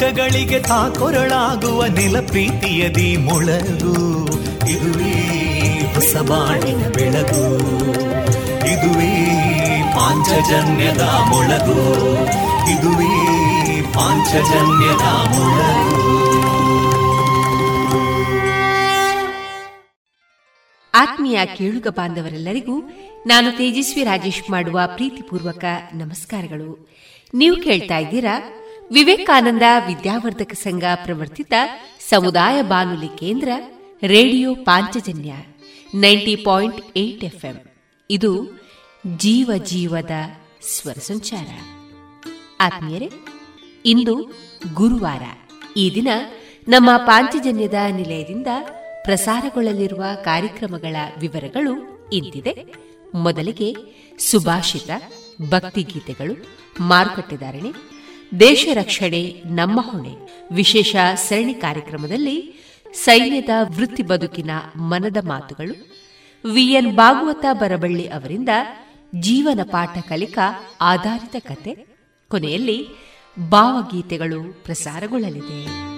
ದುಃಖಗಳಿಗೆ ತಾಕೊರಳಾಗುವ ನಿಲ ಪ್ರೀತಿಯದಿ ಮೊಳಗು. ಇದುವೇ ಹೊಸ ಬಾಣಿನ ಬೆಳಗು. ಇದುವೇ ಪಾಂಚಜನ್ಯದ ಮೊಳಗು. ಇದುವೇ ಪಾಂಚಜನ್ಯದ ಮೊಳಗು. ಆತ್ಮೀಯ ಕೇಳುಗ ಬಾಂಧವರೆಲ್ಲರಿಗೂ ನಾನು ತೇಜಸ್ವಿ ರಾಜೇಶ್ ಮಾಡುವ ಪ್ರೀತಿಪೂರ್ವಕ ನಮಸ್ಕಾರಗಳು. ನೀವು ಕೇಳ್ತಾ ಇದ್ದೀರಾ ವಿವೇಕಾನಂದ ವಿದ್ಯಾವರ್ಧಕ ಸಂಘ ಪ್ರವರ್ತಿತ ಸಮುದಾಯ ಬಾನುಲಿ ಕೇಂದ್ರ radio Panchajanya ninety point eight FM. ಇದು ಜೀವ ಜೀವದ ಸಂಚಾರ. ಆತ್ಮೀಯರೇ, ಇಂದು ಗುರುವಾರ. ಈ ದಿನ ನಮ್ಮ ಪಾಂಚಜನ್ಯದ ನಿಲಯದಿಂದ ಪ್ರಸಾರಗೊಳ್ಳಲಿರುವ ಕಾರ್ಯಕ್ರಮಗಳ ವಿವರಗಳು ಇಂತಿದೆ. ಮೊದಲಿಗೆ ಸುಭಾಷಿತ ಭಕ್ತಿಗೀತೆಗಳು ಮಾರುಕಟ್ಟೆದಾರಣೆ ದೇಶ ರಕ್ಷಣೆ ನಮ್ಮ ಹೊಣೆ. ವಿಶೇಷ ಸರಣಿ ಕಾರ್ಯಕ್ರಮದಲ್ಲಿ ಸೈನ್ಯದ ವೃತ್ತಿ ಬದುಕಿನ ಮನದ ಮಾತುಗಳು ವಿಎನ್ ಭಾಗವತ ಬರಬಳ್ಳಿ ಅವರಿಂದ ಜೀವನ ಪಾಠ ಕಲಿಕಾ ಆಧಾರಿತ ಕತೆ, ಕೊನೆಯಲ್ಲಿ ಭಾವಗೀತೆಗಳು ಪ್ರಸಾರಗೊಳ್ಳಲಿದೆ.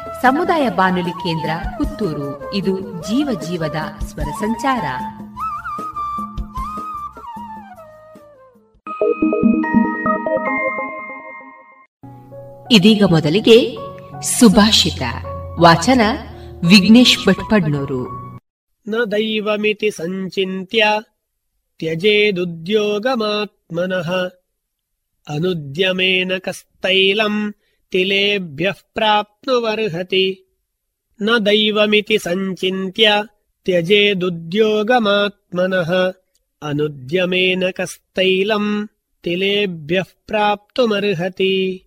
ಸಮುದಾಯ ಬಾನುಲಿ ಕೇಂದ್ರ ಪುತ್ತೂರು. ಇದು ಜೀವ ಜೀವದ ಸ್ವರ ಸಂಚಾರ. ಇದೀಗ ಮೊದಲಿಗೆ ಸುಭಾಷಿತ. ವಾಚನ ವಿಘ್ನೇಶ್ ಭಟ್ಪಡ್ನೂರು. ನ ದೈವಮಿತಿ ಸಂಚಿತ್ಯ ತ್ಯಜೇದುದ್ಯೋಗಮಾತ್ಮನಃ ಅನುದ್ಯಮೇನ ಕಸ್ತೈಲಂ तिलेभ्यः प्राप्नुवर्हति न दैवमिति सञ्चिन्त्य त्यजेदुद्योगमात्मनः ಅನುದ್ಯಮೇನ ಕಸ್ತೈಲಂ ತಿಲೇಭ್ಯ ಪ್ರಾಪ್ತುಮರ್ಹತಿ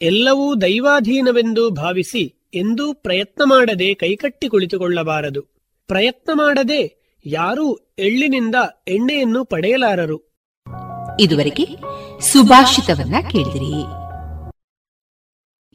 ಎಲ್ಲವೂ ದೈವಾಧೀನವೆಂದು ಭಾವಿಸಿ ಎಂದೂ ಪ್ರಯತ್ನ ಮಾಡದೆ ಕೈಕಟ್ಟಿ ಕುಳಿತುಕೊಳ್ಳಬಾರದು ಪ್ರಯತ್ನ ಮಾಡದೆ ಯಾರೂ ಎಳ್ಳಿನಿಂದ ಎಣ್ಣೆಯನ್ನು ಪಡೆಯಲಾರರು ಇದುವರೆಗೆ ಸುಭಾಷಿತವನ್ನ ಕೇಳಿದಿರಿ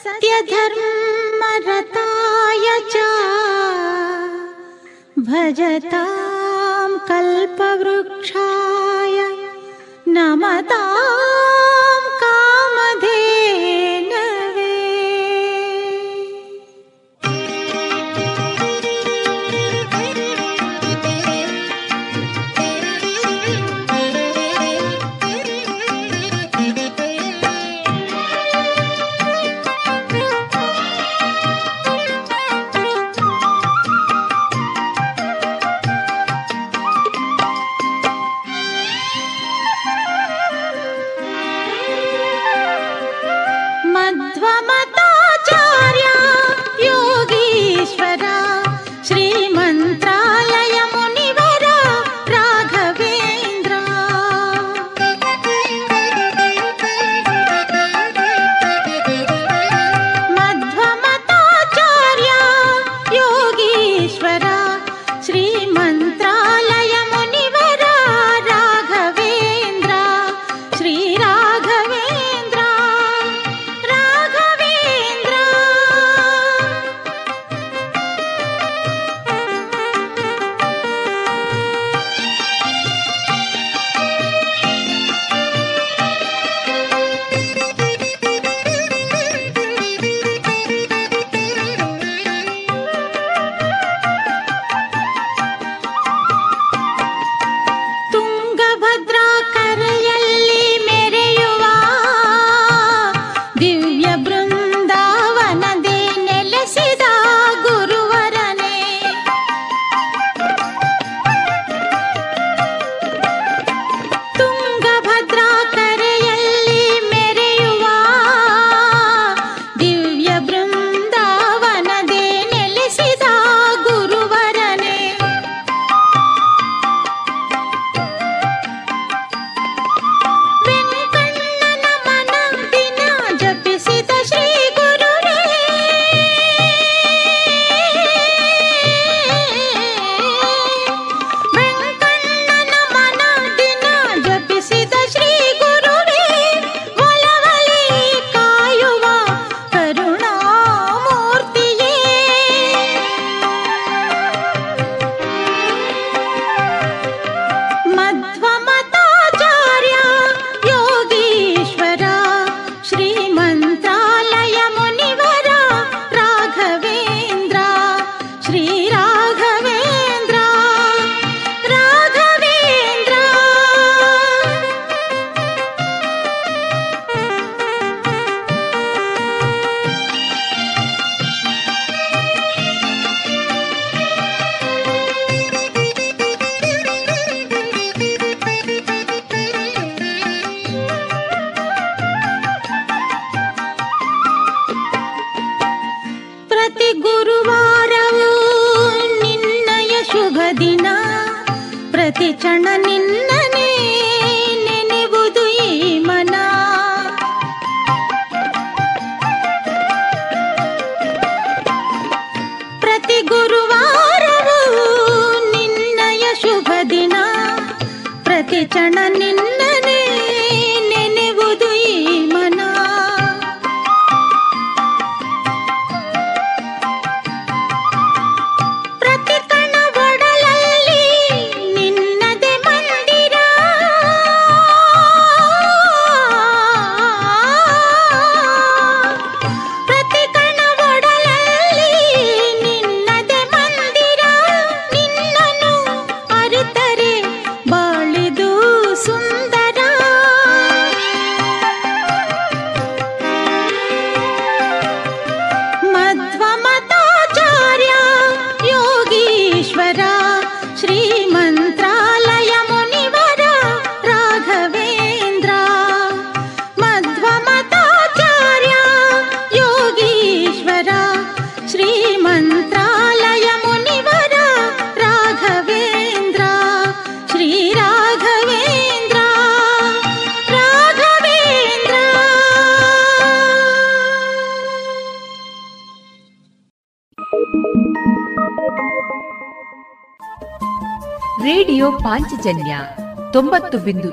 सत्यधर्मरताय च भजतां कल्पवृक्षाय नमता ಚಣ ನಿನ್ನ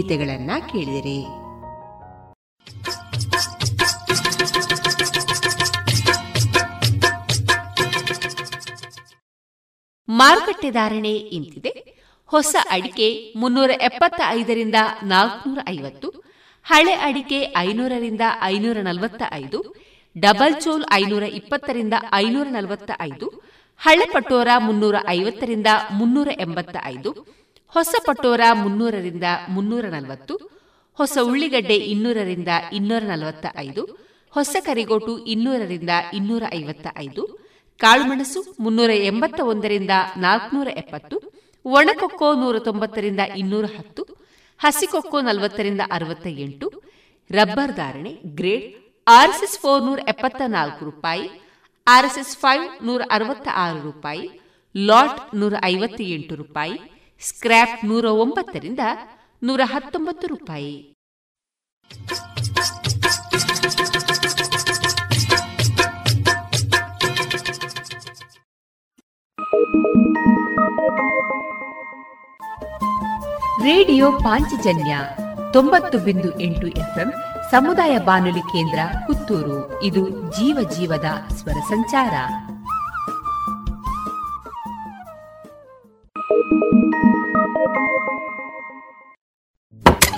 ಗೀತೆಗಳನ್ನ ಕೇಳಿದಿರಿ. ಮಾರುಕಟ್ಟೆ ಧಾರಣೆ ಇಂತಿದೆ. ಹೊಸ ಅಡಿಕೆ ಮುನ್ನೂರ ಎಪ್ಪತ್ತ ಐದರಿಂದ ನಾಲ್ಕನೂರ ಐವತ್ತು, ಹಳೆ ಅಡಿಕೆ ಐನೂರರಿಂದ ಐನೂರ ನಲವತ್ತ ಐದು ಡಬಲ್ ಚೋಲ್ ಐನೂರ ಇಪ್ಪತ್ತರಿಂದ ಐನೂರ ನಲವತ್ತ ಐದು ಹಳೆ ಪಟೋರ ಮುನ್ನೂರ ಐವತ್ತರಿಂದ ಮುನ್ನೂರ ಎಂಬತ್ತ ಐದು ಹೊಸ ಪಟೋರ ಮುನ್ನೂರರಿಂದ ಮುನ್ನೂರ ನಲವತ್ತು ಹೊಸ ಉಳ್ಳಿಗಡ್ಡೆ ಇನ್ನೂರರಿಂದ ಇನ್ನೂರ ನಲವತ್ತ ಐದು ಹೊಸ ಕರಿಗೋಟು ಇನ್ನೂರರಿಂದ ಇನ್ನೂರ ಐವತ್ತ ಐದು ಕಾಳುಮೆಣಸು ಮುನ್ನೂರ ಎಂಬತ್ತ ಒಂದರಿಂದ ನಾಲ್ಕನೂರ ಎಪ್ಪತ್ತು ಒಣಕೊಕ್ಕೋ ನೂರ ತೊಂಬತ್ತರಿಂದ ಇನ್ನೂರ ಹತ್ತು ಹಸಿಕೊಕ್ಕೋ ನಲವತ್ತರಿಂದ ಅರವತ್ತ ಎಂಟು ರಬ್ಬರ್ ಧಾರಣೆ ಗ್ರೇಡ್ ಆರ್ಎಸ್ಎಸ್ ಫೋರ್ ನೂರ ಎಪ್ಪತ್ತ ನಾಲ್ಕು ರೂಪಾಯಿ, ಆರ್ಎಸ್ಎಸ್ ಫೈವ್ ನೂರ ಅರವತ್ತ ಆರು ರೂಪಾಯಿ, ಲಾಟ್ ನೂರ ಐವತ್ತ ಎಂಟು ರೂಪಾಯಿ ಸ್ಕ್ರ್ಯಾಪ್ ನೂರ ಒಂಬತ್ತರಿಂದ ನೂರ ಹತ್ತೊಂಬತ್ತು ರೂಪಾಯಿ. ರೇಡಿಯೋ ಪಾಂಚಜನ್ಯ ತೊಂಬತ್ತು ಬಿಂದು ಎಂಟು ಎಫ್ಎಂ ಸಮುದಾಯ ಬಾನುಲಿ ಕೇಂದ್ರ ಪುತ್ತೂರು. ಇದು ಜೀವ ಜೀವದ ಸ್ವರ ಸಂಚಾರ.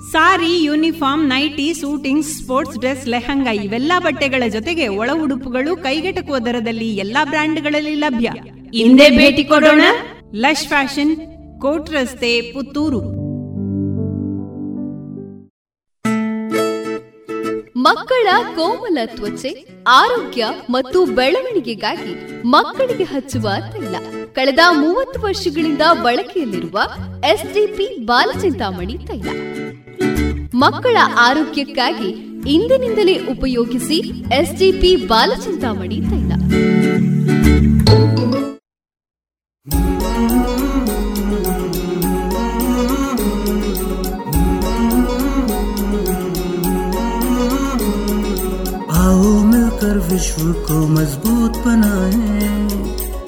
Sari, uniform, nighty suiting sports dress, lehenga ಇವೆಲ್ಲ ಬಟ್ಟೆಗಳ ಜೊತೆಗೆ ಒಳ ಉಡುಪುಗಳು ಕೈಗೆಟಕುವ ದರದಲ್ಲಿ ಎಲ್ಲಾ ಬ್ರ್ಯಾಂಡ್ಗಳಲ್ಲಿ ಲಭ್ಯ. ಹಿಂದೆ ಭೇಟಿ ಕೊಡೋಣ. ಲಶ್ ಫ್ಯಾಷನ್, ಕೋಟ್ ರಸ್ತೆ, ಪುತ್ತೂರು. ಮಕ್ಕಳ ಕೋಮಲ ತ್ವಚೆ, ಆರೋಗ್ಯ ಮತ್ತು ಬೆಳವಣಿಗೆಗಾಗಿ ಮಕ್ಕಳಿಗೆ ಹಚ್ಚುವ ತೈಲ. ಕಳೆದ ಮೂವತ್ತು ವರ್ಷಗಳಿಂದ ಬಳಕೆಯಲ್ಲಿರುವ ಎಸ್ಡಿಪಿ ಬಾಲಚಿಂತಾಮಣಿ ತೈಲ ಮಕ್ಕಳ ಆರೋಗ್ಯಕ್ಕಾಗಿ ಇಂದಿನಿಂದಲೇ ಉಪಯೋಗಿಸಿ ಎಸ್ಡಿಪಿ ಬಾಲಚಿಂತಾಮಣಿ ತೈಲ आओ मिलकर विश्व को मजबूत बनाए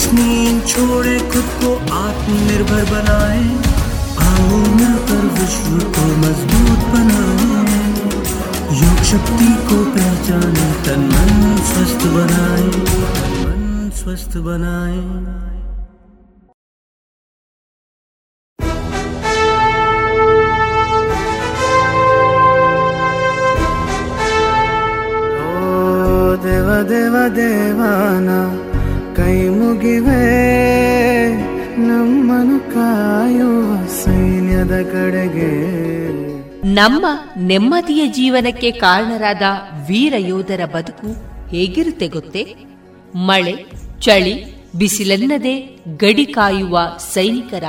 तस्नीम छोड़े खुद को आत्मनिर्भर बनाए। आओ मिलकर विश्व को मज़बूत बनाए। योग शक्ति को पहचाने, तन मन स्वस्थ बनाए। मन स्वस्थ बनाए। देवा देवा देवाना ಕೈ ಮುಗಿವೆ ನಮ್ಮನು ಕಾಯುವ ಸೈನ್ಯದ ಕಡೆಗೆ. ನಮ್ಮ ನೆಮ್ಮದಿಯ ಜೀವನಕ್ಕೆ ಕಾರಣರಾದ ವೀರ ಯೋಧರ ಬದುಕು ಹೇಗಿರುತ್ತೆ ಗೊತ್ತೇ? ಮಳೆ, ಚಳಿ, ಬಿಸಿಲೆನ್ನದೆ ಗಡಿ ಕಾಯುವ ಸೈನಿಕರ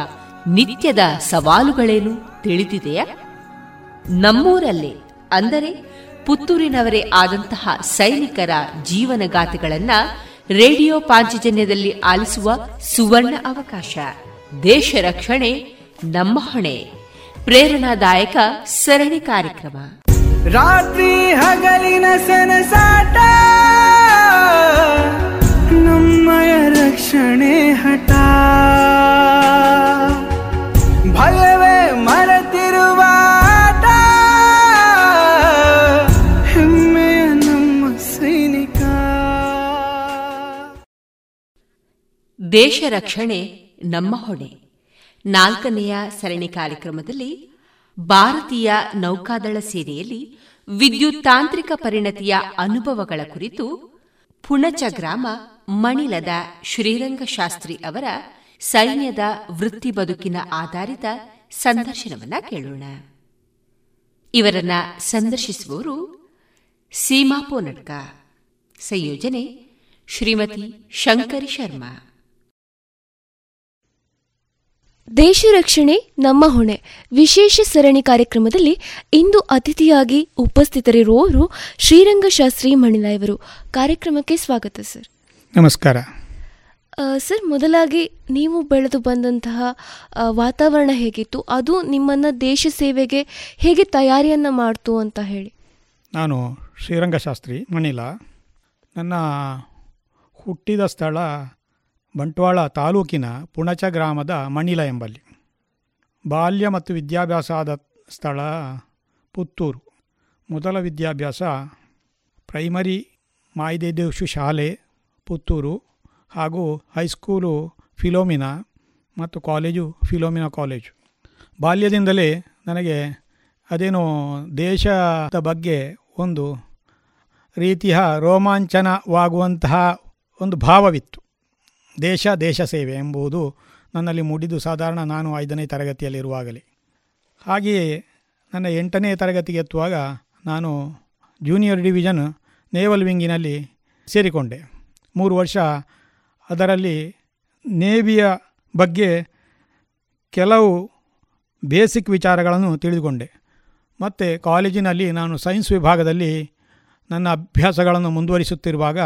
ನಿತ್ಯದ ಸವಾಲುಗಳೇನು ತಿಳಿದಿದೆಯಾ? ನಮ್ಮೂರಲ್ಲೇ ಅಂದರೆ ಪುತ್ತೂರಿನವರೇ ಆದಂತಹ ಸೈನಿಕರ ಜೀವನಗಾಥೆಗಳನ್ನ ರೇಡಿಯೋ ಪಾಂಚಜನ್ಯದಲ್ಲಿ ಆಲಿಸುವ ಸುವರ್ಣ ಅವಕಾಶ. ದೇಶ ರಕ್ಷಣೆ, ನಮ್ಮ ಹೊಣೆ. ಪ್ರೇರಣಾದಾಯಕ ಸರಣಿ ಕಾರ್ಯಕ್ರಮ. ರಾತ್ರಿ ಹಗಲಿನ ಸನಸಾಟ, ನಮ್ಮಯ ರಕ್ಷಣೆ ಹಠ. ಭಯವೇ ದೇಶ ರಕ್ಷಣೆ ನಮ್ಮ ಹೊಣೆ. ನಾಲ್ಕನೆಯ ಸರಣಿ ಕಾರ್ಯಕ್ರಮದಲ್ಲಿ ಭಾರತೀಯ ನೌಕಾದಳ ಸೇನೆಯಲ್ಲಿ ವಿದ್ಯುತ್ ತಾಂತ್ರಿಕ ಪರಿಣತಿಯ ಅನುಭವಗಳ ಕುರಿತು ಪುಣಚ ಗ್ರಾಮ ಮಣಿಲದ ಶ್ರೀರಂಗ ಶಾಸ್ತ್ರಿ ಅವರ ಸೈನ್ಯದ ವೃತ್ತಿ ಬದುಕಿನ ಆಧಾರಿತ ಸಂದರ್ಶನವನ್ನ ಕೇಳೋಣ. ಇವರನ್ನ ಸಂದರ್ಶಿಸುವವರು ಸೀಮಾ ಪೋನಡ್ಕ. ಸಂಯೋಜನೆ ಶ್ರೀಮತಿ ಶಂಕರಿ ಶರ್ಮಾ. ದೇಶ ರಕ್ಷಣೆ ನಮ್ಮ ಹೊಣೆ. ವಿಶೇಷ ಸರಣಿ ಕಾರ್ಯಕ್ರಮದಲ್ಲಿ ಇಂದು ಅತಿಥಿಯಾಗಿ ಉಪಸ್ಥಿತರಿರುವವರು ಶ್ರೀರಂಗಶಾಸ್ತ್ರಿ ಶಾಸ್ತ್ರಿ ಇವರು. ಕಾರ್ಯಕ್ರಮಕ್ಕೆ ಸ್ವಾಗತ ಸರ್. ನಮಸ್ಕಾರ. ಸರ್ ಮೊದಲಾಗಿ ನೀವು ಬೆಳೆದು ಬಂದಂತಹ ವಾತಾವರಣ ಹೇಗಿತ್ತು? ಅದು ನಿಮ್ಮನ್ನು ದೇಶ ಸೇವೆಗೆ ಹೇಗೆ ತಯಾರಿಯನ್ನು ಮಾಡ್ತು ಅಂತ ಹೇಳಿ. ನಾನು ಶ್ರೀರಂಗಶಾಸ್ತ್ರಿ ಮಣಿಲಾ. ನನ್ನ ಹುಟ್ಟಿದ ಸ್ಥಳ ಬಂಟ್ವಾಳ ತಾಲೂಕಿನ ಪುಣಚ ಗ್ರಾಮದ ಮಣಿಲ ಎಂಬಲ್ಲಿ. ಬಾಲ್ಯ ಮತ್ತು ವಿದ್ಯಾಭ್ಯಾಸದ ಸ್ಥಳ ಪುತ್ತೂರು. ಮೊದಲ ವಿದ್ಯಾಭ್ಯಾಸ ಪ್ರೈಮರಿ ಮಾಯಿದೇದೇಶು ಶಾಲೆ ಪುತ್ತೂರು ಹಾಗೂ ಹೈಸ್ಕೂಲು ಫಿಲೋಮಿನಾ ಮತ್ತು ಕಾಲೇಜು ಫಿಲೋಮಿನಾ ಕಾಲೇಜು. ಬಾಲ್ಯದಿಂದಲೇ ನನಗೆ ಅದೇನೋ ದೇಶದ ಬಗ್ಗೆ ಒಂದು ರೀತಿಯ ರೋಮಾಂಚನವಾಗುವಂತಹ ಒಂದು ಭಾವವಿತ್ತು. ದೇಶ ದೇಶ ಸೇವೆ ಎಂಬುದು ನನ್ನಲ್ಲಿ ಮೂಡಿದ್ದು. ಸಾಧಾರಣ ನಾನು ಐದನೇ ತರಗತಿಯಲ್ಲಿರುವಾಗಲೇ ಹಾಗೆಯೇ ನನ್ನ ಎಂಟನೇ ತರಗತಿಗೆ ಎತ್ತುವಾಗ ನಾನು ಜೂನಿಯರ್ ಡಿವಿಷನ್ ನೇವಲ್ ವಿಂಗಿನಲ್ಲಿ ಸೇರಿಕೊಂಡೆ. ಮೂರು ವರ್ಷ ಅದರಲ್ಲಿ ನೇವಿಯ ಬಗ್ಗೆ ಕೆಲವು ಬೇಸಿಕ್ ವಿಚಾರಗಳನ್ನು ತಿಳಿದುಕೊಂಡೆ. ಮತ್ತು ಕಾಲೇಜಿನಲ್ಲಿ ನಾನು ಸೈನ್ಸ್ ವಿಭಾಗದಲ್ಲಿ ನನ್ನ ಅಭ್ಯಾಸಗಳನ್ನು ಮುಂದುವರಿಸುತ್ತಿರುವಾಗ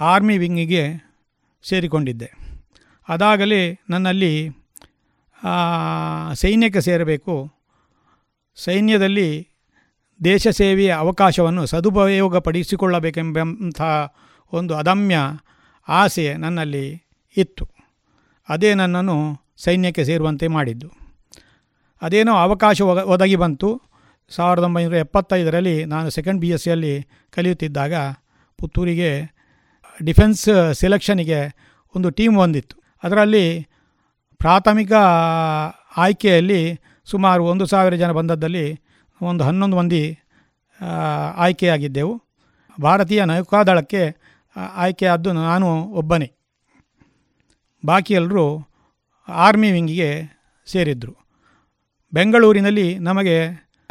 ಆರ್ಮಿ ವಿಂಗಿಗೆ ಸೇರಿಕೊಂಡಿದ್ದೆ. ಅದಾಗಲೇ ನನ್ನಲ್ಲಿ ಸೈನ್ಯಕ್ಕೆ ಸೇರಬೇಕು. ಸೈನ್ಯದಲ್ಲಿ ದೇಶ ಸೇವೆಯ ಅವಕಾಶವನ್ನು ಸದುಪಯೋಗಪಡಿಸಿಕೊಳ್ಳಬೇಕೆಂಬಂಥ ಒಂದು ಅದಮ್ಯ ಆಸೆ ನನ್ನಲ್ಲಿ ಇತ್ತು. ಅದೇ ನನ್ನನ್ನು ಸೈನ್ಯಕ್ಕೆ ಸೇರುವಂತೆ ಮಾಡಿದ್ದು. ಅದೇನೋ ಅವಕಾಶ ಒದಗಿ ಬಂತು. ಸಾವಿರದ ಒಂಬೈನೂರ ಎಪ್ಪತ್ತೈದರಲ್ಲಿ ನಾನು ಸೆಕೆಂಡ್ ಬಿ ಎಸ್ ಸಿಯಲ್ಲಿ ಕಲಿಯುತ್ತಿದ್ದಾಗ ಪುತ್ತೂರಿಗೆ ಡಿಫೆನ್ಸ್ ಸೆಲೆಕ್ಷನಿಗೆ ಒಂದು ಟೀಮ್ ಹೊಂದಿತ್ತು ಅದರಲ್ಲಿ ಪ್ರಾಥಮಿಕ ಆಯ್ಕೆಯಲ್ಲಿ ಸುಮಾರು ಒಂದು ಸಾವಿರ ಜನ ಬಂದದ್ದಲ್ಲಿ ಒಂದು ಹನ್ನೊಂದು ಮಂದಿ ಆಯ್ಕೆಯಾಗಿದ್ದೆವು. ಭಾರತೀಯ ನೌಕಾದಳಕ್ಕೆ ಆಯ್ಕೆಯಾದ್ದು ನಾನು ಒಬ್ಬನೇ. ಬಾಕಿ ಎಲ್ಲರೂ ಆರ್ಮಿ ವಿಂಗಿಗೆ ಸೇರಿದ್ದರು ಬೆಂಗಳೂರಿನಲ್ಲಿ ನಮಗೆ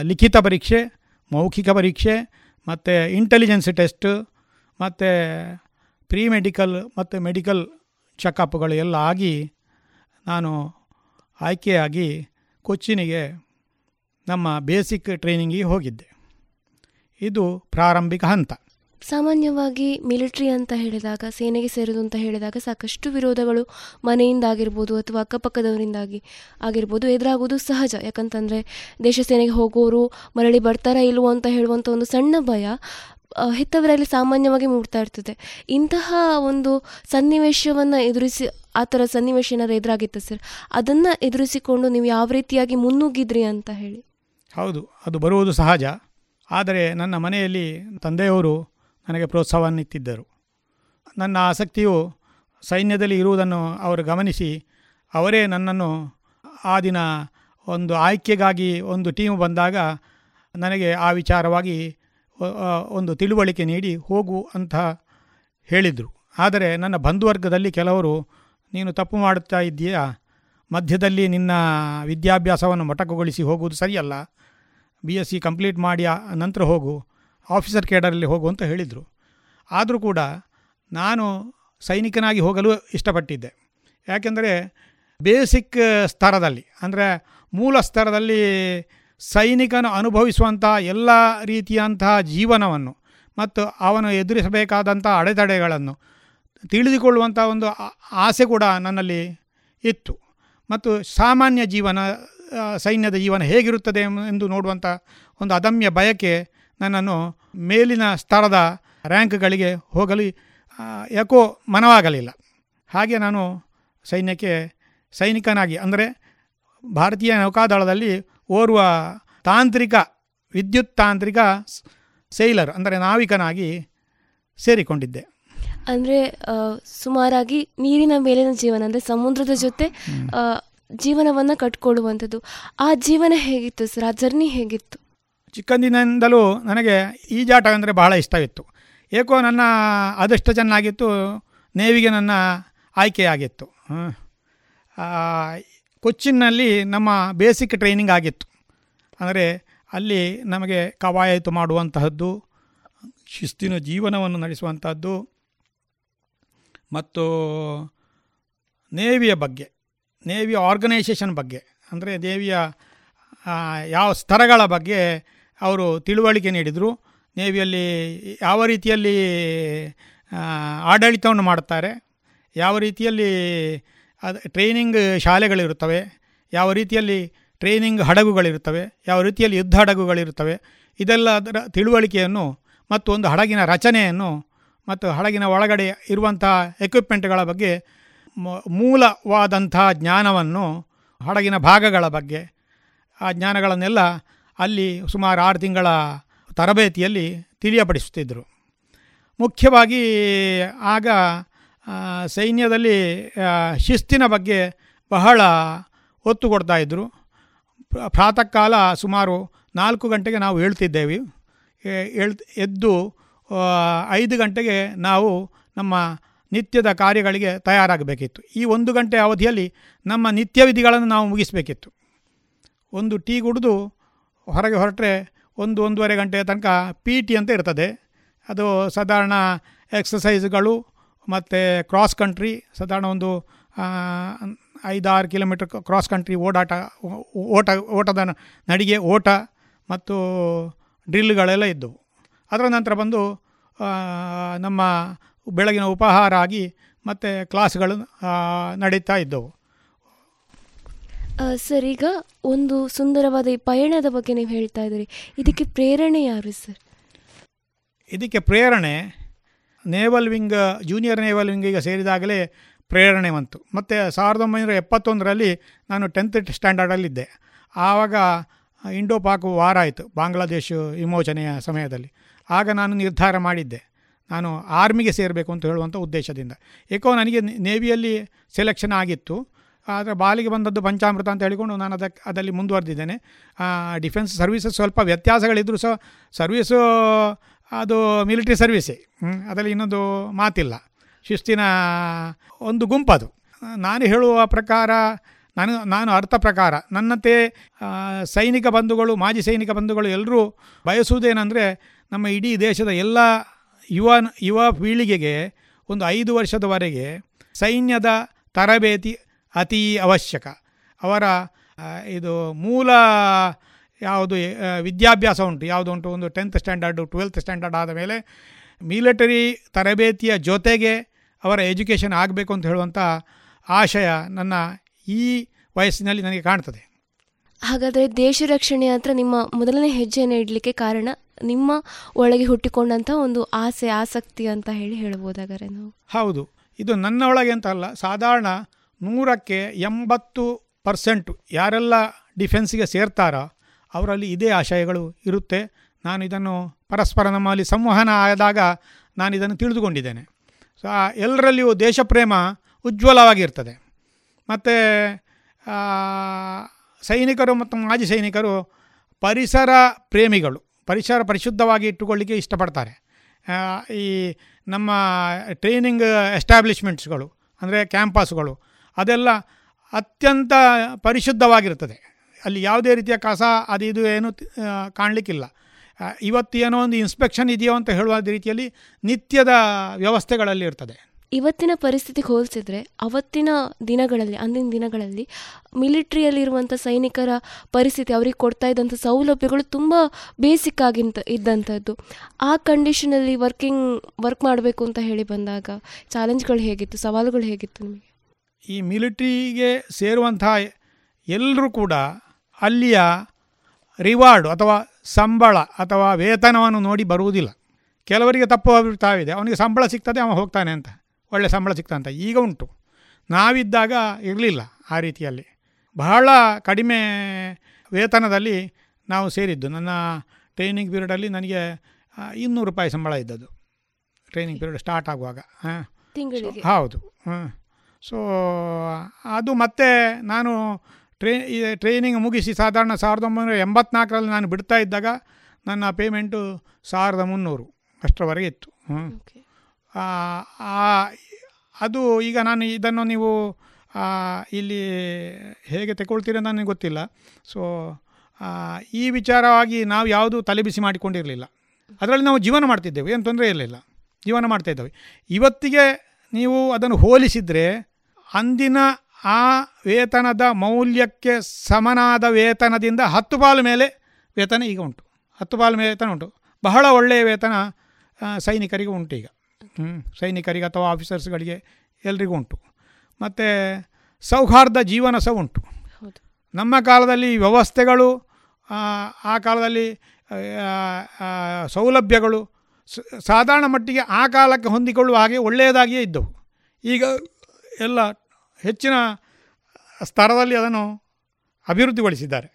ಲಿಖಿತ ಪರೀಕ್ಷೆ, ಮೌಖಿಕ ಪರೀಕ್ಷೆ, ಮತ್ತು ಇಂಟೆಲಿಜೆನ್ಸ್ ಟೆಸ್ಟ್ ಮತ್ತು ಪ್ರೀ ಮೆಡಿಕಲ್ ಮತ್ತು ಮೆಡಿಕಲ್ ಚೆಕಪ್ಗಳು ಎಲ್ಲ ಆಗಿ ನಾನು ಆಯ್ಕೆಯಾಗಿ ಕೊಚ್ಚಿನಿಗೆ ನಮ್ಮ ಬೇಸಿಕ್ ಟ್ರೈನಿಂಗಿಗೆ ಹೋಗಿದ್ದೆ. ಇದು ಪ್ರಾರಂಭಿಕ ಹಂತ. ಸಾಮಾನ್ಯವಾಗಿ ಮಿಲಿಟರಿ ಅಂತ ಹೇಳಿದಾಗ, ಸೇನೆಗೆ ಸೇರೋದು ಅಂತ ಹೇಳಿದಾಗ ಸಾಕಷ್ಟು ವಿರೋಧಗಳು ಮನೆಯಿಂದ ಆಗಿರ್ಬೋದು ಅಥವಾ ಅಕ್ಕಪಕ್ಕದವರಿಂದಾಗಿ ಆಗಿರ್ಬೋದು ಎದುರಾಗೋದು ಸಹಜ. ಯಾಕಂತಂದರೆ ದೇಶ ಸೇನೆಗೆ ಹೋಗೋರು ಮರಳಿ ಬರ್ತಾರಾ ಇಲ್ವೋ ಅಂತ ಹೇಳುವಂಥ ಒಂದು ಸಣ್ಣ ಭಯ ಹೆತ್ತವರಲ್ಲಿ ಸಾಮಾನ್ಯವಾಗಿ ಮೂಡ್ತಾ ಇರ್ತದೆ. ಇಂತಹ ಒಂದು ಸನ್ನಿವೇಶವನ್ನು ಎದುರಿಸಿ, ಆ ಥರ ಸನ್ನಿವೇಶ ಏನಾದ್ರು ಎದುರಾಗಿತ್ತು ಸರ್? ಅದನ್ನು ಎದುರಿಸಿಕೊಂಡು ನೀವು ಯಾವ ರೀತಿಯಾಗಿ ಮುನ್ನುಗ್ಗಿದ್ರಿ ಅಂತ ಹೇಳಿ. ಹೌದು, ಅದು ಬರುವುದು ಸಹಜ. ಆದರೆ ನನ್ನ ಮನೆಯಲ್ಲಿ ತಂದೆಯವರು ನನಗೆ ಪ್ರೋತ್ಸಾಹವನ್ನಿತ್ತಿದ್ದರು. ನನ್ನ ಆಸಕ್ತಿಯು ಸೈನ್ಯದಲ್ಲಿ ಇರುವುದನ್ನು ಅವರು ಗಮನಿಸಿ, ಅವರೇ ನನ್ನನ್ನು ಆ ದಿನ ಒಂದು ಆಯ್ಕೆಗಾಗಿ ಒಂದು ಟೀಮ್ ಬಂದಾಗ ನನಗೆ ಆ ವಿಚಾರವಾಗಿ ಒಂದು ತಿಳುವಳಿಕೆ ನೀಡಿ ಹೋಗು ಅಂತ ಹೇಳಿದರು. ಆದರೆ ನನ್ನ ಬಂಧುವರ್ಗದಲ್ಲಿ ಕೆಲವರು, ನೀನು ತಪ್ಪು ಮಾಡುತ್ತಾ ಇದ್ದೀಯಾ? ಮಧ್ಯದಲ್ಲಿ ನಿನ್ನ ವಿದ್ಯಾಭ್ಯಾಸವನ್ನು ಮೊಟಕುಗೊಳಿಸಿ ಹೋಗುವುದು ಸರಿಯಲ್ಲ. ಬಿ ಎಸ್ ಸಿ ಕಂಪ್ಲೀಟ್ ಮಾಡಿ ನಂತರ ಹೋಗು. ಆಫೀಸರ್ ಕೇಡರಲ್ಲಿ ಹೋಗು ಅಂತ ಹೇಳಿದರು. ಆದರೂ ಕೂಡ ನಾನು ಸೈನಿಕನಾಗಿ ಹೋಗಲು ಇಷ್ಟಪಟ್ಟಿದ್ದೆ. ಯಾಕೆಂದರೆ, ಬೇಸಿಕ್ ಸ್ತರದಲ್ಲಿ ಅಂದರೆ ಮೂಲ ಸ್ತರದಲ್ಲಿ ಸೈನಿಕನು ಅನುಭವಿಸುವಂಥ ಎಲ್ಲ ರೀತಿಯಂತಹ ಜೀವನವನ್ನು ಮತ್ತು ಅವನು ಎದುರಿಸಬೇಕಾದಂಥ ಅಡೆತಡೆಗಳನ್ನು ತಿಳಿದುಕೊಳ್ಳುವಂಥ ಒಂದು ಆಸೆ ಕೂಡ ನನ್ನಲ್ಲಿ ಇತ್ತು. ಮತ್ತು ಸಾಮಾನ್ಯ ಜೀವನ ಸೈನ್ಯದ ಜೀವನ ಹೇಗಿರುತ್ತದೆ ಎಂದು ನೋಡುವಂಥ ಒಂದು ಅದಮ್ಯ ಬಯಕೆ ನನ್ನನ್ನು ಮೇಲಿನ ಸ್ತರದ ರ್ಯಾಂಕ್ಗಳಿಗೆ ಹೋಗಲು ಯಾಕೋ ಮನವಾಗಲಿಲ್ಲ. ಹಾಗೆ ನಾನು ಸೈನ್ಯಕ್ಕೆ ಸೈನಿಕನಾಗಿ, ಅಂದರೆ ಭಾರತೀಯ ನೌಕಾದಳದಲ್ಲಿ ಓರ್ವ ತಾಂತ್ರಿಕ ವಿದ್ಯುತ್ ತಾಂತ್ರಿಕ ಸೇಲರ್ ಅಂದರೆ ನಾವಿಕನಾಗಿ ಸೇರಿಕೊಂಡಿದ್ದೆ. ಅಂದರೆ ಸುಮಾರಾಗಿ ನೀರಿನ ಮೇಲಿನ ಜೀವನ ಅಂದರೆ ಸಮುದ್ರದ ಜೊತೆ ಜೀವನವನ್ನು ಕಟ್ಕೊಳ್ಳುವಂಥದ್ದು. ಆ ಜೀವನ ಹೇಗಿತ್ತು ಸರ್? ಆ ಜರ್ನಿ ಹೇಗಿತ್ತು? ಚಿಕ್ಕಂದಿನಿಂದಲೂ ನನಗೆ ಈಜಾಟ ಅಂದರೆ ಬಹಳ ಇಷ್ಟವಿತ್ತು. ಏಕೋ ನನ್ನ ಅದೆಷ್ಟು ಚೆನ್ನಾಗಿತ್ತು ನೇವಿಗೆ ನನ್ನ ಆಯ್ಕೆಯಾಗಿತ್ತು. ಕೊಚ್ಚಿನ್ನಲ್ಲಿ ನಮ್ಮ ಬೇಸಿಕ್ ಟ್ರೈನಿಂಗ್ ಆಗಿತ್ತು. ಅಂದರೆ ಅಲ್ಲಿ ನಮಗೆ ಕವಾಯತು ಮಾಡುವಂತಹದ್ದು, ಶಿಸ್ತಿನ ಜೀವನವನ್ನು ನಡೆಸುವಂಥದ್ದು ಮತ್ತು ನೇವಿಯ ಬಗ್ಗೆ, ನೇವಿಯ ಆರ್ಗನೈಸೇಷನ್ ಬಗ್ಗೆ, ಅಂದರೆ ನೇವಿಯ ಯಾವ ಸ್ತರಗಳ ಬಗ್ಗೆ ಅವರು ತಿಳುವಳಿಕೆ ನೀಡಿದರು. ನೇವಿಯಲ್ಲಿ ಯಾವ ರೀತಿಯಲ್ಲಿ ಆಡಳಿತವನ್ನು ಮಾಡುತ್ತಾರೆ, ಯಾವ ರೀತಿಯಲ್ಲಿ ಅದು ಟ್ರೈನಿಂಗ್ ಶಾಲೆಗಳಿರುತ್ತವೆ, ಯಾವ ರೀತಿಯಲ್ಲಿ ಟ್ರೈನಿಂಗ್ ಹಡಗುಗಳಿರುತ್ತವೆ, ಯಾವ ರೀತಿಯಲ್ಲಿ ಯುದ್ಧ ಹಡಗುಗಳಿರುತ್ತವೆ, ಇದೆಲ್ಲ ಅದರ ತಿಳುವಳಿಕೆಯನ್ನು ಮತ್ತು ಒಂದು ಹಡಗಿನ ರಚನೆಯನ್ನು ಮತ್ತು ಹಡಗಿನ ಒಳಗಡೆ ಇರುವಂತಹ ಎಕ್ವಿಪ್ಮೆಂಟ್ಗಳ ಬಗ್ಗೆ ಮೂಲವಾದಂಥ ಜ್ಞಾನವನ್ನು ಹಡಗಿನ ಭಾಗಗಳ ಬಗ್ಗೆ, ಆ ಜ್ಞಾನಗಳನ್ನೆಲ್ಲ ಅಲ್ಲಿ ಸುಮಾರು ಆರು ತಿಂಗಳ ತರಬೇತಿಯಲ್ಲಿ ತಿಳಿಯಪಡಿಸುತ್ತಿದ್ದರು. ಮುಖ್ಯವಾಗಿ ಆಗ ಸೈನ್ಯದಲ್ಲಿ ಶಿಸ್ತಿನ ಬಗ್ಗೆ ಬಹಳ ಒತ್ತು ಕೊಡ್ತಾಯಿದ್ರು ಪ್ರಾತಃ ಕಾಲ ಸುಮಾರು ನಾಲ್ಕು ಗಂಟೆಗೆ ನಾವು ಹೇಳ್ತಿದ್ದೇವೆ. ಹೇಳ್ ಎದ್ದು ಐದು ಗಂಟೆಗೆ ನಾವು ನಮ್ಮ ನಿತ್ಯದ ಕಾರ್ಯಗಳಿಗೆ ತಯಾರಾಗಬೇಕಿತ್ತು. ಈ ಒಂದು ಗಂಟೆ ಅವಧಿಯಲ್ಲಿ ನಮ್ಮ ನಿತ್ಯ ವಿಧಿಗಳನ್ನು ನಾವು ಮುಗಿಸಬೇಕಿತ್ತು. ಒಂದು ಟೀ ಕುಡಿದು ಹೊರಗೆ ಹೊರಟ್ರೆ ಒಂದು ಒಂದೂವರೆ ಗಂಟೆಯ ತನಕ ಪಿ ಟಿ ಅಂತ ಇರ್ತದೆ. ಅದು ಸಾಧಾರಣ ಎಕ್ಸಸೈಸ್ಗಳು ಮತ್ತು ಕ್ರಾಸ್ ಕಂಟ್ರಿ ಸಾಧಾರಣ ಒಂದು ಐದಾರು ಕಿಲೋಮೀಟ್ರ್ ಕ್ರಾಸ್ ಕಂಟ್ರಿ ಓಡಾಟ ಓಟ ಓಟದ ನಡಿಗೆ ಓಟ ಮತ್ತು ಡ್ರಿಲ್ಗಳೆಲ್ಲ ಇದ್ದವು. ಅದರ ನಂತರ ಬಂದು ನಮ್ಮ ಬೆಳಗಿನ ಉಪಹಾರ ಆಗಿ ಮತ್ತು ಕ್ಲಾಸ್ಗಳು ನಡೀತಾ ಇದ್ದವು. ಸರ್ ಈಗ ಒಂದು ಸುಂದರವಾದ ಈ ಪಯಣದ ಬಗ್ಗೆ ನೀವು ಹೇಳ್ತಾ ಇದ್ದೀರಿ. ಇದಕ್ಕೆ ಪ್ರೇರಣೆ ಯಾರು ಸರ್? ಇದಕ್ಕೆ ಪ್ರೇರಣೆ ನೇವಲ್ ವಿಂಗ್ ಜೂನಿಯರ್ ನೇವಲ್ ವಿಂಗಿಗೆ ಸೇರಿದಾಗಲೇ ಪ್ರೇರಣೆ ಬಂತು. ಮತ್ತು ಸಾವಿರದ ಒಂಬೈನೂರ ಎಪ್ಪತ್ತೊಂದರಲ್ಲಿ ನಾನು ಟೆಂತ್ ಸ್ಟ್ಯಾಂಡರ್ಡಲ್ಲಿದ್ದೆ ಆವಾಗ ಇಂಡೋ ಪಾಕ್ ವಾರ ಆಯಿತು ಬಾಂಗ್ಲಾದೇಶ ವಿಮೋಚನೆಯ ಸಮಯದಲ್ಲಿ. ಆಗ ನಾನು ನಿರ್ಧಾರ ಮಾಡಿದ್ದೆ, ನಾನು ಆರ್ಮಿಗೆ ಸೇರಬೇಕು ಅಂತ ಹೇಳುವಂಥ ಉದ್ದೇಶದಿಂದ. ಏಕೋ ನನಗೆ ನೇವಿಯಲ್ಲಿ ಸೆಲೆಕ್ಷನ್ ಆಗಿತ್ತು. ಆದರೆ ಬಾಲಿಗೆ ಬಂದದ್ದು ಪಂಚಾಮೃತ ಅಂತ ಹೇಳಿಕೊಂಡು ನಾನು ಅದಕ್ಕೆ ಅದರಲ್ಲಿ ಮುಂದುವರೆದಿದ್ದೇನೆ. ಡಿಫೆನ್ಸ್ ಸರ್ವೀಸಸ್ ಸ್ವಲ್ಪ ವ್ಯತ್ಯಾಸಗಳಿದ್ದರೂ ಸಹ. ಸರ್ವೀಸು ಅದು ಮಿಲಿಟ್ರಿ ಸರ್ವೀಸೇ ಅದರಲ್ಲಿ ಇನ್ನೊಂದು ಮಾತಿಲ್ಲ. ಶಿಸ್ತಿನ ಒಂದು ಗುಂಪದು. ನಾನು ಹೇಳುವ ಪ್ರಕಾರ, ನಾನು ನಾನು ಅರ್ಥ ಪ್ರಕಾರ, ನನ್ನಂತೆ ಸೈನಿಕ ಬಂಧುಗಳು, ಮಾಜಿ ಸೈನಿಕ ಬಂಧುಗಳು ಎಲ್ಲರೂ ಬಯಸುವುದೇನೆಂದರೆ, ನಮ್ಮ ಇಡೀ ದೇಶದ ಎಲ್ಲ ಯುವ ಯುವ ಪೀಳಿಗೆಗೆ ಒಂದು ಐದು ವರ್ಷದವರೆಗೆ ಸೈನ್ಯದ ತರಬೇತಿ ಅತೀ ಅವಶ್ಯಕ. ಅವರ ಇದು ಮೂಲ ಯಾವುದು ವಿದ್ಯಾಭ್ಯಾಸ ಉಂಟು. ಯಾವುದು ಉಂಟು? ಒಂದು ಟೆಂತ್ ಸ್ಟ್ಯಾಂಡರ್ಡು ಟ್ವೆಲ್ತ್ ಸ್ಟ್ಯಾಂಡರ್ಡ್ ಆದ ಮೇಲೆ ಮಿಲಿಟರಿ ತರಬೇತಿಯ ಜೊತೆಗೆ ಅವರ ಎಜುಕೇಷನ್ ಆಗಬೇಕು ಅಂತ ಹೇಳುವಂಥ ಆಶಯ ನನ್ನ ಈ ವಯಸ್ಸಿನಲ್ಲಿ ನನಗೆ ಕಾಣ್ತದೆ. ಹಾಗಾದರೆ ದೇಶ ರಕ್ಷಣೆ ಹತ್ರ ನಿಮ್ಮ ಮೊದಲನೇ ಹೆಜ್ಜೆಯನ್ನು ಇಡಲಿಕ್ಕೆ ಕಾರಣ ನಿಮ್ಮ ಒಳಗೆ ಹುಟ್ಟಿಕೊಂಡಂಥ ಒಂದು ಆಸೆ ಆಸಕ್ತಿ ಅಂತ ಹೇಳಿ ಹೇಳ್ಬೋದಾಗಾರೆ ನಾವು? ಹೌದು. ಇದು ನನ್ನ ಒಳಗೆ ಅಂತ ಅಲ್ಲ. ಸಾಧಾರಣ ನೂರಕ್ಕೆ ಎಂಬತ್ತು ಪರ್ಸೆಂಟು ಯಾರೆಲ್ಲ ಡಿಫೆನ್ಸಿಗೆ ಸೇರ್ತಾರೋ ಅವರಲ್ಲಿ ಇದೇ ಆಶಯಗಳು ಇರುತ್ತೆ. ನಾನು ಇದನ್ನು ಪರಸ್ಪರ ನಮ್ಮಲ್ಲಿ ಸಂವಹನ ಆದಾಗ ನಾನು ಇದನ್ನು ತಿಳಿದುಕೊಂಡಿದ್ದೇನೆ. ಸೊ ಎಲ್ಲರಲ್ಲಿಯೂ ದೇಶಪ್ರೇಮ ಉಜ್ವಲವಾಗಿರ್ತದೆ. ಮತ್ತು ಸೈನಿಕರು ಮತ್ತು ಮಾಜಿ ಸೈನಿಕರು ಪರಿಸರ ಪ್ರೇಮಿಗಳು, ಪರಿಸರ ಪರಿಶುದ್ಧವಾಗಿ ಇಟ್ಟುಕೊಳ್ಳಿಕ್ಕೆ ಇಷ್ಟಪಡ್ತಾರೆ. ಈ ನಮ್ಮ ಟ್ರೈನಿಂಗ್ ಎಸ್ಟಾಬ್ಲಿಷ್ಮೆಂಟ್ಸ್ಗಳು, ಅಂದರೆ ಕ್ಯಾಂಪಸ್ಗಳು, ಅದೆಲ್ಲ ಅತ್ಯಂತ ಪರಿಶುದ್ಧವಾಗಿರ್ತದೆ. ಅಲ್ಲಿ ಯಾವುದೇ ರೀತಿಯ ಕಸ ಅದು ಇದು ಏನು ಕಾಣಲಿಕ್ಕಿಲ್ಲ. ಇವತ್ತು ಏನೋ ಒಂದು ಇನ್ಸ್ಪೆಕ್ಷನ್ ಇದೆಯೋ ಅಂತ ಹೇಳುವ ರೀತಿಯಲ್ಲಿ ನಿತ್ಯದ ವ್ಯವಸ್ಥೆಗಳಲ್ಲಿ ಇರ್ತದೆ. ಇವತ್ತಿನ ಪರಿಸ್ಥಿತಿಗೆ ಹೋಲಿಸಿದ್ರೆ ಅವತ್ತಿನ ದಿನಗಳಲ್ಲಿ ಅಂದಿನ ದಿನಗಳಲ್ಲಿ ಮಿಲಿಟ್ರಿಯಲ್ಲಿರುವಂಥ ಸೈನಿಕರ ಪರಿಸ್ಥಿತಿ ಅವರಿಗೆ ಕೊಡ್ತಾ ಇದ್ದಂಥ ಸೌಲಭ್ಯಗಳು ತುಂಬ ಬೇಸಿಕ್ ಆಗಿಂತ ಇದ್ದಂಥದ್ದು. ಆ ಕಂಡೀಷನಲ್ಲಿ ವರ್ಕಿಂಗ್ ವರ್ಕ್ ಮಾಡಬೇಕು ಅಂತ ಹೇಳಿ ಬಂದಾಗ ಚಾಲೆಂಜ್ಗಳು ಹೇಗಿತ್ತು ಸವಾಲುಗಳು ಹೇಗಿತ್ತು ನಿಮಗೆ? ಈ ಮಿಲಿಟ್ರಿಗೆ ಸೇರುವಂಥ ಎಲ್ಲರೂ ಕೂಡ ಅಲ್ಲಿಯ ರಿವಾರ್ಡು ಅಥವಾ ಸಂಬಳ ಅಥವಾ ವೇತನವನ್ನು ನೋಡಿ ಬರುವುದಿಲ್ಲ. ಕೆಲವರಿಗೆ ತಪ್ಪು ಅಭಿಪ್ರಾಯವಿದೆ. ಅವನಿಗೆ ಸಂಬಳ ಸಿಗ್ತದೆ ಅವನು ಹೋಗ್ತಾನೆ ಅಂತ. ಒಳ್ಳೆ ಸಂಬಳ ಸಿಗ್ತಂತ. ಈಗ ಉಂಟು. ನಾವಿದ್ದಾಗ ಇರಲಿಲ್ಲ ಆ ರೀತಿಯಲ್ಲಿ. ಬಹಳ ಕಡಿಮೆ ವೇತನದಲ್ಲಿ ನಾವು ಸೇರಿದ್ದು. ನನ್ನ ಟ್ರೈನಿಂಗ್ ಪೀರಿಯಡಲ್ಲಿ ನನಗೆ ಇನ್ನೂರು ರೂಪಾಯಿ ಸಂಬಳ ಇದ್ದದ್ದು. ಟ್ರೈನಿಂಗ್ ಪೀರಿಯಡ್ ಸ್ಟಾರ್ಟ್ ಆಗುವಾಗ. ಹಾಂ. ಹೌದು. ಹಾಂ ಸೊ ಅದು ಮತ್ತೆ ನಾನು ಟ್ರೇ ಟ್ರೈನಿಂಗ್ ಮುಗಿಸಿ ಸಾಧಾರಣ ಸಾವಿರದ ಒಂಬೈನೂರ ಎಂಬತ್ನಾಲ್ಕರಲ್ಲಿ ನಾನು ಬಿಡ್ತಾ ಇದ್ದಾಗ ನನ್ನ ಪೇಮೆಂಟು ಸಾವಿರದ ಮುನ್ನೂರು ಅಷ್ಟರವರೆಗೆ ಇತ್ತು. ಹ್ಞೂ ಅದು ಈಗ ನಾನು ಇದನ್ನು ನೀವು ಇಲ್ಲಿ ಹೇಗೆ ತಗೊಳ್ತೀರ ನನಗೆ ಗೊತ್ತಿಲ್ಲ. ಸೊ ಈ ವಿಚಾರವಾಗಿ ನಾವು ಯಾವುದು ತಲೆಬಿಸಿ ಮಾಡಿಕೊಂಡಿರಲಿಲ್ಲ. ಅದರಲ್ಲಿ ನಾವು ಜೀವನ ಮಾಡ್ತಿದ್ದೇವೆ ಏನು ತೊಂದರೆ ಇರಲಿಲ್ಲ. ಜೀವನ ಮಾಡ್ತಾಯಿದ್ದೇವೆ ಇವತ್ತಿಗೆ ನೀವು ಅದನ್ನು ಹೋಲಿಸಿದರೆ ಅಂದಿನ ಆ ವೇತನದ ಮೌಲ್ಯಕ್ಕೆ ಸಮನಾದ ವೇತನದಿಂದ ಹತ್ತು ಪಾಲು ಮೇಲೆ ವೇತನ ಈಗ ಉಂಟು. ಹತ್ತು ಪಾಲು ವೇತನ ಉಂಟು. ಬಹಳ ಒಳ್ಳೆಯ ವೇತನ ಸೈನಿಕರಿಗೆ ಉಂಟು ಈಗ. ಸೈನಿಕರಿಗೆ ಅಥವಾ ಆಫೀಸರ್ಸ್ಗಳಿಗೆ ಎಲ್ರಿಗೂ ಉಂಟು. ಮತ್ತು ಸೌಹಾರ್ದ ಜೀವನ ಸಹ ಉಂಟು. ನಮ್ಮ ಕಾಲದಲ್ಲಿ ವ್ಯವಸ್ಥೆಗಳು ಆ ಕಾಲದಲ್ಲಿ ಸೌಲಭ್ಯಗಳು ಸ- ಸಾಧಾರಣ ಮಟ್ಟಿಗೆ ಆ ಕಾಲಕ್ಕೆ ಹೊಂದಿಕೊಳ್ಳುವ ಹಾಗೆ ಒಳ್ಳೆಯದಾಗಿಯೇ ಇದ್ದವು. ಈಗ ಎಲ್ಲ ಹೆಚ್ಚಿನ ಸ್ತರದಲ್ಲಿ ಅದನ್ನು ಅಭಿವೃದ್ಧಿಗೊಳಿಸಿದ್ದಾರೆ.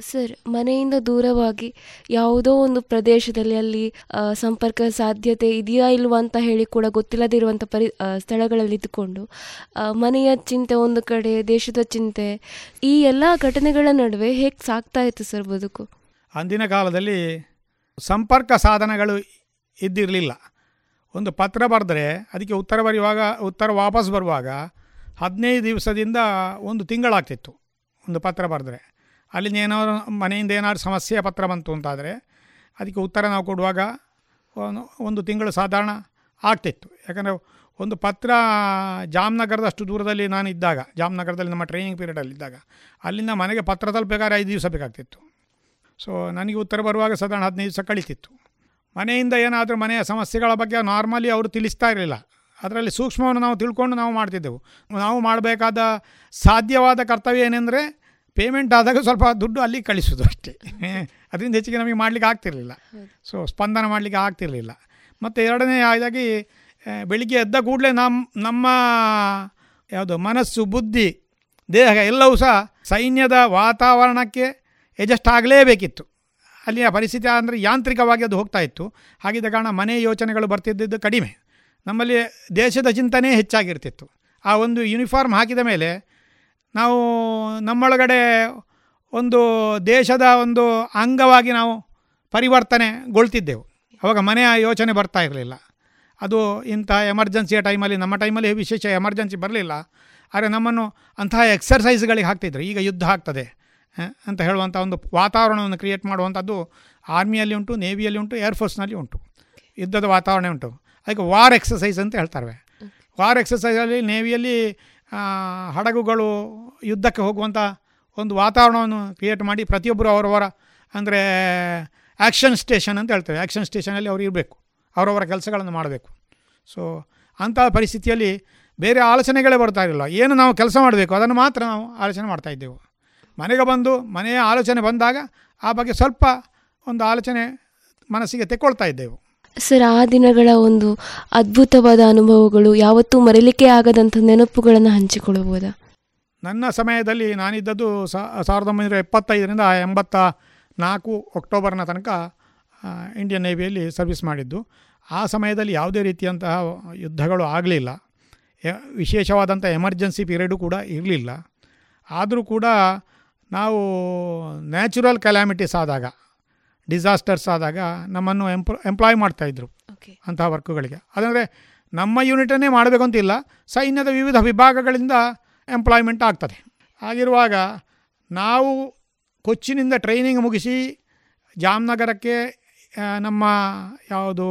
ಸರ್ ಮನೆಯಿಂದ ದೂರವಾಗಿ ಯಾವುದೋ ಒಂದು ಪ್ರದೇಶದಲ್ಲಿ ಅಲ್ಲಿ ಸಂಪರ್ಕ ಸಾಧ್ಯತೆ ಇದೆಯಾ ಇಲ್ವಾ ಅಂತ ಹೇಳಿ ಕೂಡ ಗೊತ್ತಿಲ್ಲದಿರುವಂಥ ಪರಿ ಸ್ಥಳಗಳಲ್ಲಿ ಇದ್ದುಕೊಂಡು ಮನೆಯ ಚಿಂತೆ ಒಂದು ಕಡೆ ದೇಶದ ಚಿಂತೆ ಈ ಎಲ್ಲ ಘಟನೆಗಳ ನಡುವೆ ಹೇಗೆ ಸಾಗ್ತಾ ಇತ್ತು ಸರ್ ಬದುಕು? ಅಂದಿನ ಕಾಲದಲ್ಲಿ ಸಂಪರ್ಕ ಸಾಧನಗಳು ಇದ್ದಿರಲಿಲ್ಲ. ಒಂದು ಪತ್ರ ಬರೆದ್ರೆ ಅದಕ್ಕೆ ಉತ್ತರ ಬರೆಯುವಾಗ ಉತ್ತರ ವಾಪಸ್ ಬರುವಾಗ ಹದಿನೈದು ದಿವಸದಿಂದ ಒಂದು ತಿಂಗಳಾಗ್ತಿತ್ತು. ಒಂದು ಪತ್ರ ಬರೆದ್ರೆ. ಅಲ್ಲಿಂದ ಏನಾದ್ರು ಮನೆಯಿಂದ ಏನಾದ್ರು ಸಮಸ್ಯೆ ಪತ್ರ ಬಂತು ಅಂತಾದರೆ, ಅದಕ್ಕೆ ಉತ್ತರ ನಾವು ಕೊಡುವಾಗ ಒಂದು- ತಿಂಗಳು ಸಾಧಾರಣ ಆಗ್ತಿತ್ತು. ಯಾಕಂದರೆ ಒಂದು ಪತ್ರ ಜಾಮ್ನಗರದಷ್ಟು ದೂರದಲ್ಲಿ ನಾನು ಇದ್ದಾಗ ಜಾಮ್ನಗರದಲ್ಲಿ ನಮ್ಮ ಟ್ರೈನಿಂಗ್ ಪೀರಿಯಡಲ್ಲಿ ಇದ್ದಾಗ, ಅಲ್ಲಿಂದ ಮನೆಗೆ ಪತ್ರ ತಲುಪಬೇಕಾದ್ರೆ ಐದು ದಿವಸ ಬೇಕಾಗ್ತಿತ್ತು. ಸೊ ನನಗೆ ಉತ್ತರ ಬರುವಾಗ ಸಾಧಾರಣ ಹದಿನೈದು ದಿವಸ ಕಳೀತಿತ್ತು. ಮನೆಯಿಂದ ಏನಾದರೂ ಮನೆಯ ಸಮಸ್ಯೆಗಳ ಬಗ್ಗೆ ನಾರ್ಮಲಿ ಅವರು ತಿಳಿಸ್ತಾ ಇರಲಿಲ್ಲ. ಅದರಲ್ಲಿ ಸೂಕ್ಷ್ಮವನ್ನು ನಾವು ತಿಳ್ಕೊಂಡು ನಾವು ಮಾಡ್ತಿದ್ದೆವು. ನಾವು ಮಾಡಬೇಕಾದ ಸಾಧ್ಯವಾದ ಕರ್ತವ್ಯ ಏನೆಂದರೆ ಪೇಮೆಂಟ್ ಆದಾಗ ಸ್ವಲ್ಪ ದುಡ್ಡು ಅಲ್ಲಿ ಕಳಿಸೋದು ಅಷ್ಟೇ. ಅದರಿಂದ ಹೆಚ್ಚಿಗೆ ನಮಗೆ ಮಾಡಲಿಕ್ಕೆ ಆಗ್ತಿರಲಿಲ್ಲ. ಸೊ ಸ್ಪಂದನ ಮಾಡಲಿಕ್ಕೆ ಆಗ್ತಿರಲಿಲ್ಲ. ಮತ್ತು ಎರಡನೇ ಇದಾಗಿ ಬೆಳಿಗ್ಗೆ ಎದ್ದ ಕೂಡಲೇ ನಮ್ಮ ನಮ್ಮ ಯಾವುದು ಮನಸ್ಸು ಬುದ್ಧಿ ದೇಹ ಎಲ್ಲವೂ ಸಹ ಸೈನ್ಯದ ವಾತಾವರಣಕ್ಕೆ ಎಜಸ್ಟ್ ಆಗಲೇಬೇಕಿತ್ತು. ಅಲ್ಲಿಯ ಪರಿಸ್ಥಿತಿ ಅಂದರೆ ಯಾಂತ್ರಿಕವಾಗಿ ಅದು ಹೋಗ್ತಾ ಇತ್ತು. ಹಾಗಿದ್ದ ಕಾರಣ ಮನೆ ಯೋಚನೆಗಳು ಬರ್ತಿದ್ದದ್ದು ಕಡಿಮೆ. ನಮ್ಮಲ್ಲಿ ದೇಶದ ಚಿಂತನೆ ಹೆಚ್ಚಾಗಿರ್ತಿತ್ತು. ಆ ಒಂದು ಯೂನಿಫಾರ್ಮ್ ಹಾಕಿದ ಮೇಲೆ ನಾವು ನಮ್ಮೊಳಗಡೆ ಒಂದು ದೇಶದ ಒಂದು ಅಂಗವಾಗಿ ನಾವು ಪರಿವರ್ತನೆಗೊಳ್ತಿದ್ದೆವು. ಅವಾಗ ಮನೆಯ ಯೋಚನೆ ಬರ್ತಾ ಇರಲಿಲ್ಲ. ಅದು ಇಂಥ ಎಮರ್ಜೆನ್ಸಿಯ ಟೈಮಲ್ಲಿ ನಮ್ಮ ಟೈಮಲ್ಲಿ ವಿಶೇಷ ಎಮರ್ಜೆನ್ಸಿ ಬರಲಿಲ್ಲ. ಆದರೆ ನಮ್ಮನ್ನು ಅಂತಹ ಎಕ್ಸರ್ಸೈಸ್ಗಳಿಗೆ ಹಾಕ್ತಿದ್ರು. ಈಗ ಯುದ್ಧ ಆಗ್ತದೆ ಅಂತ ಹೇಳುವಂಥ ಒಂದು ವಾತಾವರಣವನ್ನು ಕ್ರಿಯೇಟ್ ಮಾಡುವಂಥದ್ದು ಆರ್ಮಿಯಲ್ಲಿ ಉಂಟು ನೇವಿಯಲ್ಲಿ ಉಂಟು ಏರ್ಫೋರ್ಸ್ನಲ್ಲಿ ಉಂಟು. ಯುದ್ಧದ ವಾತಾವರಣ ಉಂಟು. ಅದಕ್ಕೆ ವಾರ್ ಎಕ್ಸಸೈಸ್ ಅಂತ ಹೇಳ್ತಾರೆ ವಾರ್ ಎಕ್ಸಸೈಸಲ್ಲಿ ನೇವಿಯಲ್ಲಿ ಹಡಗುಗಳು ಯುದ್ಧಕ್ಕೆ ಹೋಗುವಂಥ ಒಂದು ವಾತಾವರಣವನ್ನು ಕ್ರಿಯೇಟ್ ಮಾಡಿ ಪ್ರತಿಯೊಬ್ಬರು ಅವರವರ, ಅಂದರೆ ಆ್ಯಕ್ಷನ್ ಸ್ಟೇಷನ್ ಅಂತ ಹೇಳ್ತೇವೆ. ಆ್ಯಕ್ಷನ್ ಸ್ಟೇಷನಲ್ಲಿ ಅವರು ಇರಬೇಕು. ಅವರವರ ಕೆಲಸಗಳನ್ನು ಮಾಡಬೇಕು. ಸೊ ಅಂಥ ಪರಿಸ್ಥಿತಿಯಲ್ಲಿ ಬೇರೆ ಆಲೋಚನೆಗಳೇ ಬರ್ತಾ ಇರಲಿಲ್ಲ. ಏನು ನಾವು ಕೆಲಸ ಮಾಡಬೇಕು? ಅದನ್ನು ಮಾತ್ರ ನಾವು ಆಲೋಚನೆ ಮಾಡ್ತಾಯಿದ್ದೆವು ಮನೆಗೆ ಬಂದು, ಮನೆಯ ಆಲೋಚನೆ ಬಂದಾಗ ಆ ಬಗ್ಗೆ ಸ್ವಲ್ಪ ಒಂದು ಆಲೋಚನೆ ಮನಸ್ಸಿಗೆ ತೆಕ್ಕೊಳ್ತಾ ಇದ್ದೆವು. ಸರ್, ಆ ದಿನಗಳ ಒಂದು ಅದ್ಭುತವಾದ ಅನುಭವಗಳು ಯಾವತ್ತೂ ಮರೀಲಿಕ್ಕೆ ಆಗದಂಥ ನೆನಪುಗಳನ್ನು ಹಂಚಿಕೊಳ್ಳಬಹುದಾ? ನನ್ನ ಸಮಯದಲ್ಲಿ ನಾನಿದ್ದದ್ದು ಸಾವಿರದ ಒಂಬೈನೂರ ಎಪ್ಪತ್ತೈದರಿಂದ ಎಂಬತ್ತ ನಾಲ್ಕು ಅಕ್ಟೋಬರ್ನ ತನಕ ಇಂಡಿಯನ್ ನೇವಿಯಲ್ಲಿ ಸರ್ವಿಸ್ ಮಾಡಿದ್ದು. ಆ ಸಮಯದಲ್ಲಿ ಯಾವುದೇ ರೀತಿಯಂತಹ ಯುದ್ಧಗಳು ಆಗಲಿಲ್ಲ. ವಿಶೇಷವಾದಂಥ ಎಮರ್ಜೆನ್ಸಿ ಪೀರಿಯಡು ಕೂಡ ಇರಲಿಲ್ಲ. ಆದರೂ ಕೂಡ ನಾವು ನ್ಯಾಚುರಲ್ ಕ್ಯಾಲಾಮಿಟೀಸ್ ಆದಾಗ ಡಿಸಾಸ್ಟರ್ಸ್ ಆದಾಗ ನಮ್ಮನ್ನು ಎಂಪ್ ಎಂಪ್ಲಾಯ್ ಮಾಡ್ತಾಯಿದ್ರು ಅಂತಹ ವರ್ಕ್ಗಳಿಗೆ ಅದಂದರೆ ನಮ್ಮ ಯೂನಿಟನ್ನೇ ಮಾಡಬೇಕು ಅಂತಿಲ್ಲ ಸೈನ್ಯದ ವಿವಿಧ ವಿಭಾಗಗಳಿಂದ ಎಂಪ್ಲಾಯ್ಮೆಂಟ್ ಆಗ್ತದೆ. ಆಗಿರುವಾಗ ನಾವು ಕೊಚ್ಚಿನಿಂದ ಟ್ರೈನಿಂಗ್ ಮುಗಿಸಿ ಜಾಮ್ನಗರಕ್ಕೆ ನಮ್ಮ ಯಾವುದು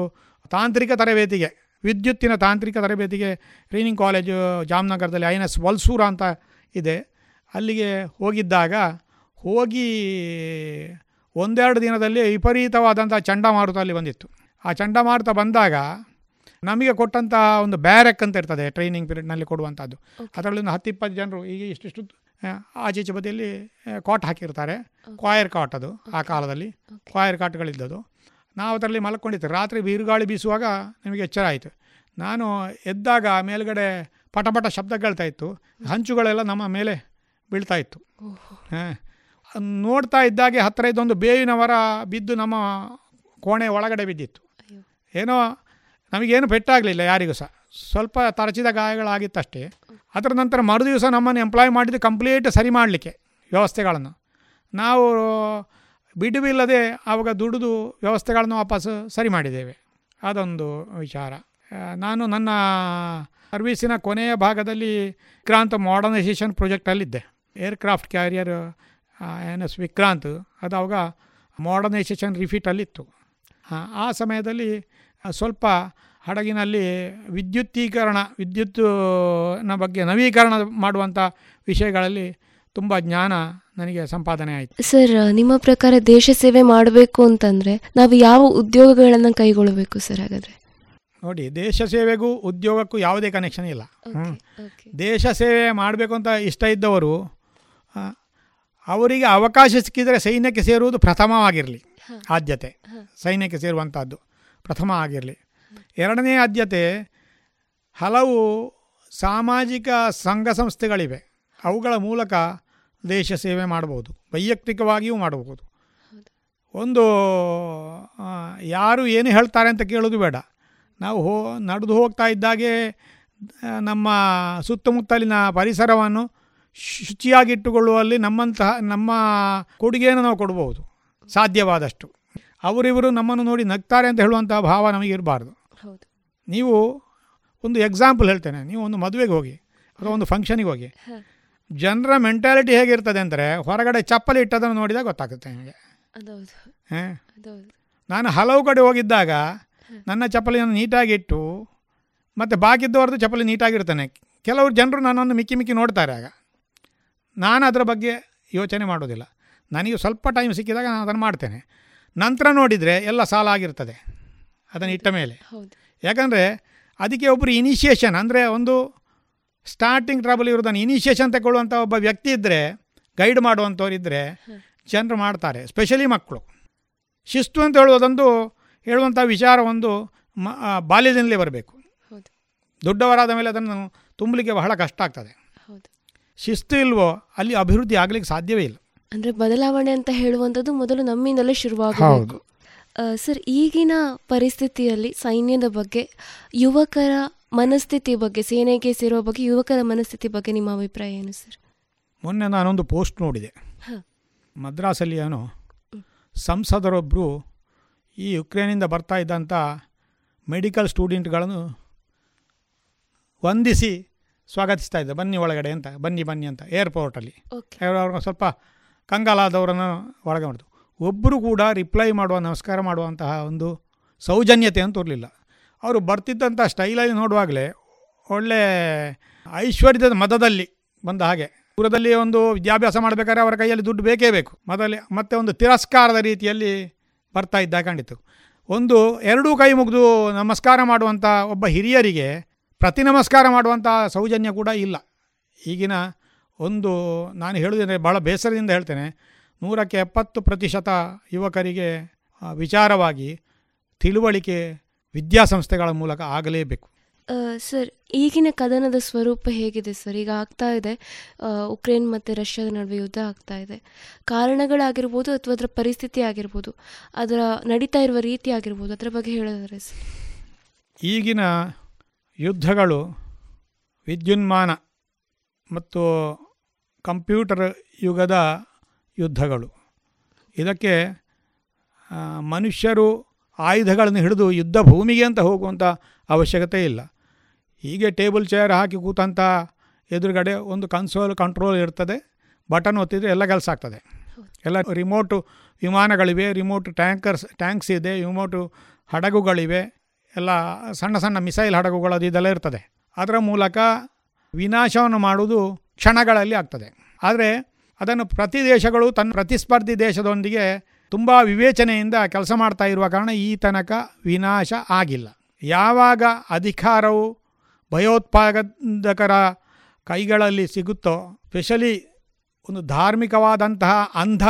ತಾಂತ್ರಿಕ ತರಬೇತಿಗೆ ವಿದ್ಯುತ್ತಿನ ತಾಂತ್ರಿಕ ತರಬೇತಿಗೆ ಟ್ರೈನಿಂಗ್ ಕಾಲೇಜು ಜಾಮ್ನಗರದಲ್ಲಿ ಐ ಎನ್ ಎಸ್ ವಲ್ಸೂರ ಅಂತ ಇದೆ. ಅಲ್ಲಿಗೆ ಹೋಗಿದ್ದಾಗ ಹೋಗಿ ಒಂದೆರಡು ದಿನದಲ್ಲಿ ವಿಪರೀತವಾದಂಥ ಚಂಡಮಾರುತ ಅಲ್ಲಿ ಬಂದಿತ್ತು. ಆ ಚಂಡಮಾರುತ ಬಂದಾಗ ನಮಗೆ ಕೊಟ್ಟಂತಹ ಒಂದು ಬ್ಯಾರೆಕ್ ಅಂತ ಇರ್ತದೆ ಟ್ರೈನಿಂಗ್ ಪೀರಿಯಡ್ನಲ್ಲಿ ಕೊಡುವಂಥದ್ದು ಅದರಲ್ಲಿ ಒಂದು ಹತ್ತಿಪ್ಪತ್ತು ಜನರು ಈಗ ಇಷ್ಟಿಷ್ಟು ಆಚೆ ಆಚೀಚೆ ಬದಿಯಲ್ಲಿ ಕಾಟ್ ಹಾಕಿರ್ತಾರೆ. ಕ್ವಾಯರ್ ಕಾಟ್ ಅದು ಆ ಕಾಲದಲ್ಲಿ. ಕ್ವಾಯರ್ ಕಾಟ್ಗಳಿದ್ದದು ನಾವು ಅದರಲ್ಲಿ ಮಲ್ಕೊಂಡಿದ್ದೆ ರಾತ್ರಿ ಬೀರುಗಾಳಿ ಬೀಸುವಾಗ ನಿಮಗೆ ಎಚ್ಚರ ಆಯಿತು. ನಾನು ಎದ್ದಾಗ ಮೇಲ್ಗಡೆ ಪಟಪಟ ಶಬ್ದ ಕೇಳ್ತಾ ಇತ್ತು. ಹಂಚುಗಳೆಲ್ಲ ನಮ್ಮ ಮೇಲೆ ಬೀಳ್ತಾ ಇತ್ತು. ಹಾಂ. ನೋಡ್ತಾ ಇದ್ದಾಗೆ ಹತ್ತಿರ ಇದ್ದೊಂದು ಬೇವಿನ ಮರ ಬಿದ್ದು ನಮ್ಮ ಕೋಣೆ ಒಳಗಡೆ ಬಿದ್ದಿತ್ತು. ಏನೋ ನಮಗೇನು ಪೆಟ್ಟಾಗಲಿಲ್ಲ ಯಾರಿಗೂ ಸಹ. ಸ್ವಲ್ಪ ತರಚಿದ ಗಾಯಗಳಾಗಿತ್ತಷ್ಟೇ. ಅದರ ನಂತರ ಮರುದಿವಸ ನಮ್ಮನ್ನು ಎಂಪ್ಲಾಯ್ ಮಾಡಿದ್ದು ಕಂಪ್ಲೀಟ್ ಸರಿ ಮಾಡಲಿಕ್ಕೆ ವ್ಯವಸ್ಥೆಗಳನ್ನು. ನಾವು ಬಿಡುವಿಲ್ಲದೆ ಆವಾಗ ದುಡಿದು ವ್ಯವಸ್ಥೆಗಳನ್ನು ವಾಪಸ್ ಸರಿ ಮಾಡಿದ್ದೇವೆ. ಅದೊಂದು ವಿಚಾರ. ನಾನು ನನ್ನ ಸರ್ವೀಸಿನ ಕೊನೆಯ ಭಾಗದಲ್ಲಿ ಕ್ರಾಂತ modernisation ಪ್ರಾಜೆಕ್ಟಲ್ಲಿದ್ದೆ aircraft carrier N S Vikrant ಅದು ಅವಾಗ ಮಾಡರ್ನೈಸೇಷನ್ ರಿಫಿಟಲ್ಲಿತ್ತು ಆ, ಆ ಸಮಯದಲ್ಲಿ ಸ್ವಲ್ಪ ಹಡಗಿನಲ್ಲಿ ವಿದ್ಯುತ್ತೀಕರಣ ವಿದ್ಯುತ್ನ ಬಗ್ಗೆ ನವೀಕರಣ ಮಾಡುವಂಥ ವಿಷಯಗಳಲ್ಲಿ ತುಂಬ ಜ್ಞಾನ ನನಗೆ ಸಂಪಾದನೆ ಆಯಿತು. ಸರ್ ನಿಮ್ಮ ಪ್ರಕಾರ ದೇಶ ಸೇವೆ ಮಾಡಬೇಕು ಅಂತಂದರೆ ನಾವು ಯಾವ ಉದ್ಯೋಗಗಳನ್ನು ಕೈಗೊಳ್ಳಬೇಕು ಸರ್ ಹಾಗಾದರೆ? ನೋಡಿ ದೇಶ ಸೇವೆಗೂ ಉದ್ಯೋಗಕ್ಕೂ ಯಾವುದೇ ಕನೆಕ್ಷನ್ ಇಲ್ಲ. ದೇಶ ಸೇವೆ ಮಾಡಬೇಕು ಅಂತ ಇಷ್ಟ ಇದ್ದವರು ಅವರಿಗೆ ಅವಕಾಶ ಸಿಕ್ಕಿದರೆ ಸೈನ್ಯಕ್ಕೆ ಸೇರುವುದು ಪ್ರಥಮವಾಗಿರಲಿ. ಆದ್ಯತೆ. ಸೈನ್ಯಕ್ಕೆ ಸೇರುವಂಥದ್ದು ಪ್ರಥಮ ಆಗಿರಲಿ. ಎರಡನೇ ಆದ್ಯತೆ ಹಲವು ಸಾಮಾಜಿಕ ಸಂಘ ಸಂಸ್ಥೆಗಳಿವೆ. ಅವುಗಳ ಮೂಲಕ ದೇಶ ಸೇವೆ ಮಾಡಬಹುದು. ವೈಯಕ್ತಿಕವಾಗಿಯೂ ಮಾಡಬಹುದು. ಒಂದು ಯಾರು ಏನು ಹೇಳ್ತಾರೆ ಅಂತ ಕೇಳೋದು ಬೇಡ. ನಾವು ಹೋ ನಡೆದು ಹೋಗ್ತಾ ಇದ್ದಾಗೆ ನಮ್ಮ ಸುತ್ತಮುತ್ತಲಿನ ಪರಿಸರವನ್ನು ಶುಚಿಯಾಗಿಟ್ಟುಕೊಳ್ಳುವಲ್ಲಿ ನಮ್ಮಂತಹ ನಮ್ಮ ಕೊಡುಗೆಯನ್ನು ನಾವು ಕೊಡಬಹುದು ಸಾಧ್ಯವಾದಷ್ಟು. ಅವರಿವರು ನಮ್ಮನ್ನು ನೋಡಿ ನಗ್ತಾರೆ ಅಂತ ಹೇಳುವಂತಹ ಭಾವ ನಮಗಿರಬಾರ್ದು ಹೌದು. ನೀವು ಒಂದು ಎಕ್ಸಾಂಪಲ್ ಹೇಳ್ತೇನೆ. ನೀವು ಒಂದು ಮದುವೆಗೆ ಹೋಗಿ ಅಥವಾ ಒಂದು ಫಂಕ್ಷನಿಗೆ ಹೋಗಿ. ಜನರ ಮೆಂಟಾಲಿಟಿ ಹೇಗಿರ್ತದೆ ಅಂದರೆ ಹೊರಗಡೆ ಚಪ್ಪಲಿ ಇಟ್ಟದನ್ನು ನೋಡಿದಾಗ ಗೊತ್ತಾಗುತ್ತೆ ನಿಮಗೆ. ಅದೌದು. ಹಾಂ. ಅದೌದು. ನಾನು ಹಲವು ಕಡೆ ಹೋಗಿದ್ದಾಗ ನನ್ನ ಚಪ್ಪಲಿಯನ್ನು ನೀಟಾಗಿಟ್ಟು ಮತ್ತು ಬಾಕಿದ್ದವ್ರದ್ದು ಚಪ್ಪಲಿ ನೀಟಾಗಿರ್ತಾನೆ ಕೆಲವರು ಜನರು ನನ್ನನ್ನು ಮಿಕ್ಕಿ ಮಿಕ್ಕಿ ನೋಡ್ತಾರೆ ಆಗ. ನಾನು ಅದರ ಬಗ್ಗೆ ಯೋಚನೆ ಮಾಡೋದಿಲ್ಲ. ನನಗೆ ಸ್ವಲ್ಪ ಟೈಮ್ ಸಿಕ್ಕಿದಾಗ ನಾನು ಅದನ್ನು ಮಾಡ್ತೇನೆ. ನಂತರ ನೋಡಿದರೆ ಎಲ್ಲ ಸಾಲ ಆಗಿರ್ತದೆ. ಅದನ್ನು ಇಟ್ಟ ಮೇಲೆ. ಯಾಕಂದರೆ ಅದಕ್ಕೆ ಒಬ್ಬರು ಇನಿಷಿಯೇಷನ್ ಅಂದರೆ ಒಂದು ಸ್ಟಾರ್ಟಿಂಗ್ ಟ್ರಬಲ್ ಇರೋದನ್ನು ಇನಿಷಿಯೇಷನ್ ತಗೊಳ್ಳುವಂಥ ಒಬ್ಬ ವ್ಯಕ್ತಿ ಇದ್ದರೆ ಗೈಡ್ ಮಾಡುವಂಥವ್ರು ಇದ್ದರೆ ಜನರು ಮಾಡ್ತಾರೆ ಸ್ಪೆಷಲಿ ಮಕ್ಕಳು. ಶಿಸ್ತು ಅಂತ ಹೇಳುವುದೊಂದು ಹೇಳುವಂಥ ವಿಚಾರ ಒಂದು ಮ ಬಾಲ್ಯದಿಂದಲೇ ಬರಬೇಕು. ದೊಡ್ಡವರಾದ ಮೇಲೆ ಅದನ್ನು ತುಂಬಲಿಕ್ಕೆ ಬಹಳ ಕಷ್ಟ ಆಗ್ತದೆ. ಶಿಸ್ತು ಇಲ್ವೋ ಅಲ್ಲಿ ಅಭಿವೃದ್ಧಿ ಆಗ್ಲಿಕ್ಕೆ ಸಾಧ್ಯವೇ ಇಲ್ಲ. ಅಂದ್ರೆ ಬದಲಾವಣೆ ಅಂತ ಹೇಳುವಂಥದ್ದು ಮೊದಲು ನಮ್ಮಿಂದಲೇ ಶುರುವಾಗಬೇಕು. ಸರ್ ಈಗಿನ ಪರಿಸ್ಥಿತಿಯಲ್ಲಿ ಸೈನ್ಯದ ಬಗ್ಗೆ ಯುವಕರ ಮನಸ್ಥಿತಿ ಬಗ್ಗೆ ಸೇನೆಗೆ ಸೇರುವ ಬಗ್ಗೆ ಯುವಕರ ಮನಸ್ಥಿತಿ ಬಗ್ಗೆ ನಿಮ್ಮ ಅಭಿಪ್ರಾಯ ಏನು ಸರ್? ಮೊನ್ನೆ ನಾನೊಂದು ಪೋಸ್ಟ್ ನೋಡಿದೆ. ಮದ್ರಾಸಲ್ಲಿ ಏನೋ ಸಂಸದರೊಬ್ಬರು ಈ ಯುಕ್ರೇನಿಂದ ಬರ್ತಾ ಇದ್ದಂಥ ಮೆಡಿಕಲ್ ಸ್ಟೂಡೆಂಟ್ಗಳನ್ನು ವಂದಿಸಿ ಸ್ವಾಗತಿಸ್ತಾ ಇದ್ದ. ಬನ್ನಿ ಒಳಗಡೆ ಅಂತ. ಬನ್ನಿ ಬನ್ನಿ ಅಂತ ಏರ್ಪೋರ್ಟಲ್ಲಿ ಅವ್ರನ್ನ ಸ್ವಲ್ಪ ಕಂಗಾಲಾದವರನ್ನು ಒಳಗೆ ಮಾಡಿದ್ರು ಒಬ್ಬರು ಕೂಡ ರಿಪ್ಲೈ ಮಾಡುವ ನಮಸ್ಕಾರ ಮಾಡುವಂತಹ ಒಂದು ಸೌಜನ್ಯತೆ ಅಂತ ಇರಲಿಲ್ಲ. ಅವರು ಬರ್ತಿದ್ದಂಥ ಸ್ಟೈಲಲ್ಲಿ ನೋಡುವಾಗಲೇ ಒಳ್ಳೆ ಐಶ್ವರ್ಯದ ಮದದಲ್ಲಿ ಬಂದ ಹಾಗೆ. ದೂರದಲ್ಲಿ ಒಂದು ವಿದ್ಯಾಭ್ಯಾಸ ಮಾಡಬೇಕಾದ್ರೆ ಅವರ ಕೈಯಲ್ಲಿ ದುಡ್ಡು ಬೇಕೇ ಬೇಕು. ಮೊದಲೇ ಮತ್ತೆ ಒಂದು ತಿರಸ್ಕಾರದ ರೀತಿಯಲ್ಲಿ ಬರ್ತಾ ಇದ್ದ ಕಂಡಿತು ಒಂದು ಎರಡೂ ಕೈ ಮುಗಿದು ನಮಸ್ಕಾರ ಮಾಡುವಂಥ ಒಬ್ಬ ಹಿರಿಯರಿಗೆ ಪ್ರತಿ ನಮಸ್ಕಾರ ಮಾಡುವಂಥ ಸೌಜನ್ಯ ಕೂಡ ಇಲ್ಲ. ಈಗಿನ ಒಂದು ನಾನು ಹೇಳುವುದಂದರೆ ಭಾಳ ಬೇಸರದಿಂದ ಹೇಳ್ತೇನೆ ನೂರಕ್ಕೆ ಎಪ್ಪತ್ತು ಪ್ರತಿಶತ ಯುವಕರಿಗೆ ವಿಚಾರವಾಗಿ ತಿಳುವಳಿಕೆ ವಿದ್ಯಾಸಂಸ್ಥೆಗಳ ಮೂಲಕ ಆಗಲೇಬೇಕು. ಸರ್ ಈಗಿನ ಕದನದ ಸ್ವರೂಪ ಹೇಗಿದೆ ಸರ್? ಈಗ ಆಗ್ತಾ ಇದೆ ಉಕ್ರೇನ್ ಮತ್ತು ರಷ್ಯಾದ ನಡುವೆ ಯುದ್ಧ ಆಗ್ತಾ ಇದೆ. ಕಾರಣಗಳಾಗಿರ್ಬೋದು ಅಥವಾ ಅದರ ಪರಿಸ್ಥಿತಿ ಆಗಿರ್ಬೋದು ಅದರ ನಡೀತಾ ಇರುವ ರೀತಿ ಆಗಿರ್ಬೋದು ಅದರ ಬಗ್ಗೆ ಹೇಳಿದರೆ ಸರ್. ಈಗಿನ ಯುದ್ಧಗಳು, ವಿದ್ಯುನ್ಮಾನ ಮತ್ತು ಕಂಪ್ಯೂಟರ್ ಯುಗದ ಯುದ್ಧಗಳು. ಇದಕ್ಕೆ ಮನುಷ್ಯರು ಆಯುಧಗಳನ್ನು ಹಿಡಿದು ಯುದ್ಧ ಭೂಮಿಗೆ ಅಂತ ಹೋಗುವಂಥ ಅವಶ್ಯಕತೆ ಇಲ್ಲ. ಹೀಗೆ ಟೇಬಲ್ ಚೇರ್ ಹಾಕಿ ಕೂತಂಥ ಎದುರುಗಡೆ ಒಂದು ಕನ್ಸೋಲ್, ಕಂಟ್ರೋಲ್ ಇರ್ತದೆ. ಬಟನ್ ಒತ್ತಿದರೆ ಎಲ್ಲ ಕೆಲಸ ಆಗ್ತದೆ. ಎಲ್ಲ ರಿಮೋಟು ವಿಮಾನಗಳಿವೆ, ರಿಮೋಟ್ ಟ್ಯಾಂಕರ್ಸ್, ಟ್ಯಾಂಕ್ಸ್ ಇದೆ, ರಿಮೋಟು ಹಡಗುಗಳಿವೆ. ಎಲ್ಲ ಸಣ್ಣ ಸಣ್ಣ ಮಿಸೈಲ್ ಹಡಗುಗಳು ಅದು ಇದೆಲ್ಲ ಇರ್ತದೆ. ಅದರ ಮೂಲಕ ವಿನಾಶವನ್ನು ಮಾಡುವುದು ಕ್ಷಣಗಳಲ್ಲಿ ಆಗ್ತದೆ. ಆದರೆ ಅದನ್ನು ಪ್ರತಿ ದೇಶಗಳು ತನ್ನ ಪ್ರತಿಸ್ಪರ್ಧಿ ದೇಶದೊಂದಿಗೆ ತುಂಬ ವಿವೇಚನೆಯಿಂದ ಕೆಲಸ ಮಾಡ್ತಾ ಇರುವ ಕಾರಣ ಈ ತನಕ ವಿನಾಶ ಆಗಿಲ್ಲ. ಯಾವಾಗ ಅಧಿಕಾರವು ಭಯೋತ್ಪಾದಕರ ಕೈಗಳಲ್ಲಿ ಸಿಗುತ್ತೋ, ಸ್ಪೆಷಲಿ ಒಂದು ಧಾರ್ಮಿಕವಾದಂತಹ ಅಂಧ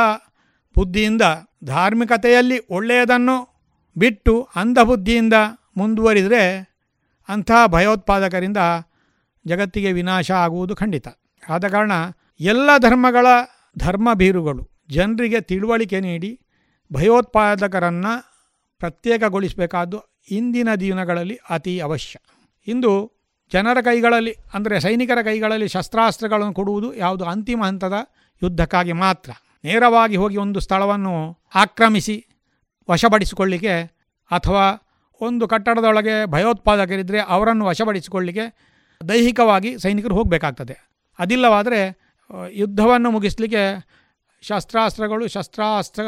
ಬುದ್ಧಿಯಿಂದ, ಧಾರ್ಮಿಕತೆಯಲ್ಲಿ ಒಳ್ಳೆಯದನ್ನು ಬಿಟ್ಟು ಅಂಧ ಬುದ್ಧಿಯಿಂದ ಮುಂದುವರಿದರೆ ಅಂಥ ಭಯೋತ್ಪಾದಕರಿಂದ ಜಗತ್ತಿಗೆ ವಿನಾಶ ಆಗುವುದು ಖಂಡಿತ. ಆದ ಕಾರಣ ಎಲ್ಲ ಧರ್ಮಗಳ ಧರ್ಮ ಬೀರುಗಳು ಜನರಿಗೆ ತಿಳುವಳಿಕೆ ನೀಡಿ ಭಯೋತ್ಪಾದಕರನ್ನು ಪ್ರತ್ಯೇಕಗೊಳಿಸಬೇಕಾದ್ದು ಇಂದಿನ ದಿನಗಳಲ್ಲಿ ಅತಿ ಅವಶ್ಯ. ಇಂದು ಜನರ ಕೈಗಳಲ್ಲಿ ಅಂದರೆ ಸೈನಿಕರ ಕೈಗಳಲ್ಲಿ ಶಸ್ತ್ರಾಸ್ತ್ರಗಳನ್ನು ಕೊಡುವುದು ಯಾವುದು ಅಂತಿಮ ಹಂತದ ಯುದ್ಧಕ್ಕಾಗಿ ಮಾತ್ರ. ನೇರವಾಗಿ ಹೋಗಿ ಒಂದು ಸ್ಥಳವನ್ನು ಆಕ್ರಮಿಸಿ ವಶಪಡಿಸಿಕೊಳ್ಳಿಕ್ಕೆ ಅಥವಾ ಒಂದು ಕಟ್ಟಡದೊಳಗೆ ಭಯೋತ್ಪಾದಕರಿದ್ದರೆ ಅವರನ್ನು ವಶಪಡಿಸಿಕೊಳ್ಳಿಕ್ಕೆ ದೈಹಿಕವಾಗಿ ಸೈನಿಕರು ಹೋಗಬೇಕಾಗ್ತದೆ. ಅದಿಲ್ಲವಾದರೆ ಯುದ್ಧವನ್ನು ಮುಗಿಸಲಿಕ್ಕೆ ಶಸ್ತ್ರಾಸ್ತ್ರಗಳು ಶಸ್ತ್ರಾಸ್ತ್ರ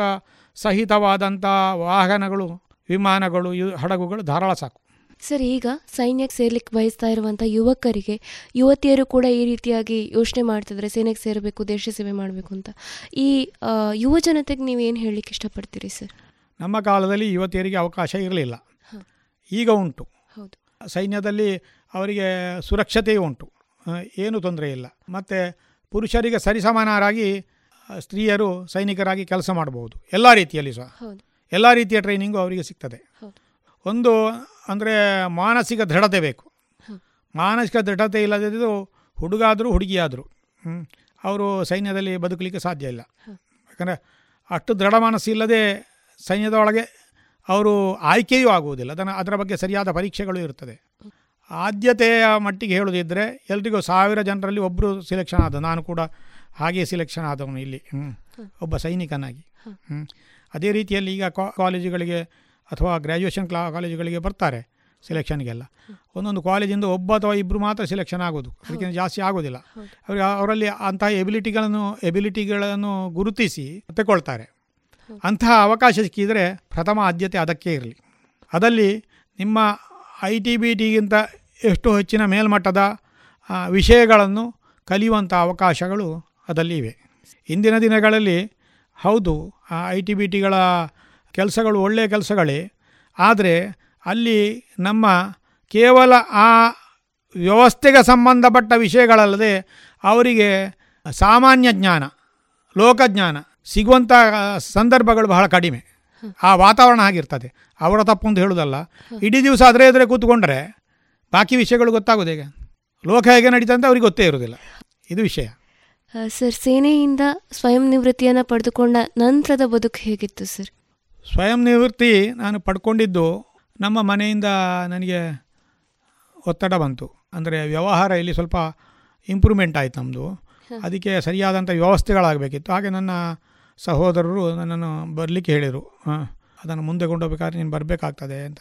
ಸಹಿತವಾದಂಥ ವಾಹನಗಳು ವಿಮಾನಗಳು ಹಡಗುಗಳು ಧಾರಾಳ ಸಾಕು. ಸರ್ ಈಗ ಸೈನ್ಯಕ್ಕೆ ಸೇರ್ಲಿಕ್ಕೆ ಬಯಸ್ತಾ ಇರುವಂಥ ಯುವಕರಿಗೆ ಯುವತಿಯರು ಕೂಡ ಈ ರೀತಿಯಾಗಿ ಯೋಚನೆ ಮಾಡ್ತಿದ್ರೆ ಸೇನೆಗೆ ಸೇರಬೇಕು ದೇಶ ಸೇವೆ ಮಾಡಬೇಕು ಅಂತ. ಈ ಯುವ ಜನತೆಗೆ ನೀವು ಏನು ಹೇಳಲಿಕ್ಕೆ ಇಷ್ಟಪಡ್ತೀರಿ ಸರ್? ನಮ್ಮ ಕಾಲದಲ್ಲಿ ಯುವತಿಯರಿಗೆ ಅವಕಾಶ ಇರಲಿಲ್ಲ. ಈಗ ಉಂಟು. ಸೈನ್ಯದಲ್ಲಿ ಅವರಿಗೆ ಸುರಕ್ಷತೆಯೂ ಉಂಟು. ಏನೂ ತೊಂದರೆ ಇಲ್ಲ. ಮತ್ತು ಪುರುಷರಿಗೆ ಸರಿಸಮಾನರಾಗಿ ಸ್ತ್ರೀಯರು ಸೈನಿಕರಾಗಿ ಕೆಲಸ ಮಾಡಬಹುದು. ಎಲ್ಲ ರೀತಿಯಲ್ಲಿ ಸಹ. ಎಲ್ಲ ರೀತಿಯ ಟ್ರೈನಿಂಗು ಅವರಿಗೆ ಸಿಗ್ತದೆ. ಒಂದು ಅಂದರೆ ಮಾನಸಿಕ ದೃಢತೆ ಬೇಕು. ಮಾನಸಿಕ ದೃಢತೆ ಇಲ್ಲದಿದ್ದು ಹುಡುಗಾದರೂ ಹುಡುಗಿಯಾದರೂ. ಅವರು ಸೈನ್ಯದಲ್ಲಿ ಬದುಕಲಿಕ್ಕೆ ಸಾಧ್ಯ ಇಲ್ಲ. ಯಾಕಂದರೆ ಅಷ್ಟು ದೃಢ ಮನಸ್ಸು ಇಲ್ಲದೆ ಸೈನ್ಯದ ಒಳಗೆ ಅವರು ಆಯ್ಕೆಯೂ ಆಗುವುದಿಲ್ಲ. ಅದನ್ನು ಅದರ ಬಗ್ಗೆ ಸರಿಯಾದ ಪರೀಕ್ಷೆಗಳು ಇರುತ್ತದೆ ಆದ್ಯತೆಯ ಮಟ್ಟಿಗೆ ಹೇಳುವುದಿದ್ದರೆ ಎಲ್ರಿಗೂ ಸಾವಿರ ಜನರಲ್ಲಿ ಒಬ್ಬರು ಸಿಲೆಕ್ಷನ್ ಆದ ನಾನು ಕೂಡ ಹಾಗೆ ಸಿಲೆಕ್ಷನ್ ಆದವನು ಇಲ್ಲಿ ಒಬ್ಬ ಸೈನಿಕನಾಗಿ ಹ್ಞೂ ಅದೇ ರೀತಿಯಲ್ಲಿ ಈಗ ಕಾಲೇಜುಗಳಿಗೆ ಅಥವಾ ಗ್ರ್ಯಾಜುಯೇಷನ್ ಕ್ಲಾ ಕಾಲೇಜುಗಳಿಗೆ ಬರ್ತಾರೆ ಸಿಲೆಕ್ಷನ್ಗೆಲ್ಲ ಒಂದೊಂದು ಕಾಲೇಜಿಂದ ಒಬ್ಬ ಅಥವಾ ಇಬ್ಬರು ಮಾತ್ರ ಸಿಲೆಕ್ಷನ್ ಆಗೋದು ಅದಕ್ಕಿಂತ ಜಾಸ್ತಿ ಆಗೋದಿಲ್ಲ ಅವರಿಗೆ ಅವರಲ್ಲಿ ಅಂತಹ ಎಬಿಲಿಟಿಗಳನ್ನು ಎಬಿಲಿಟಿಗಳನ್ನು ಗುರುತಿಸಿ ತಗೊಳ್ತಾರೆ ಅಂತಹ ಅವಕಾಶ ಸಿಕ್ಕಿದರೆ ಪ್ರಥಮ ಆದ್ಯತೆ ಅದಕ್ಕೆ ಇರಲಿ. ಅದಲ್ಲಿ ನಿಮ್ಮ ಐ ಟಿ ಬಿ ಟಿಗಿಂತ ಎಷ್ಟು ಹೆಚ್ಚಿನ ಮೇಲ್ಮಟ್ಟದ ವಿಷಯಗಳನ್ನು ಕಲಿಯುವಂಥ ಅವಕಾಶಗಳು ಅದಲ್ಲಿ ಇವೆ. ಇಂದಿನ ದಿನಗಳಲ್ಲಿ ಹೌದು ಐ ಟಿ ಬಿ ಟಿಗಳ ಕೆಲಸಗಳು ಒಳ್ಳೆಯ ಕೆಲಸಗಳೇ. ಆದರೆ ಅಲ್ಲಿ ನಮ್ಮ ಕೇವಲ ಆ ವ್ಯವಸ್ಥೆಗೆ ಸಂಬಂಧಪಟ್ಟ ವಿಷಯಗಳಲ್ಲದೆ ಅವರಿಗೆ ಸಾಮಾನ್ಯ ಜ್ಞಾನ, ಲೋಕಜ್ಞಾನ ಸಿಗುವಂಥ ಸಂದರ್ಭಗಳು ಬಹಳ ಕಡಿಮೆ. ಆ ವಾತಾವರಣ ಆಗಿರ್ತದೆ ಅವರ ತಪ್ಪು ಅಂತ ಹೇಳೋದಲ್ಲ ಇಡೀ ದಿವಸ ಅದರೇ ಎದುರೇ ಕೂತ್ಕೊಂಡ್ರೆ ಬಾಕಿ ವಿಷಯಗಳು ಗೊತ್ತಾಗೋದು ಹೇಗೆ? ಲೋಕ ಹೇಗೆ ನಡೀತಾ ಅಂತ ಅವ್ರಿಗೆ ಗೊತ್ತೇ ಇರೋದಿಲ್ಲ ಇದು ವಿಷಯ. ಸರ್ ಸೇನೆಯಿಂದ ಸ್ವಯಂ ನಿವೃತ್ತಿಯನ್ನು ಪಡೆದುಕೊಂಡ ನಂತರದ ಬದುಕು ಹೇಗಿತ್ತು ಸರ್? ಸ್ವಯಂ ನಿವೃತ್ತಿ ನಾನು ಪಡ್ಕೊಂಡಿದ್ದು ನಮ್ಮ ಮನೆಯಿಂದ ನನಗೆ ಒತ್ತಡ ಬಂತು. ಅಂದರೆ ವ್ಯವಹಾರ ಇಲ್ಲಿ ಸ್ವಲ್ಪ ಇಂಪ್ರೂವ್ಮೆಂಟ್ ಆಯಿತು ನಮ್ಮದು ಅದಕ್ಕೆ ಸರಿಯಾದಂಥ ವ್ಯವಸ್ಥೆಗಳಾಗಬೇಕಿತ್ತು. ಹಾಗೆ ನನ್ನ ಸಹೋದರರು ನನ್ನನ್ನು ಬರಲಿಕ್ಕೆ ಹೇಳಿದರು. ಹಾಂ, ಅದನ್ನು ಮುಂದೆ ಕೊಂಡೋಗ್ಬೇಕಾದ್ರೆ ನೀನು ಬರಬೇಕಾಗ್ತದೆ ಅಂತ.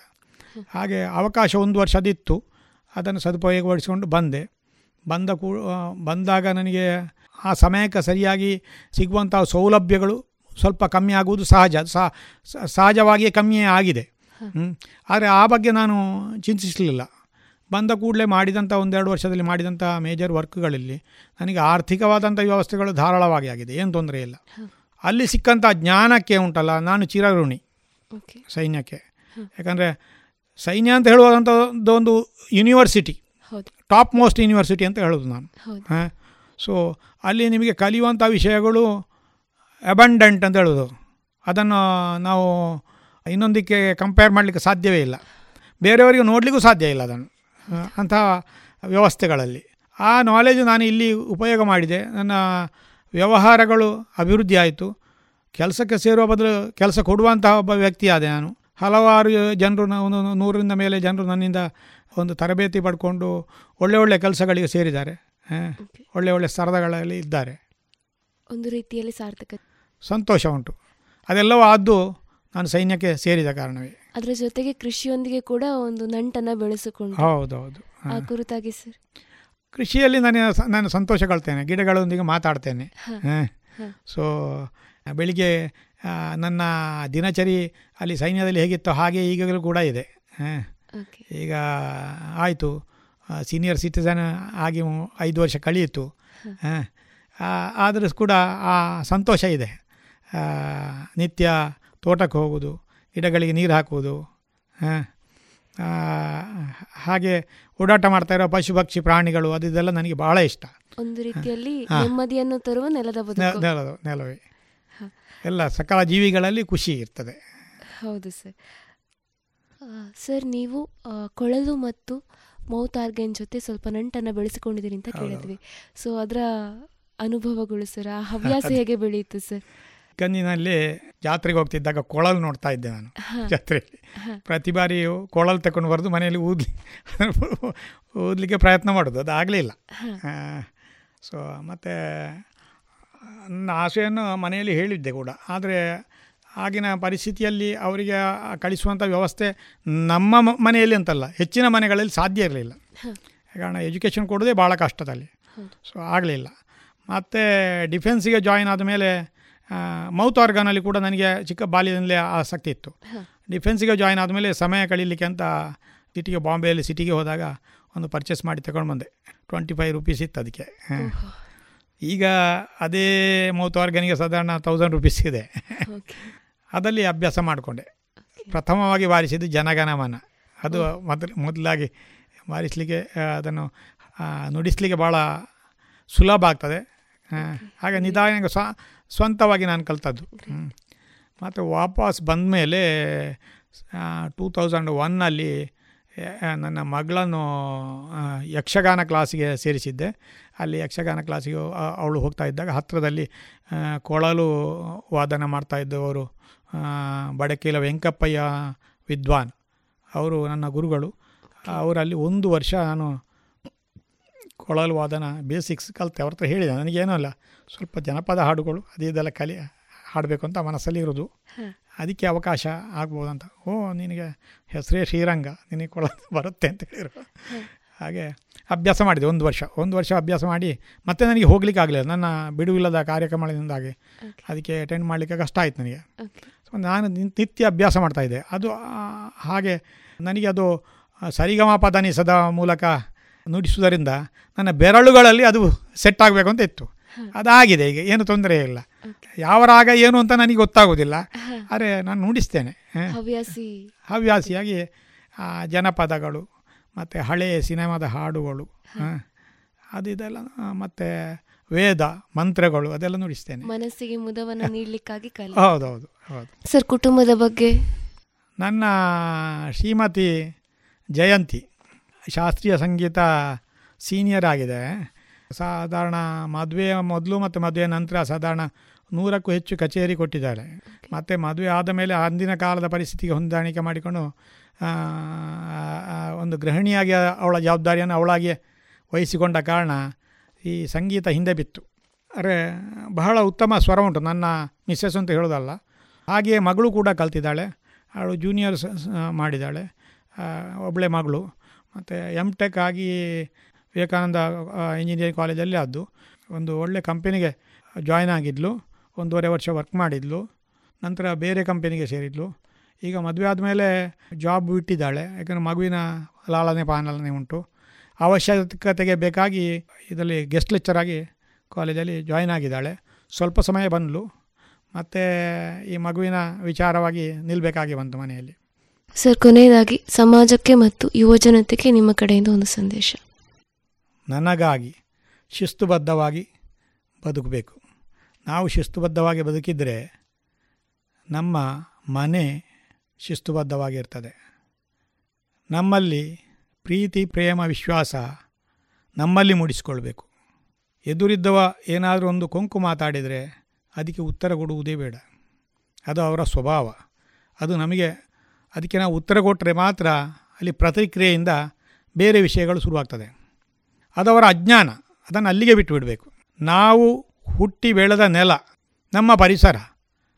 ಹಾಗೆ ಅವಕಾಶ ಒಂದು ವರ್ಷದಿತ್ತು. ಅದನ್ನು ಸದುಪಯೋಗಪಡಿಸಿಕೊಂಡು ಬಂದೆ. ಬಂದ ಕೂ ಬಂದಾಗ ನನಗೆ ಆ ಸಮಯಕ್ಕೆ ಸರಿಯಾಗಿ ಸಿಗುವಂಥ ಸೌಲಭ್ಯಗಳು ಸ್ವಲ್ಪ ಕಮ್ಮಿ ಆಗುವುದು ಸಹಜ. ಸಹಜವಾಗಿಯೇ ಕಮ್ಮಿಯೇ ಆಗಿದೆ. ಆದರೆ ಆ ಬಗ್ಗೆ ನಾನು ಚಿಂತಿಸಲಿಲ್ಲ. ಬಂದ ಕೂಡಲೇ ಮಾಡಿದಂಥ ಒಂದೆರಡು ವರ್ಷದಲ್ಲಿ ಮಾಡಿದಂಥ ಮೇಜರ್ ವರ್ಕ್ಗಳಲ್ಲಿ ನನಗೆ ಆರ್ಥಿಕವಾದಂಥ ವ್ಯವಸ್ಥೆಗಳು ಧಾರಾಳವಾಗಿ ಆಗಿದೆ. ಏನು ತೊಂದರೆ ಇಲ್ಲ. ಅಲ್ಲಿ ಸಿಕ್ಕಂಥ ಜ್ಞಾನಕ್ಕೆ ಉಂಟಲ್ಲ ನಾನು ಚಿರಋಣಿ ಸೈನ್ಯಕ್ಕೆ. ಯಾಕಂದರೆ ಸೈನ್ಯ ಅಂತ ಹೇಳುವಂಥದ್ದು ಒಂದು ಯೂನಿವರ್ಸಿಟಿ ಟಾಪ್ ಮೋಸ್ಟ್ ಯೂನಿವರ್ಸಿಟಿ ಅಂತ ಹೇಳೋದು ನಾನು. ಹಾಂ ಸೊ ಅಲ್ಲಿ ನಿಮಗೆ ಕಲಿಯುವಂಥ ವಿಷಯಗಳು ಅಬಂಡೆಂಟ್ ಅಂತ ಹೇಳೋದು. ಅದನ್ನು ನಾವು ಇನ್ನೊಂದಕ್ಕೆ ಕಂಪೇರ್ ಮಾಡಲಿಕ್ಕೆ ಸಾಧ್ಯವೇ ಇಲ್ಲ. ಬೇರೆಯವರಿಗೆ ನೋಡಲಿಕ್ಕೂ ಸಾಧ್ಯ ಇಲ್ಲ ಅದನ್ನು. ಅಂತಹ ವ್ಯವಸ್ಥೆಗಳಲ್ಲಿ. ಆ ನಾಲೆಜ್ ನಾನು ಇಲ್ಲಿ ಉಪಯೋಗ ಮಾಡಿದೆ. ನನ್ನ ವ್ಯವಹಾರಗಳು ಅಭಿವೃದ್ಧಿ ಆಯಿತು ಕೆಲಸಕ್ಕೆ ಸೇರುವ ಬದಲು ಕೆಲಸ ಕೊಡುವಂತಹ ಒಬ್ಬ ವ್ಯಕ್ತಿ ಆದೆ ನಾನು. ಹಲವಾರು ಜನರು ಒಂದು ನೂರರಿಂದ ಮೇಲೆ ಜನರು ನನ್ನಿಂದ ಒಂದು ತರಬೇತಿ ಪಡ್ಕೊಂಡು ಒಳ್ಳೆ ಒಳ್ಳೆ ಕೆಲಸಗಳಿಗೆ ಸೇರಿದ್ದಾರೆ. ಒಳ್ಳೆ ಒಳ್ಳೆ ಸ್ಥಳಗಳಲ್ಲಿ ಇದ್ದಾರೆ. ಒಂದು ರೀತಿಯಲ್ಲಿ ಸಾರ್ಥಕ. ಸಂತೋಷ ಉಂಟು. ಅದೆಲ್ಲವೂ ಆದ್ದು ನಾನು ಸೈನ್ಯಕ್ಕೆ ಸೇರಿದ ಕಾರಣವೇ. ಅದರ ಜೊತೆಗೆ ಕೃಷಿಯೊಂದಿಗೆ ಕೂಡ ಒಂದು ನಂಟನ್ನು ಬೆಳೆಸಿಕೊಂಡು. ಹೌದೌದು. ಆ ಕುರಿತಾಗಿ ಸರ್. ಕೃಷಿಯಲ್ಲಿ ನಾನು ನಾನು ಸಂತೋಷಗೊಳ್ತೇನೆ ಗಿಡಗಳೊಂದಿಗೆ ಮಾತಾಡ್ತೇನೆ. ಸೊ ಬೆಳಿಗ್ಗೆ ನನ್ನ ದಿನಚರಿ ಅಲ್ಲಿ ಸೈನ್ಯದಲ್ಲಿ ಹೇಗಿತ್ತು ಹಾಗೆ ಈಗಲೂ ಕೂಡ ಇದೆ. ಈಗ ಆಯಿತು. ಸೀನಿಯರ್ ಸಿಟಿಸನ್ ಆಗಿ ಐದು ವರ್ಷ ಕಳೆಯಿತು. ಆದರೂ ಕೂಡ ಆ ಸಂತೋಷ ಇದೆ. ನಿತ್ಯ ತೋಟಕ್ಕೆ ಹೋಗೋದು ಗಿಡಗಳಿಗೆ ನೀರು ಹಾಕುವುದು. ಹಾಗೆ ಓಡಾಟ ಮಾಡ್ತಾ ಇರೋ ಪಶು ಪಕ್ಷಿ ಪ್ರಾಣಿಗಳು ಅದೆಲ್ಲ ನನಗೆ ಬಹಳ ಇಷ್ಟ. ಒಂದು ರೀತಿಯಲ್ಲಿ ನೆಮ್ಮದಿಯನ್ನು ತರುವ ನೆಲದ ನೆಲದ ನೆಲವೇ. ಎಲ್ಲ ಸಕಲ ಜೀವಿಗಳಲ್ಲಿ ಖುಷಿ ಇರ್ತದೆ. ಹೌದು ಸರ್. ಸರ್ ನೀವು ಕೊಳಲು ಮತ್ತು ಮೌತಾರ್ಗೆನ್ ಜೊತೆ ಸ್ವಲ್ಪ ನಂಟನ್ನು ಬೆಳೆಸಿಕೊಂಡಿದ್ದೀರಿ ಅಂತ ಕೇಳಿದ್ವಿ. ಸೊ ಅದರ ಅನುಭವಗಳು ಸರ್ ಆ ಹವ್ಯಾಸ ಹೇಗೆ ಬೆಳೆಯಿತು ಸರ್? ಗಂಜಿನಲ್ಲಿ ಜಾತ್ರೆಗೆ ಹೋಗ್ತಿದ್ದಾಗ ಕೊಳಲು ನೋಡ್ತಾ ಇದ್ದೆ ನಾನು ಜಾತ್ರೆಯಲ್ಲಿ. ಪ್ರತಿ ಬಾರಿ ಕೊಳಲು ತಗೊಂಡು ಬರೆದು ಮನೆಯಲ್ಲಿ ಊದ್ಲಿ ಊದಲಿಕ್ಕೆ ಪ್ರಯತ್ನ ಮಾಡೋದು ಅದು ಆಗಲಿಲ್ಲ. ಸೊ ಮತ್ತು ನನ್ನ ಆಸೆಯನ್ನು ಮನೆಯಲ್ಲಿ ಹೇಳಿದ್ದೆ ಕೂಡ. ಆದರೆ ಆಗಿನ ಪರಿಸ್ಥಿತಿಯಲ್ಲಿ ಅವರಿಗೆ ಕಳಿಸುವಂಥ ವ್ಯವಸ್ಥೆ ನಮ್ಮ ಮನೆಯಲ್ಲಿ ಅಂತಲ್ಲ ಹೆಚ್ಚಿನ ಮನೆಗಳಲ್ಲಿ ಸಾಧ್ಯ ಇರಲಿಲ್ಲ. ಕಾರಣ ಎಜುಕೇಷನ್ ಕೊಡೋದೇ ಭಾಳ ಕಷ್ಟದಲ್ಲಿ. ಸೊ ಆಗಲಿಲ್ಲ. ಮತ್ತು ಡಿಫೆನ್ಸಿಗೆ ಜಾಯಿನ್ ಆದ ಮೇಲೆ ಮೌತ್ ಆರ್ಗಾನಲ್ಲಿ ಕೂಡ ನನಗೆ ಚಿಕ್ಕ ಬಾಲ್ಯದಲ್ಲೇ ಆಸಕ್ತಿ ಇತ್ತು. ಡಿಫೆನ್ಸಿಗೆ ಜಾಯಿನ್ ಆದಮೇಲೆ ಸಮಯ ಕಳೀಲಿಕ್ಕೆ ಅಂತ ಸಿಟಿಗೆ ಬಾಂಬೆಯಲ್ಲಿ ಸಿಟಿಗೆ ಹೋದಾಗ ಒಂದು ಪರ್ಚೇಸ್ ಮಾಡಿ ತಗೊಂಡು ಬಂದೆ. ಟ್ವೆಂಟಿ ಫೈವ್ ರುಪೀಸ್ ಇತ್ತು ಅದಕ್ಕೆ. ಈಗ ಅದೇ ಮೌತ್ ಆರ್ಗನಿಗೆ ಸಾಧಾರಣ ತೌಸಂಡ್ ರುಪೀಸ್ ಇದೆ. ಅದರಲ್ಲಿ ಅಭ್ಯಾಸ ಮಾಡಿಕೊಂಡೆ. ಪ್ರಥಮವಾಗಿ ಬಾರಿಸಿದ್ದು ಜನಗಣಮನ. ಅದು ಮೊದಲು ಮೊದಲಾಗಿ ಬಾರಿಸಲಿಕ್ಕೆ ಅದನ್ನು ನುಡಿಸಲಿಕ್ಕೆ ಭಾಳ ಸುಲಭ ಆಗ್ತದೆ. ಹಾಗೆ ನಿಧಾನ ಸ್ವ ಸ್ವಂತವಾಗಿ ನಾನು ಕಲ್ತದ್ದು. ಮತ್ತು ವಾಪಸ್ ಬಂದ ಮೇಲೆ ಟೂ ತೌಸಂಡ್ ಒನ್ನಲ್ಲಿ ನನ್ನ ಮಗಳನ್ನು ಯಕ್ಷಗಾನ ಕ್ಲಾಸಿಗೆ ಸೇರಿಸಿದ್ದೆ. ಅಲ್ಲಿ ಯಕ್ಷಗಾನ ಕ್ಲಾಸಿಗೆ ಅವಳು ಹೋಗ್ತಾ ಇದ್ದಾಗ ಹತ್ತಿರದಲ್ಲಿ ಕೊಳಲು ವಾದನ ಮಾಡ್ತಾಯಿದ್ದು ಅವರು. ಬಡಕೀಲ ವೆಂಕಪ್ಪಯ್ಯ ವಿದ್ವಾನ್. ಅವರು ನನ್ನ ಗುರುಗಳು. ಅವರಲ್ಲಿ ಒಂದು ವರ್ಷ ನಾನು ಕೊಳಲು ವಾದನ ಬೇಸಿಕ್ಸ್ ಕಲಿತೆ. ಅವ್ರ ಹತ್ರ ಹೇಳಿದೆ. ನನಗೇನೂ ಅಲ್ಲ. ಸ್ವಲ್ಪ ಜನಪದ ಹಾಡುಗಳು ಅದೇ ಇದೆಲ್ಲ ಕಲಿ ಹಾಡಬೇಕು ಅಂತ ಮನಸ್ಸಲ್ಲಿ ಇರೋದು. ಅದಕ್ಕೆ ಅವಕಾಶ ಆಗ್ಬೋದಂತ. ಓ ನಿನಗೆ ಹೆಸರೇ ಶ್ರೀರಂಗ ನಿನಗೆ ಕೊಳ ಬರುತ್ತೆ ಅಂತ ಹೇಳಿದರು ಹಾಗೆ ಅಭ್ಯಾಸ ಮಾಡಿದೆ ಒಂದು ವರ್ಷ. ಒಂದು ವರ್ಷ ಅಭ್ಯಾಸ ಮಾಡಿ ಮತ್ತೆ ನನಗೆ ಹೋಗ್ಲಿಕ್ಕೆ ಆಗಲಿಲ್ಲ. ನನ್ನ ಬಿಡುವಿಲ್ಲದ ಕಾರ್ಯಕ್ರಮದಿಂದಾಗಿ ಅದಕ್ಕೆ ಅಟೆಂಡ್ ಮಾಡಲಿಕ್ಕೆ ಕಷ್ಟ ಆಯಿತು ನನಗೆ. ಸೊ ನಾನು ನಿತ್ಯ ಅಭ್ಯಾಸ ಮಾಡ್ತಾಯಿದ್ದೆ ಅದು ಹಾಗೆ ನನಗೆ ಅದು ಸರಿಗಮ ಪದನಿಸದ ಮೂಲಕ ನುಡಿಸುವುದರಿಂದ ನನ್ನ ಬೆರಳುಗಳಲ್ಲಿ ಅದು ಸೆಟ್ ಆಗಬೇಕು ಅಂತ ಇತ್ತು. ಅದಾಗಿದೆ ಈಗ ಏನು ತೊಂದರೆ ಇಲ್ಲ. ಯಾವ ರಾಗ ಏನು ಅಂತ ನನಗೆ ಗೊತ್ತಾಗೋದಿಲ್ಲ. ಆದರೆ ನಾನು ನುಡಿಸ್ತೇನೆ. ಹವ್ಯಾಸಿ. ಹವ್ಯಾಸಿಯಾಗಿ ಜನಪದಗಳು ಮತ್ತು ಹಳೆಯ ಸಿನಿಮಾದ ಹಾಡುಗಳು ಅದು ಇದೆಲ್ಲ ಮತ್ತು ವೇದ ಮಂತ್ರಗಳು ಅದೆಲ್ಲ ನುಡಿಸ್ತೇನೆ. ಮನಸ್ಸಿಗೆ ಮುದವನ್ನು ನೀಡಲಿಕ್ಕಾಗಿ ಹೌದೌದು ಹೌದು. ಸರ್ ಕುಟುಂಬದ ಬಗ್ಗೆ? ನನ್ನ ಶ್ರೀಮತಿ ಜಯಂತಿ ಶಾಸ್ತ್ರೀಯ ಸಂಗೀತ ಸೀನಿಯರ್ ಆಗಿದೆ. ಸಾಧಾರಣ ಮದುವೆಯ ಮೊದಲು ಮತ್ತು ಮದುವೆಯ ನಂತರ ಸಾಧಾರಣ ನೂರಕ್ಕೂ ಹೆಚ್ಚು ಕಚೇರಿ ಕೊಟ್ಟಿದ್ದಾರೆ. ಮತ್ತು ಮದುವೆ ಆದ ಮೇಲೆ ಅಂದಿನ ಕಾಲದ ಪರಿಸ್ಥಿತಿಗೆ ಹೊಂದಾಣಿಕೆ ಮಾಡಿಕೊಂಡು ಒಂದು ಗೃಹಿಣಿಯಾಗಿ ಅವಳ ಜವಾಬ್ದಾರಿಯನ್ನು ಅವಳಾಗಿ ವಹಿಸಿಕೊಂಡ ಕಾರಣ ಈ ಸಂಗೀತ ಹಿಂದೆ ಬಿತ್ತು. ಅರೆ ಬಹಳ ಉತ್ತಮ ಸ್ವರ ಉಂಟು ನನ್ನ ಮಿಸ್ಸಸ್ ಅಂತ ಹೇಳೋದಲ್ಲ. ಹಾಗೆಯೇ ಮಗಳು ಕೂಡ ಕಲ್ತಿದ್ದಾಳೆ. ಅವಳು ಜೂನಿಯರ್ಸ್ ಮಾಡಿದ್ದಾಳೆ. ಒಬ್ಬಳೆ ಮಗಳು. ಮತ್ತು ಎಂ ಟೆಕ್ ಆಗಿ ವಿವೇಕಾನಂದ ಇಂಜಿನಿಯರಿಂಗ್ ಕಾಲೇಜಲ್ಲಿ ಆದ್ದು. ಒಂದು ಒಳ್ಳೆ ಕಂಪನಿಗೆ ಜಾಯ್ನ್ ಆಗಿದ್ಲು. ಒಂದೂವರೆ ವರ್ಷ ವರ್ಕ್ ಮಾಡಿದ್ಲು. ನಂತರ ಬೇರೆ ಕಂಪನಿಗೆ ಸೇರಿದ್ಲು. ಈಗ ಮದುವೆ ಆದಮೇಲೆ ಜಾಬ್ ಬಿಟ್ಟಿದ್ದಾಳೆ. ಯಾಕಂದರೆ ಮಗುವಿನ ಲಾಲನೆ, ಪಾಲನೆ ಉಂಟು. ಅವಶ್ಯಕತೆಗೆ ಬೇಕಾಗಿ ಇದರಲ್ಲಿ ಗೆಸ್ಟ್ ಲೆಕ್ಚರ್ ಕಾಲೇಜಲ್ಲಿ ಜಾಯ್ನ್ ಆಗಿದ್ದಾಳೆ. ಸ್ವಲ್ಪ ಸಮಯ ಬಂದಳು ಮತ್ತು ಈ ಮಗುವಿನ ವಿಚಾರವಾಗಿ ನಿಲ್ಲಬೇಕಾಗಿ ಬಂತು ಮನೆಯಲ್ಲಿ. ಸರ್, ಕೊನೆಯದಾಗಿ, ಸಮಾಜಕ್ಕೆ ಮತ್ತು ಯುವಜನತೆಗೆ ನಿಮ್ಮ ಕಡೆಯಿಂದ ಒಂದು ಸಂದೇಶ. ನನಗಾಗಿ ಶಿಸ್ತುಬದ್ಧವಾಗಿ ಬದುಕಬೇಕು. ನಾವು ಶಿಸ್ತುಬದ್ಧವಾಗಿ ಬದುಕಿದರೆ ನಮ್ಮ ಮನೆ ಶಿಸ್ತುಬದ್ಧವಾಗಿರ್ತದೆ ನಮ್ಮಲ್ಲಿ ಪ್ರೀತಿ, ಪ್ರೇಮ, ವಿಶ್ವಾಸ ನಮ್ಮಲ್ಲಿ ಮೂಡಿಸಿಕೊಳ್ಬೇಕು. ಎದುರಿದ್ದವ ಏನಾದರೂ ಒಂದು ಕೊಂಕು ಮಾತಾಡಿದರೆ ಅದಕ್ಕೆ ಉತ್ತರ ಕೊಡುವುದೇ ಬೇಡ. ಅದು ಅವರ ಸ್ವಭಾವ. ಅದು ನಮಗೆ ಅದಕ್ಕೆ ನಾವು ಉತ್ತರ ಕೊಟ್ಟರೆ ಮಾತ್ರ ಅಲ್ಲಿ ಪ್ರತಿಕ್ರಿಯೆಯಿಂದ ಬೇರೆ ವಿಷಯಗಳು ಶುರುವಾಗ್ತದೆ. ಅದು ಅವರ ಅಜ್ಞಾನ ಅದನ್ನು ಅಲ್ಲಿಗೆ ಬಿಟ್ಟು ಬಿಡಬೇಕು. ನಾವು ಹುಟ್ಟಿ ಬೆಳೆದ ನೆಲ ನಮ್ಮ ಪರಿಸರ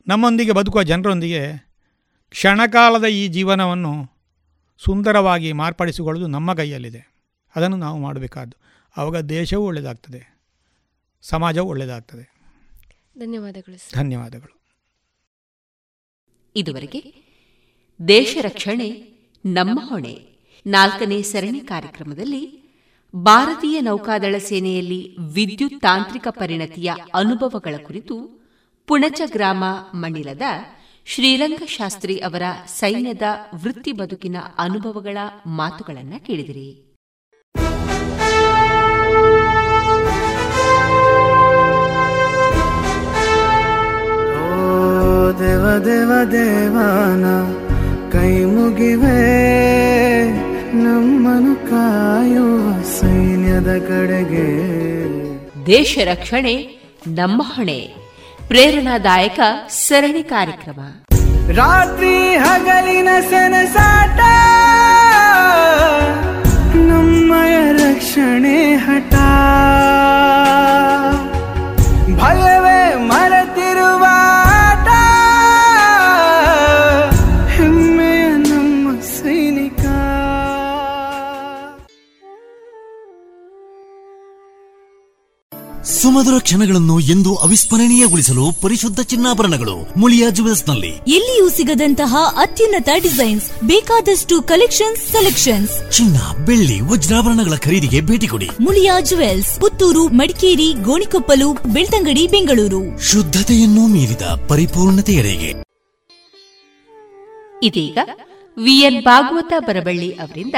ನಮ್ಮೊಂದಿಗೆ ಬದುಕುವ ಜನರೊಂದಿಗೆ ಕ್ಷಣಕಾಲದ ಈ ಜೀವನವನ್ನು ಸುಂದರವಾಗಿ ಮಾರ್ಪಡಿಸಿಕೊಳ್ಳುವುದು ನಮ್ಮ ಕೈಯಲ್ಲಿದೆ. ಅದನ್ನು ನಾವು ಮಾಡಬೇಕಾದ್ದು ಆವಾಗ ದೇಶವೂ ಒಳ್ಳೆಯದಾಗ್ತದೆ ಸಮಾಜವೂ ಒಳ್ಳೆಯದಾಗ್ತದೆ. ಧನ್ಯವಾದಗಳು ಧನ್ಯವಾದಗಳು. ಇದುವರೆಗೆ ದೇಶ ರಕ್ಷಣೆ ನಮ್ಮ ಹೊಣೆ ನಾಲ್ಕನೇ ಸರಣಿ ಕಾರ್ಯಕ್ರಮದಲ್ಲಿ ಭಾರತೀಯ ನೌಕಾದಳ ಸೇನೆಯಲ್ಲಿ ವಿದ್ಯುತ್ ತಾಂತ್ರಿಕ ಪರಿಣತಿಯ ಅನುಭವಗಳ ಕುರಿತು ಪುಣಚ ಗ್ರಾಮ ಮಣಿಲದ ಶ್ರೀರಂಗ ಶಾಸ್ತ್ರಿ ಅವರ ಸೈನ್ಯದ ವೃತ್ತಿ ಬದುಕಿನ ಅನುಭವಗಳ ಮಾತುಗಳನ್ನು ಕೇಳಿದಿರಿ. ದೇವ ದೇವ, ದೇವಾನ, ಕೈ ಮುಗಿವೆ ನಮ್ಮನು ಕಾಯುವ ಸೈನ್ಯದ ಕಡೆಗೆ. ದೇಶ ರಕ್ಷಣೆ ನಮ್ಮ ಹೊಣೆ ಪ್ರೇರಣಾದಾಯಕ ಸರಣಿ ಕಾರ್ಯಕ್ರಮ. ರಾತ್ರಿ ಹಗಲಿನ ಸನಸಾಟ ನಮ್ಮಯ ರಕ್ಷಣೆ ಹಠ. ಭಯವೇ ಸುಮಧುರ ಕ್ಷಣಗಳನ್ನು ಎಂದು ಅವಿಸ್ಮರಣೀಯಗೊಳಿಸಲು ಪರಿಶುದ್ಧ ಚಿನ್ನಾಭರಣಗಳು ಮುಳಿಯಾ ಜುವೆಲ್ಸ್ನಲ್ಲಿ ಎಲ್ಲಿಯೂ ಸಿಗದಂತಹ ಅತ್ಯುನ್ನತ ಡಿಸೈನ್ಸ್ ಬೇಕಾದಷ್ಟು ಕಲೆಕ್ಷನ್ಸ್ ಸೆಲೆಕ್ಷನ್ಸ್. ಚಿನ್ನ ಬೆಳ್ಳಿ ವಜ್ರಾಭರಣಗಳ ಖರೀದಿಗೆ ಭೇಟಿ ಕೊಡಿ. ಮುಳಿಯಾ ಜುವೆಲ್ಸ್ ಪುತ್ತೂರು ಮಡಿಕೇರಿ ಗೋಣಿಕೊಪ್ಪಲು ಬೆಳ್ತಂಗಡಿ ಬೆಂಗಳೂರು. ಶುದ್ಧತೆಯನ್ನು ಮೀರಿದ ಪರಿಪೂರ್ಣತೆಯರಿಗೆ ಇದೀಗ ವಿಎನ್ ಭಾಗವತ ಬರಬಳ್ಳಿ ಅವರಿಂದ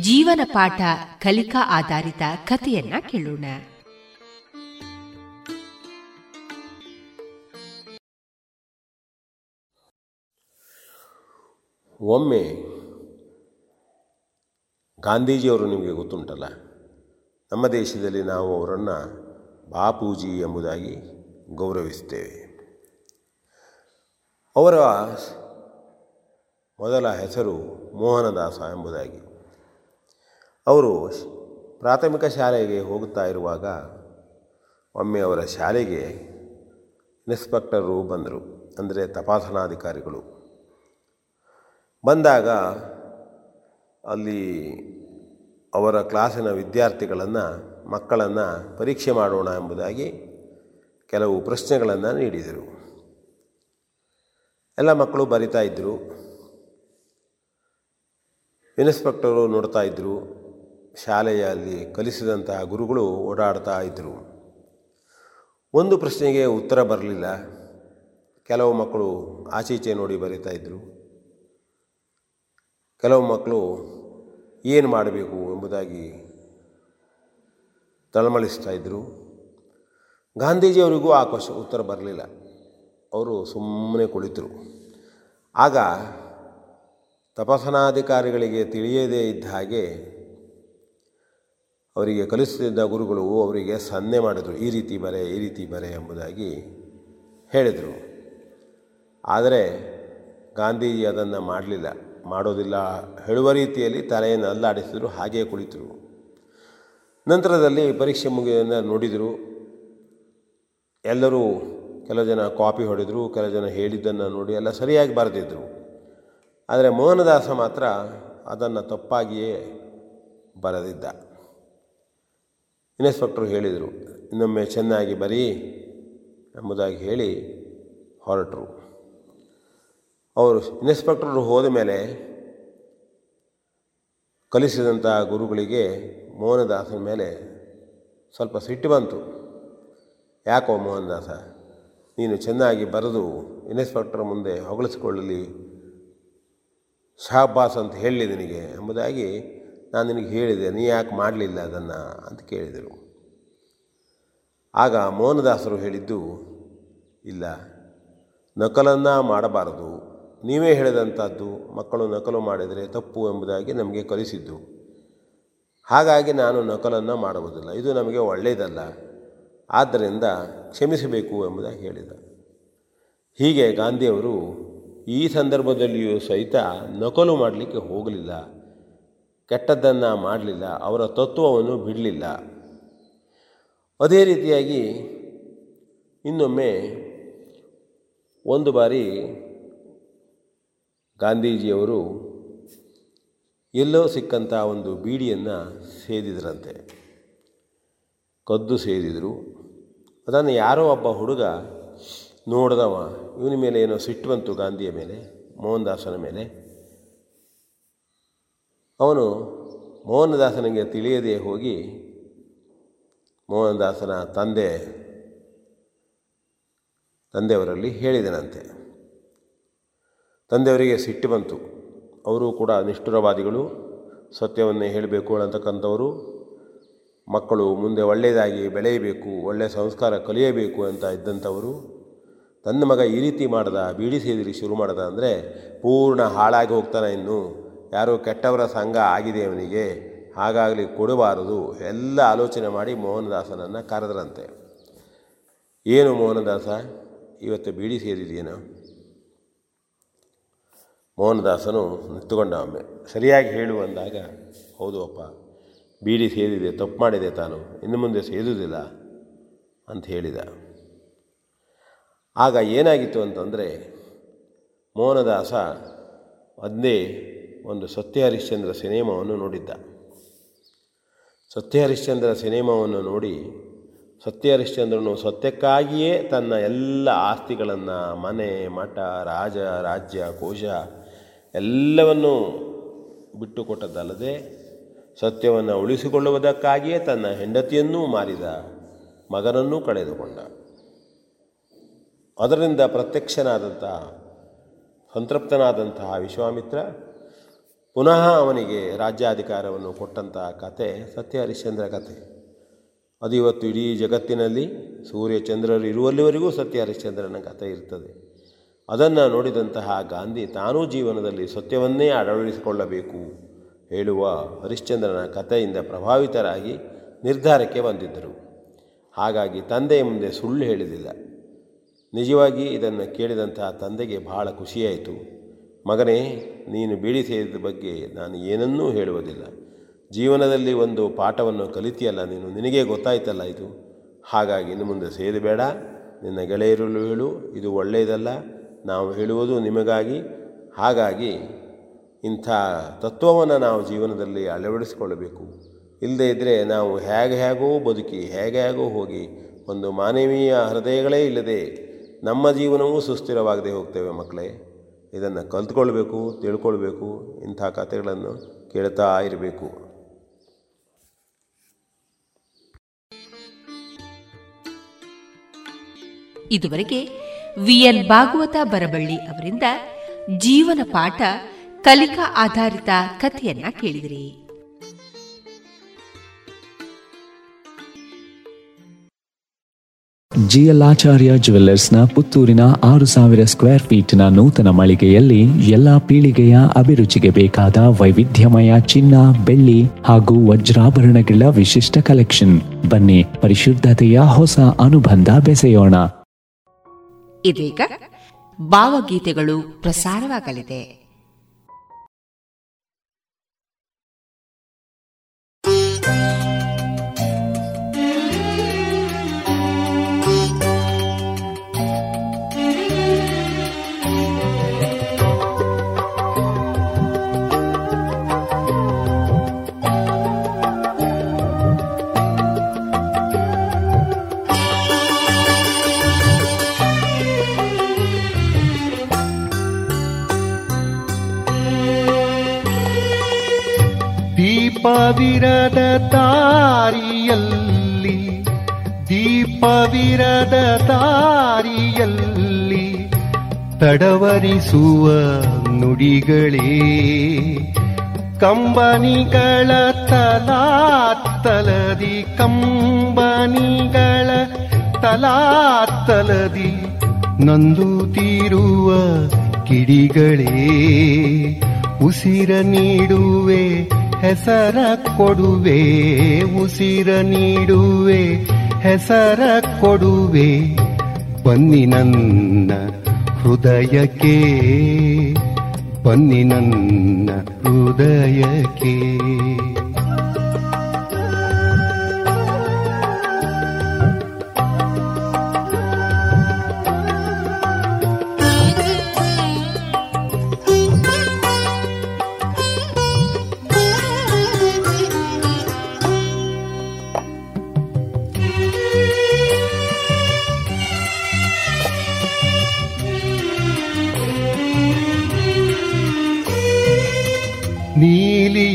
ಜೀವನ ಪಾಠ ಕಲಿಕಾ ಆಧಾರಿತ ಕಥೆಯನ್ನ ಕೇಳೋಣ. ಒಮ್ಮೆ ಗಾಂಧೀಜಿಯವರು ನಿಮಗೆ ಗೊತ್ತುಂಟಲ್ಲ, ನಮ್ಮ ದೇಶದಲ್ಲಿ ನಾವು ಅವರನ್ನು ಬಾಪೂಜಿ ಎಂಬುದಾಗಿ ಗೌರವಿಸ್ತೇವೆ ಅವರ ಮೊದಲ ಹೆಸರು ಮೋಹನದಾಸ ಎಂಬುದಾಗಿ. ಅವರು ಪ್ರಾಥಮಿಕ ಶಾಲೆಗೆ ಹೋಗುತ್ತಾ ಇರುವಾಗ ಒಮ್ಮೆ ಅವರ ಶಾಲೆಗೆ ಇನ್ಸ್ಪೆಕ್ಟರು ಬಂದರು, ಅಂದರೆ ತಪಾಸಣಾಧಿಕಾರಿಗಳು. ಬಂದಾಗ ಅಲ್ಲಿ ಅವರ ಕ್ಲಾಸಿನ ವಿದ್ಯಾರ್ಥಿಗಳನ್ನು, ಮಕ್ಕಳನ್ನು ಪರೀಕ್ಷೆ ಮಾಡೋಣ ಎಂಬುದಾಗಿ ಕೆಲವು ಪ್ರಶ್ನೆಗಳನ್ನು ನೀಡಿದರು. ಎಲ್ಲ ಮಕ್ಕಳು ಬರಿತಾ ಇದ್ದರು ಇನ್ಸ್ಪೆಕ್ಟರು ನೋಡ್ತಾ ಇದ್ದರು ಶಾಲೆಯಲ್ಲಿ ಕಲಿಸಿದಂತಹ ಗುರುಗಳು ಓಡಾಡ್ತಾ ಇದ್ದರು ಒಂದು ಪ್ರಶ್ನೆಗೆ ಉತ್ತರ ಬರಲಿಲ್ಲ. ಕೆಲವು ಮಕ್ಕಳು ಆಚೀಚೆ ನೋಡಿ ಬರಿತಾ ಇದ್ದರು ಕೆಲವು ಮಕ್ಕಳು ಏನು ಮಾಡಬೇಕು ಎಂಬುದಾಗಿ ತಳಮಳಿಸ್ತಾ ಇದ್ದರು ಗಾಂಧೀಜಿಯವರಿಗೂ ಆ ಕ್ವಶ, ಉತ್ತರ ಬರಲಿಲ್ಲ. ಅವರು ಸುಮ್ಮನೆ ಕುಳಿತರು. ಆಗ ತಪಾಸಣಾಧಿಕಾರಿಗಳಿಗೆ ತಿಳಿಯದೇ ಇದ್ದ ಹಾಗೆ ಅವರಿಗೆ ಕಲಿಸುತ್ತಿದ್ದ ಗುರುಗಳು ಅವರಿಗೆ ಸನ್ನೆ ಮಾಡಿದರು. ಈ ರೀತಿ ಬರೆ, ಈ ರೀತಿ ಬರೆ ಎಂಬುದಾಗಿ ಹೇಳಿದರು. ಆದರೆ ಗಾಂಧೀಜಿ ಅದನ್ನು ಮಾಡಲಿಲ್ಲ. ಮಾಡೋದಿಲ್ಲ. ಹೇಳುವ ರೀತಿಯಲ್ಲಿ ತಲೆಯನ್ನು ಅಲ್ಲಾಡಿಸಿದರು ಹಾಗೇ ಕುಳಿತರು. ನಂತರದಲ್ಲಿ ಪರೀಕ್ಷೆ ಮುಗಿದ ನೋಡಿದರು. ಎಲ್ಲರೂ ಕೆಲ ಜನ ಕಾಪಿ ಹೊಡೆದರು ಕೆಲವು ಜನ ಹೇಳಿದ್ದನ್ನು ನೋಡಿ ಎಲ್ಲ ಸರಿಯಾಗಿ ಬರೆದಿದ್ದರು ಆದರೆ ಮೋಹನದಾಸ ಮಾತ್ರ ಅದನ್ನು ತಪ್ಪಾಗಿಯೇ ಬರೆದಿದ್ದ. ಇನ್ಸ್ಪೆಕ್ಟರ್ ಹೇಳಿದರು, ಇನ್ನೊಮ್ಮೆ ಚೆನ್ನಾಗಿ ಬರೀ ಎಂಬುದಾಗಿ ಹೇಳಿ ಹೊರಟರು. ಅವರು ಇನ್ಸ್ಪೆಕ್ಟರ್ ಹೋದ ಮೇಲೆ ಕಲಿಸಿದಂಥ ಗುರುಗಳಿಗೆ ಮೋಹನದಾಸನ ಮೇಲೆ ಸ್ವಲ್ಪ ಸಿಟ್ಟು ಬಂತು. ಯಾಕೋ ಮೋಹನದಾಸ, ನೀನು ಚೆನ್ನಾಗಿ ಬರೆದು ಇನ್ಸ್ಪೆಕ್ಟರ್ ಮುಂದೆ ಹೊಗಳಿಸಿಕೊಳ್ಳಲಿ. ಶಾಬಾಸ್ ಅಂತ ಹೇಳಿ ನಿನಗೆ ಎಂಬುದಾಗಿ ನಾನು ನಿನಗೆ ಹೇಳಿದೆ, ನೀ ಯಾಕೆ ಮಾಡಲಿಲ್ಲ ಅದನ್ನು ಅಂತ ಕೇಳಿದರು. ಆಗ ಮೋಹನದಾಸರು ಹೇಳಿದ್ದು, ಇಲ್ಲ, ನಕಲನ್ನು ಮಾಡಬಾರದು. ನೀವೇ ಹೇಳಿದಂಥದ್ದು ಮಕ್ಕಳು ನಕಲು ಮಾಡಿದರೆ ತಪ್ಪು ಎಂಬುದಾಗಿ ನಮಗೆ ಕಲಿಸಿದ್ದು. ಹಾಗಾಗಿ ನಾನು ನಕಲನ್ನು ಮಾಡುವುದಿಲ್ಲ. ಇದು ನಮಗೆ ಒಳ್ಳೆಯದಲ್ಲ. ಆದ್ದರಿಂದ ಕ್ಷಮಿಸಬೇಕು ಎಂಬುದಾಗಿ ಹೇಳಿದ. ಹೀಗೆ ಗಾಂಧಿಯವರು ಈ ಸಂದರ್ಭದಲ್ಲಿಯೂ ಸಹಿತ ನಕಲು ಮಾಡಲಿಕ್ಕೆ ಹೋಗಲಿಲ್ಲ. ಕೆಟ್ಟದ್ದನ್ನು ಮಾಡಲಿಲ್ಲ. ಅವರ ತತ್ವವನ್ನು ಬಿಡಲಿಲ್ಲ. ಅದೇ ರೀತಿಯಾಗಿ ಇನ್ನೊಮ್ಮೆ ಒಂದು ಬಾರಿ ಗಾಂಧೀಜಿಯವರು ಎಲ್ಲೋ ಸಿಕ್ಕಂಥ ಒಂದು ಬೀಡಿಯನ್ನು ಸೇದಿದ್ರಂತೆ. ಕದ್ದು ಸೇದಿದರು. ಅದನ್ನು ಯಾರೋ ಒಬ್ಬ ಹುಡುಗ ನೋಡಿದವ, ಇವನ ಮೇಲೆ ಏನೋ ಸಿಟ್ಟು ಬಂತು ಗಾಂಧಿಯ ಮೇಲೆ, ಮೋಹನದಾಸನ ಮೇಲೆ. ಅವನು ಮೋಹನದಾಸನಿಗೆ ತಿಳಿಯದೇ ಹೋಗಿ ಮೋಹನದಾಸನ ತಂದೆ, ತಂದೆಯವರಲ್ಲಿ ಹೇಳಿದನಂತೆ. ತಂದೆಯವರಿಗೆ ಸಿಟ್ಟು ಬಂತು. ಅವರು ಕೂಡ ನಿಷ್ಠುರವಾದಿಗಳು. ಸತ್ಯವನ್ನೇ ಹೇಳಬೇಕು ಅಂತಕ್ಕಂಥವರು ಮಕ್ಕಳು ಮುಂದೆ ಒಳ್ಳೆಯದಾಗಿ ಬೆಳೆಯಬೇಕು ಒಳ್ಳೆಯ ಸಂಸ್ಕಾರ ಕಲಿಯಬೇಕು ಅಂತ ಇದ್ದಂಥವರು. ತನ್ನ ಮಗ ಈ ರೀತಿ ಮಾಡ್ದ, ಬೀಡಿ ಸೇದಿರಿ ಶುರು ಮಾಡ್ದ ಅಂದರೆ ಪೂರ್ಣ ಹಾಳಾಗಿ ಹೋಗ್ತಾನೆ ಇನ್ನು. ಯಾರೋ ಕೆಟ್ಟವರ ಸಂಘ ಆಗಿದೆ ಅವನಿಗೆ. ಹಾಗಾಗಲಿ ಕೊಡಬಾರದು. ಎಲ್ಲ ಆಲೋಚನೆ ಮಾಡಿ ಮೋಹನದಾಸನನ್ನು ಕರೆದ್ರಂತೆ. ಏನು ಮೋಹನದಾಸ? ಇವತ್ತು ಬೀಡಿ ಸೇದಿದೆಯೇನೋ? ಮೋಹನದಾಸನು ನಿಂತುಕೊಂಡ ಒಮ್ಮೆ. ಸರಿಯಾಗಿ ಹೇಳು ಅಂದಾಗ, ಹೌದು ಅಪ್ಪ, ಬೀಡಿ ಸೇದಿದೆ, ತಪ್ಪು ಮಾಡಿದೆ ತಾನು, ಇನ್ನು ಮುಂದೆ ಸೇದುವುದಿಲ್ಲ ಅಂತ ಹೇಳಿದ. ಆಗ ಏನಾಗಿತ್ತು ಅಂತಂದರೆ, ಮೋಹನದಾಸ ಅದೇ ಒಂದು ಸತ್ಯ ಹರಿಶ್ಚಂದ್ರ ಸಿನಿಮಾವನ್ನು ನೋಡಿದ್ದ. ಸತ್ಯ ಹರಿಶ್ಚಂದ್ರ ಸಿನಿಮಾವನ್ನು ನೋಡಿ ಸತ್ಯ ಹರಿಶ್ಚಂದ್ರನು ಸತ್ಯಕ್ಕಾಗಿಯೇ ತನ್ನ ಎಲ್ಲ ಆಸ್ತಿಗಳನ್ನು, ಮನೆ, ಮಠ, ರಾಜ, ರಾಜ್ಯ, ಕೋಶ ಎಲ್ಲವನ್ನೂ ಬಿಟ್ಟುಕೊಟ್ಟದ್ದಲ್ಲದೆ ಸತ್ಯವನ್ನು ಉಳಿಸಿಕೊಳ್ಳುವುದಕ್ಕಾಗಿಯೇ ತನ್ನ ಹೆಂಡತಿಯನ್ನೂ ಮಾರಿದ ಮಗನನ್ನೂ ಕಳೆದುಕೊಂಡ. ಅದರಿಂದ ಪ್ರತ್ಯಕ್ಷನಾದಂತಹ ಸಂತೃಪ್ತನಾದಂತಹ ವಿಶ್ವಾಮಿತ್ರ ಪುನಃ ಅವನಿಗೆ ರಾಜ್ಯಾಧಿಕಾರವನ್ನು ಕೊಟ್ಟಂತಹ ಕತೆ ಸತ್ಯ ಹರಿಶ್ಚಂದ್ರ ಕತೆ. ಅದು ಇವತ್ತು ಇಡೀ ಜಗತ್ತಿನಲ್ಲಿ ಸೂರ್ಯಚಂದ್ರರು ಇರುವಲ್ಲಿವರೆಗೂ ಸತ್ಯ ಹರಿಶ್ಚಂದ್ರನ ಕಥೆ ಇರ್ತದೆ. ಅದನ್ನು ನೋಡಿದಂತಹ ಗಾಂಧಿ ತಾನೂ ಜೀವನದಲ್ಲಿ ಸತ್ಯವನ್ನೇ ಅಳವಡಿಸಿಕೊಳ್ಳಬೇಕು ಹೇಳುವ ಹರಿಶ್ಚಂದ್ರನ ಕಥೆಯಿಂದ ಪ್ರಭಾವಿತರಾಗಿ ನಿರ್ಧಾರಕ್ಕೆ ಬಂದಿದ್ದರು. ಹಾಗಾಗಿ ತಂದೆಯ ಮುಂದೆ ಸುಳ್ಳು ಹೇಳಿದಿಲ್ಲ. ನಿಜವಾಗಿ ಇದನ್ನು ಕೇಳಿದಂತಹ ತಂದೆಗೆ ಬಹಳ ಖುಷಿಯಾಯಿತು. ಮಗನೇ, ನೀನು ಬೀಡಿ ಸೇರಿದ ಬಗ್ಗೆ ನಾನು ಏನನ್ನೂ ಹೇಳುವುದಿಲ್ಲ. ಜೀವನದಲ್ಲಿ ಒಂದು ಪಾಠವನ್ನು ಕಲಿತಿಯಲ್ಲ, ನೀನು ನಿನಗೆ ಗೊತ್ತಾಯ್ತಲ್ಲ ಇದು. ಹಾಗಾಗಿ ಇನ್ನು ಮುಂದೆ ಸೇರಬೇಡ. ನಿನ್ನ ಗೆಳೆಯರಲ್ಲೂ ಹೇಳು, ಇದು ಒಳ್ಳೆಯದಲ್ಲ. ನಾವು ಹೇಳುವುದು ನಿಮಗಾಗಿ, ಹಾಗಾಗಿ ಇಂಥ ತತ್ವವನ್ನು ನಾವು ಜೀವನದಲ್ಲಿ ಅಳವಡಿಸಿಕೊಳ್ಳಬೇಕು. ಇಲ್ಲದೇ ಇದ್ದರೆ ನಾವು ಹೇಗೆ ಹೇಗೋ ಬದುಕಿ, ಹೇಗೆ ಹೇಗೋ ಹೋಗಿ, ಒಂದು ಮಾನವೀಯ ಹೃದಯಗಳೇ ಇಲ್ಲದೆ ನಮ್ಮ ಜೀವನವೂ ಸುಸ್ಥಿರವಾಗದೆ ಹೋಗ್ತೇವೆ ಮಕ್ಕಳೇ. ಇದನ್ನು ಕಲ್ತ್ಕೊಳ್ಬೇಕು, ತಿಳ್ಕೊಳ್ಬೇಕು, ಇಂಥ ಕಥೆಗಳನ್ನು ಕೇಳ್ತಾ ಇರಬೇಕು. ಇದುವರೆಗೆ ವಿಎನ್ ಭಾಗವತ ಬರಬಳ್ಳಿ ಅವರಿಂದ ಜೀವನ ಪಾಠ ಕಲಿಕಾ ಆಧಾರಿತ ಕಥೆಯನ್ನ ಕೇಳಿದಿರಿ. ಜಿಎಲ್ಆಚಾರ್ಯ ಜುವೆಲ್ಲರ್ಸ್ನ ಪುತ್ತೂರಿನ ಆರು ಸಾವಿರ ಸ್ಕ್ವೇರ್ ಫೀಟ್ನ ನೂತನ ಮಳಿಗೆಯಲ್ಲಿ ಎಲ್ಲಾ ಪೀಳಿಗೆಯ ಅಭಿರುಚಿಗೆ ಬೇಕಾದ ವೈವಿಧ್ಯಮಯ ಚಿನ್ನ, ಬೆಳ್ಳಿ ಹಾಗೂ ವಜ್ರಾಭರಣಗಳ ವಿಶಿಷ್ಟ ಕಲೆಕ್ಷನ್. ಬನ್ನಿ, ಪರಿಶುದ್ಧತೆಯ ಹೊಸ ಅನುಬಂಧ ಬೆಸೆಯೋಣ. ಇದೀಗ ಭಾವಗೀತೆಗಳು ಪ್ರಸಾರವಾಗಲಿದೆ. ದೀಪವಿರದ ತಾರಿಯಲ್ಲಿ ದೀಪವಿರದ ತಾರಿಯಲ್ಲಿ ತಡವರಿಸುವ ನುಡಿಗಳೇ. ಕಂಬನಿಗಳ ತಲಾತ್ತಲದಿ ಕಂಬನಿಗಳ ತಲಾತ್ತಲದಿ ನಂದು ತೀರುವ ಕಿಡಿಗಳೇ. ಉಸಿರ ನೀಡುವೆ ಹೆಸರ ಕೊಡುವೆ ಉಸಿರ ನೀಡುವೆ ಹೆಸರ ಕೊಡುವೆ ಬನ್ನಿ ನನ್ನ ಹೃದಯಕ್ಕೆ ಬನ್ನಿ ನನ್ನ ಹೃದಯಕ್ಕೆ.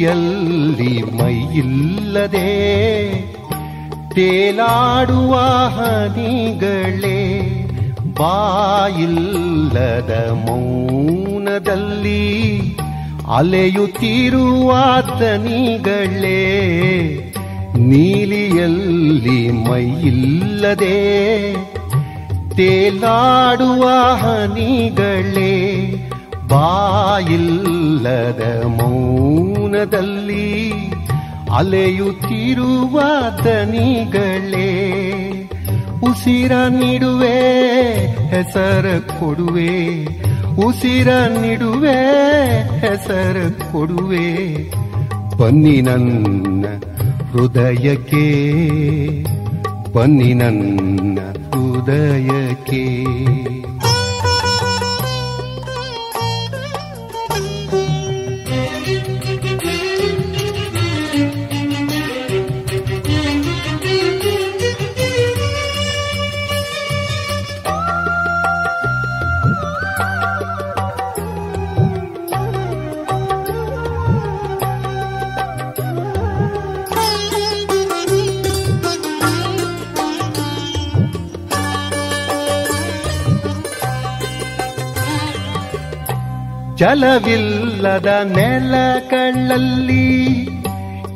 ನೀಲಿಯಲ್ಲಿ ಮೈಯಿಲ್ಲದೆ ತೇಲಾಡುವ ಹನಿಗಳೇ ಬಾಯಿಲ್ಲದ ಮೌನದಲ್ಲಿ ಅಲೆಯುತ್ತಿರುವ ತನಿಗಳೇ ನೀಲಿಯಲ್ಲಿ ಮೈಯಿಲ್ಲದೆ ತೇಲಾಡುವ ಹನಿಗಳೇ ಬಾಯಿಲ್ಲದ ಮೌನದಲ್ಲಿ ಅಲೆಯುತ್ತಿರುವ ದನಿಗಳೇ ಉಸಿರ ನೀಡುವೆ ಹೆಸರು ಕೊಡುವೆ, ಉಸಿರ ನೀಡುವೆ ಹೆಸರು ಕೊಡುವೆ. ಬನ್ನಿ ನನ್ನ ಹೃದಯಕ್ಕೆ, ಬನ್ನಿ ನನ್ನ ಹೃದಯಕ್ಕೆ. ಜಲವಿಲ್ಲದ ನೆಲಗಳಲ್ಲಿ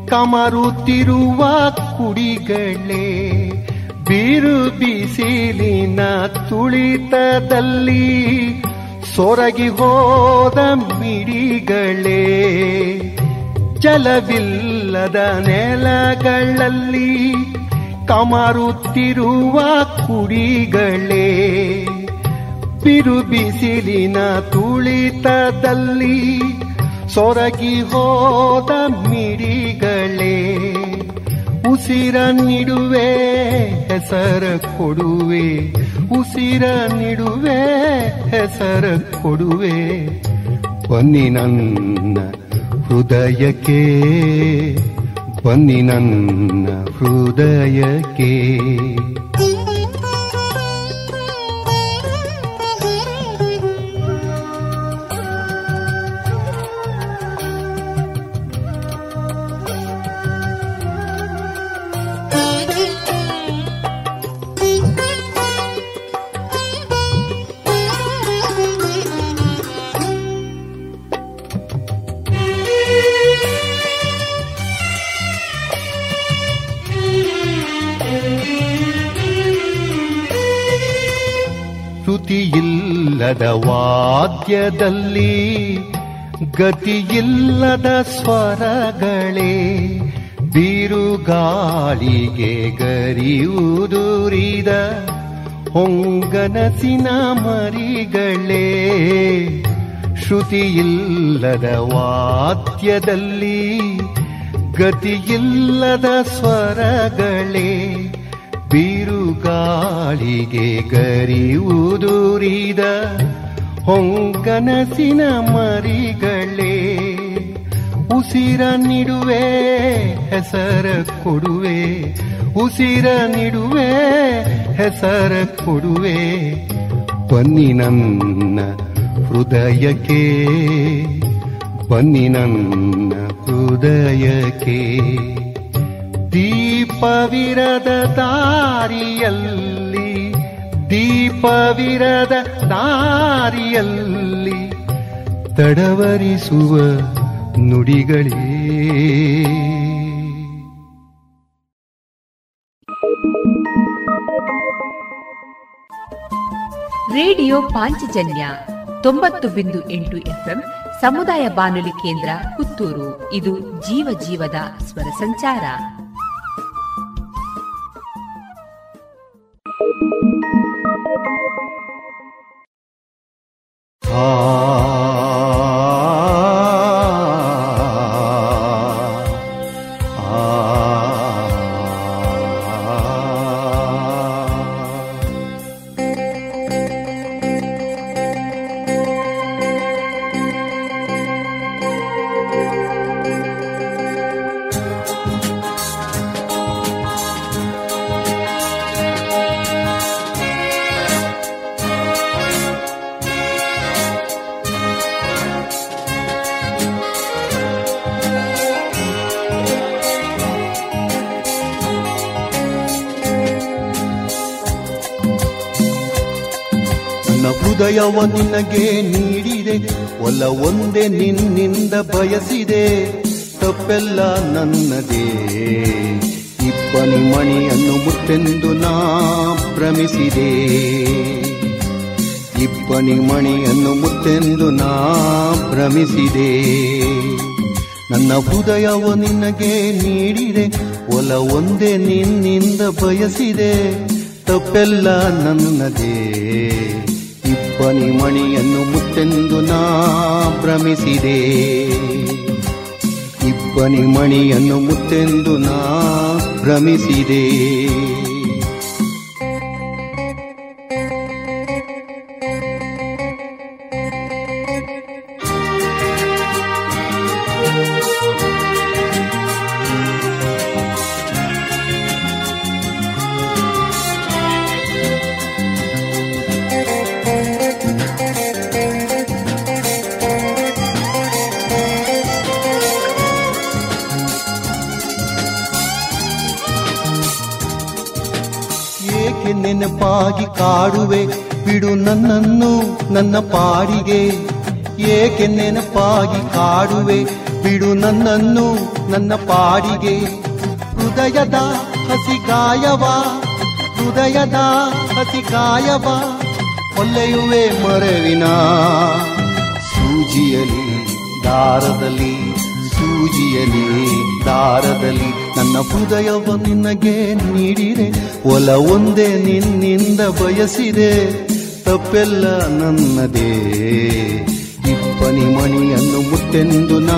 ಕಮರುತ್ತಿರುವ ಕುಡಿಗಳೇ ಬಿರು ಬಿಸಿಲಿನ ತುಳಿತದಲ್ಲಿ ಸೊರಗಿ ಹೋದ ಮಿಡಿಗಳೇ. ಜಲವಿಲ್ಲದ ನೆಲಗಳಲ್ಲಿ ಕಮರುತ್ತಿರುವ ಕುಡಿಗಳೇ. ಬಿರು ಬಿಸಿಲಿನ ತುಳಿತದಲ್ಲಿ ಸೊರಗಿ ಹೋದ ಮಿಡಿಗಳೇ, ಉಸಿರ ನಿಡುವೆ ಹೆಸರ ಕೊಡುವೆ, ಉಸಿರ ನಿಡುವೆ ಹೆಸರ ಕೊಡುವೆ. ಬನ್ನಿ ನನ್ನ ಹೃದಯಕ್ಕೆ, ಬನ್ನಿ ನನ್ನ ಹೃದಯಕ್ಕೆ. ವಾದ್ಯದಲ್ಲಿ ಗತಿಯಿಲ್ಲದ ಸ್ವರಗಳೇ ಬಿರುಗಾಳಿಗೆ ಗರಿಯುದುರಿದ ಹೊಂಗನಸಿನ ಮರಿಗಳೇ. ಶ್ರುತಿಯಿಲ್ಲದ ವಾದ್ಯದಲ್ಲಿ ಗತಿಯಿಲ್ಲದ ಸ್ವರಗಳೇ ಬಿರುಗಾಳಿಗೆ ಗರಿಯುದುರಿದ ಹೊಂಗನಸಿನ ಮರಿಗಳೇ, ಉಸಿರ ನಿಡುವೆ ಹೆಸರ ಕೊಡುವೆ, ಉಸಿರ ನಿಡುವೆ ಹೆಸರ ಕೊಡುವೆ. ಬನ್ನಿ ನನ್ನ ಹೃದಯಕ್ಕೆ, ಬನ್ನಿ ನನ್ನ ಹೃದಯಕ್ಕೆ. ದೀಪವಿರದ ದಾರಿಯಲ್ಲಿ ದೀಪವಿರದ ದಾರಿಯಲ್ಲಿ ತಡವರಿಸುವ ನುಡಿಗಳೇ. ರೇಡಿಯೋ ಪಾಂಚಜನ್ಯ ತೊಂಬತ್ತು ಬಿಂದು ಎಂಟು ಎಫ್ಎಂ ಸಮುದಾಯ ಬಾನುಲಿ ಕೇಂದ್ರ ಪುತ್ತೂರು. ಇದು ಜೀವ ಜೀವದ ಸ್ವರ ಸಂಚಾರ. ನನ್ನ ಹೃದಯವ ನಿನಗೆ ನೀಡಿದೆ ಒಲ ಒಂದೇ ನಿನ್ನಿಂದ ಬಯಸಿದೆ. ತಪ್ಪೆಲ್ಲ ನನ್ನದೇ. ಇಬ್ಬನಿ ಮಣಿಯನ್ನು ಮುತ್ತೆಂದು ನಾ ಭ್ರಮಿಸಿದೆ. ಇಬ್ಬನಿ ಮಣಿಯನ್ನು ಮುತ್ತೆಂದು ನಾ ಭ್ರಮಿಸಿದೆ. ನನ್ನ ಹೃದಯವ ನಿನಗೆ ನೀಡಿದೆ ಒಲ ಒಂದೇ ನಿನ್ನಿಂದ ಬಯಸಿದೆ. ತಪ್ಪೆಲ್ಲ ನನ್ನದೇ. ಇಬ್ಬನಿ ಮಣಿಯನ್ನು ಮುತ್ತೆಂದು ನಾ ಭ್ರಮಿಸಿದೆ. ಇಬ್ಬನಿ ಮಣಿಯನ್ನು ಮುತ್ತೆಂದು ನಾ ಭ್ರಮಿಸಿದೆ. ಕಾಡುವೆ ಬಿಡು ನನ್ನನ್ನು ನನ್ನ ಪಾಡಿಗೆ. ಏಕೆ ನೆನಪಾಗಿ ಕಾಡುವೆ? ಬಿಡು ನನ್ನನ್ನು ನನ್ನ ಪಾಡಿಗೆ. ಹೃದಯದ ಹಸಿ ಕಾಯವ, ಹೃದಯದ ಹಸಿ ಒಲ್ಲೆಯುವೆ ಮರವಿನ ಸೂಜಿಯಲಿ, ದಾರದಲ್ಲಿ ಸೂಜಿಯಲಿ, ದಾರದಲ್ಲಿ. ನನ್ನ ಹೃದಯವ ನಿನಗೆ ನೀಡಿದೆ ಒಲ ಒಂದೇ ನಿನ್ನಿಂದ ಬಯಸಿದೆ, ತಪ್ಪೆಲ್ಲ ನನ್ನದೇ. ಇಪ್ಪನಿ ಮಣಿಯನ್ನು ಮುತ್ತೆಂದು ನಾ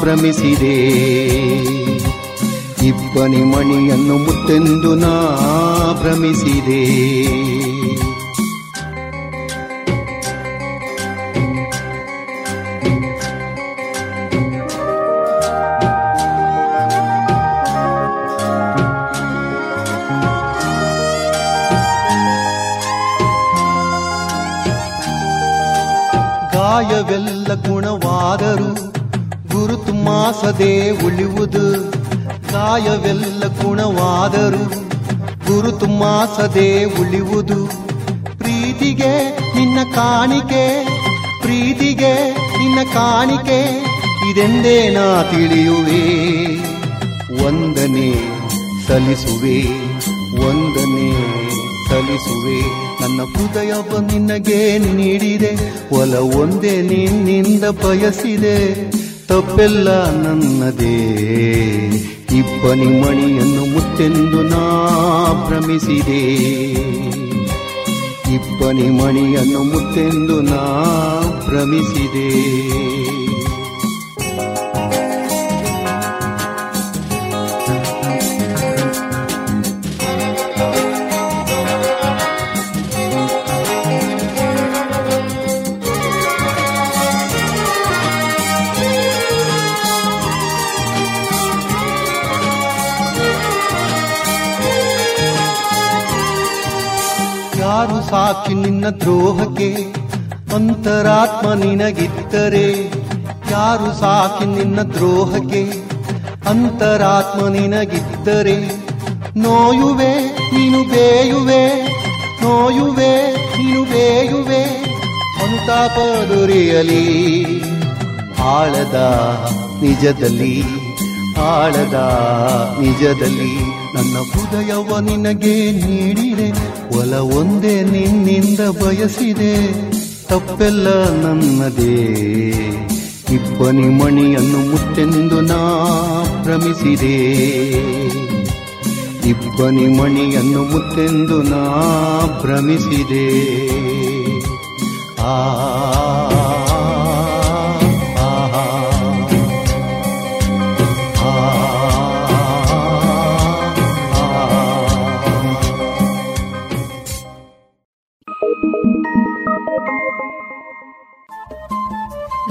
ಭ್ರಮಿಸಿದೆ. ಇಪ್ಪನಿ ಮಣಿಯನ್ನು ಮುತ್ತೆಂದು ನಾ ಭ್ರಮಿಸಿದೆ. ಮಾಸದೆ ಉಳಿಯುವುದು ಕಾಯವೆಲ್ಲ ಗುಣವಾದರು ಗುರುತು ಮಾಸದೆ ಉಳಿಯುವುದು ಪ್ರೀತಿಗೆ ನಿನ್ನ ಕಾಣಿಕೆ, ಪ್ರೀತಿಗೆ ನಿನ್ನ ಕಾಣಿಕೆ, ಇದೆಂದೇ ನಾ ತಿಳಿಯುವೆ. ಒಂದನೇ ಸಲ್ಲಿಸುವೆ ಒಂದನೇ ಸಲ್ಲಿಸುವೆ. ನನ್ನ ಹೃದಯವ ನಿನಗೆ ನೀಡಿದೆ, ಒಲ ಒಂದೇ ನಿನ್ನಿಂದ ಬಯಸಿದೆ. ತಪ್ಪೆಲ್ಲ ನನ್ನದೇ. ಇಬ್ಬನಿ ಮಣಿಯನ್ನು ಮುತ್ತೆಂದು ನಾ ಭ್ರಮಿಸಿದೆ. ಇಬ್ಬನಿ ಮಣಿಯನ್ನು ಮುತ್ತೆಂದು ನಾ ಭ್ರಮಿಸಿದೆ. ಸಾಕ್ಷಿ ನಿನ್ನ ದ್ರೋಹಕ್ಕೆ ಅಂತರಾತ್ಮ ನಿನಗಿದ್ದರೆ ಯಾರು ಸಾಕಿ ನಿನ್ನ ದ್ರೋಹಕ್ಕೆ ಅಂತರಾತ್ಮ ನಿನಗಿದ್ದರೆ ನೋಯುವೆ, ನೀನು ಬೇಯುವೆ, ನೋಯುವೆ, ನೀನು ಬೇಯುವೆ ಅಂತಾಪ ದೊರೆಯಲಿ ಆಳದ ನಿಜದಲ್ಲಿ. ಆಳದ ನಿಜದಲ್ಲಿ ನನ್ನ ಹೃದಯವ ನಿನಗೆ ನೀಡಿದೆ, ಒಲ ಒಂದೇ ನಿನ್ನಿಂದ ಬಯಸಿದೆ. ತಪ್ಪೆಲ್ಲ ನನ್ನದೇ. ಇಬ್ಬನಿ ಮಣಿಯನ್ನು ಮುತ್ತೆಂದು ನಾ ಭ್ರಮಿಸಿದೆ. ಇಬ್ಬನಿ ಮಣಿಯನ್ನು ಮುತ್ತೆಂದು ನಾ ಭ್ರಮಿಸಿದೆ. ಆ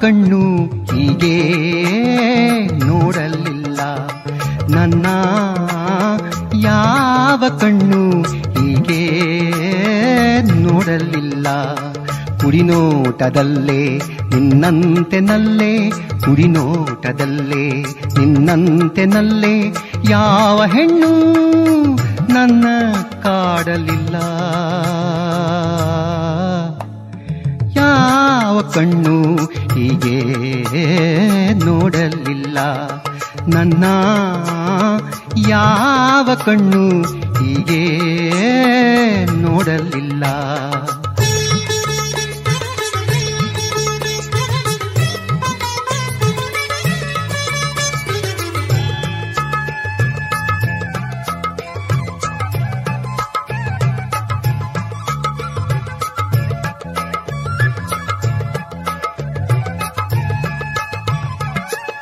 ಕಣ್ಣು ಹೀಗೆ ನೋಡಲಿಲ್ಲ. ನನ್ನ ಯಾವ ಕಣ್ಣು ಹೀಗೆ ನೋಡಲಿಲ್ಲ. ಕುಡಿನೋಟದಲ್ಲೇ ನಿನ್ನಂತೆ ನಲ್ಲೇ ಕುಡಿನೋಟದಲ್ಲೇ ನಿನ್ನಂತೆ ನಲ್ಲೇ ಯಾವ ಹೆಣ್ಣು ನನ್ನ ಕಾಡಲಿಲ್ಲ. ಯಾವ ಕಣ್ಣು ಹೀಗೆ ನೋಡಲಿಲ್ಲ. ನನ್ನ ಯಾವ ಕಣ್ಣು ಹೀಗೆ ನೋಡಲಿಲ್ಲ.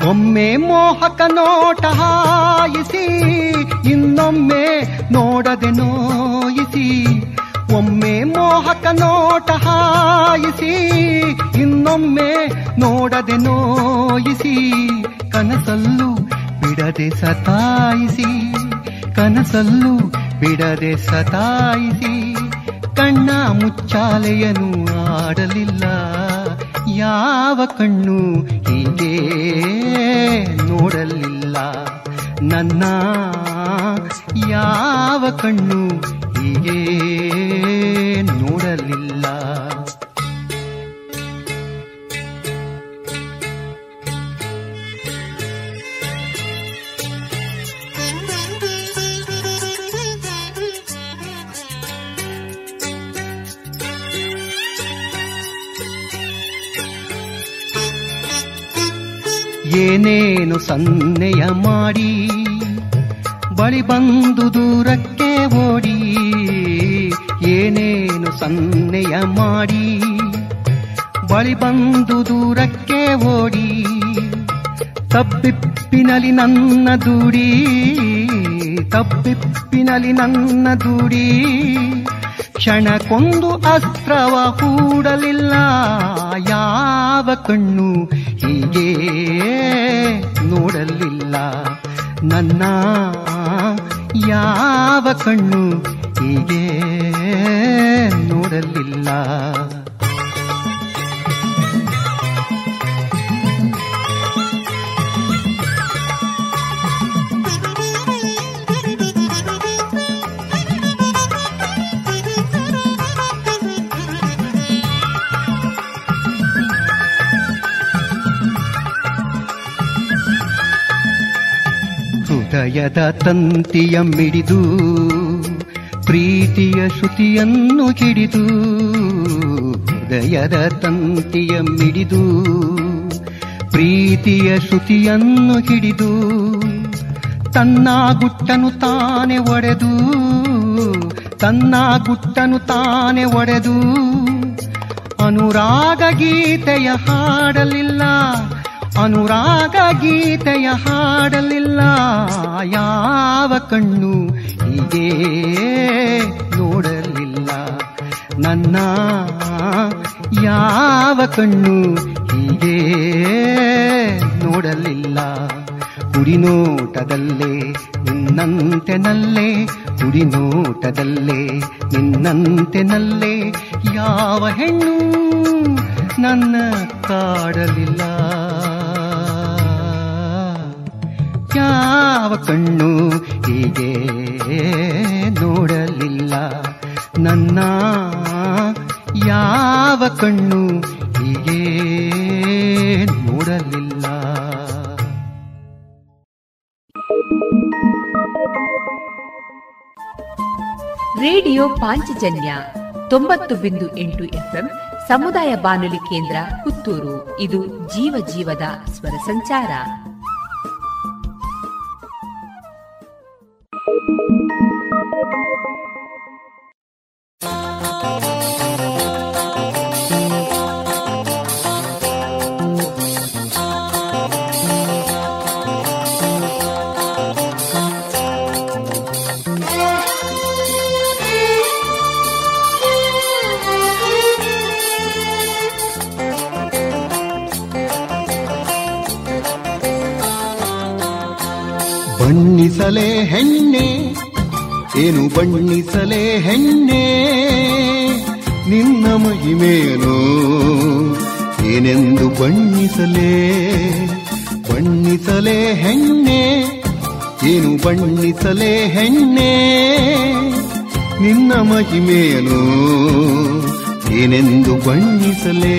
ಒಮ್ಮೆ ಮೋಹಕ ನೋಟ ಹಾಯಿಸಿ, ಇನ್ನೊಮ್ಮೆ ನೋಡದೆ ನೋಯಿಸಿ. ಒಮ್ಮೆ ಮೋಹಕ ನೋಟ ಹಾಯಿಸಿ, ಇನ್ನೊಮ್ಮೆ ನೋಡದೆ ನೋಯಿಸಿ. ಕನಸಲ್ಲು ಬಿಡದೆ ಸತಾಯಿಸಿ, ಕನಸಲ್ಲು ಬಿಡದೆ ಸತಾಯಿಸಿ. ಕಣ್ಣ ಮುಚ್ಚಾಲೆಯನು ಆಡಲಿಲ್ಲ. ಯಾವ ಕಣ್ಣು ಹೀಗೆ ನೋಡಲಿಲ್ಲ. ನನ್ನ ಯಾವ ಕಣ್ಣು ಹೀಗೆ ನೋಡಲಿಲ್ಲ. ಏನೇನು ಸನ್ನೆಯ ಮಾಡಿ ಬಳಿ ಬಂದು ದೂರಕ್ಕೆ ಓಡಿ ಏನೇನು ಸನ್ನೆಯ ಮಾಡಿ ಬಳಿ ಬಂದು ದೂರಕ್ಕೆ ಓಡಿ ತಬ್ಬಿಪ್ಪಿನಲ್ಲಿ ನನ್ನ ದೂಡಿ ತಬ್ಬಿಪ್ಪಿನಲ್ಲಿ ನನ್ನ ದೂಡಿ ಕ್ಷಣಕ್ಕೊಂದು ಅಸ್ತ್ರವ ಕೂಡಲಿಲ್ಲ. ಯಾವ ಕಣ್ಣು ಹೀಗೆ ನೋಡಲಿಲ್ಲ. ನನ್ನ ಯಾವ ಕಣ್ಣು ಹೀಗೆ ನೋಡಲಿಲ್ಲ. ಹೃದಯದ ತಂತಿಯ ಮಿಡಿದು, ಪ್ರೀತಿಯ ಶ್ರುತಿಯನ್ನು ಹಿಡಿದು ಹೃದಯದ ತಂತಿಯ ಮಿಡಿದು, ಪ್ರೀತಿಯ ಶ್ರುತಿಯನ್ನು ಹಿಡಿದು ತನ್ನ ಗುಟ್ಟನು ತಾನೆ ಒಡೆದು, ತನ್ನ ಗುಟ್ಟನು ತಾನೆ ಒಡೆದು, ಅನುರಾಗ ಗೀತೆಯ ಹಾಡಲಿಲ್ಲ. ಅನುರಾಗ ಗೀತೆಯ ಹಾಡಲಿಲ್ಲ. ಯಾವ ಕಣ್ಣು ಹೀಗೆ ನೋಡಲಿಲ್ಲ. ನನ್ನ ಯಾವ ಕಣ್ಣು ಹೀಗೆ ನೋಡಲಿಲ್ಲ. ಕುಡಿನೋಟದಲ್ಲೇ ನಿನ್ನಂತೆನಲ್ಲೇ ಕುಡಿನೋಟದಲ್ಲೇ ನಿನ್ನಂತೆನಲ್ಲೇ ಯಾವ ಹೆಣ್ಣು ನನ್ನ ಕಾಡಲಿಲ್ಲ. ಯಾವ ಕಣ್ಣು ಹೀಗೆ ನೋಡಲಿಲ್ಲ? ನನ್ನ ಯಾವ ಕಣ್ಣು ಹೀಗೆ ನೋಡಲಿಲ್ಲ? ರೇಡಿಯೋ ಪಾಂಚಜನ್ಯ ತೊಂಬತ್ತು ಬಿಂದು ಎಂಟು ಎಫ್ಎಂ ಸಮುದಾಯ ಬಾನುಲಿ ಕೇಂದ್ರ ಪುತ್ತೂರು. ಇದು ಜೀವ ಜೀವದ ಸ್ವರ ಸಂಚಾರ. ಬಣ್ಣಿಸಲೇ ಹೆಣ್ಣೆ, ಏನು ಬಣ್ಣಿಸಲೆ ಹೆಣ್ಣೆ? ನಿನ್ನ ಮಹಿಮೆಯನು ಏನೆಂದು ಬಣ್ಣಿಸಲೇ? ಬಣ್ಣಿಸಲೆ ಹೆಣ್ಣೆ, ಏನು ಬಣ್ಣಿಸಲೆ ಹೆಣ್ಣೆ? ನಿನ್ನ ಮಹಿಮೆಯನು ಏನೆಂದು ಬಣ್ಣಿಸಲೇ?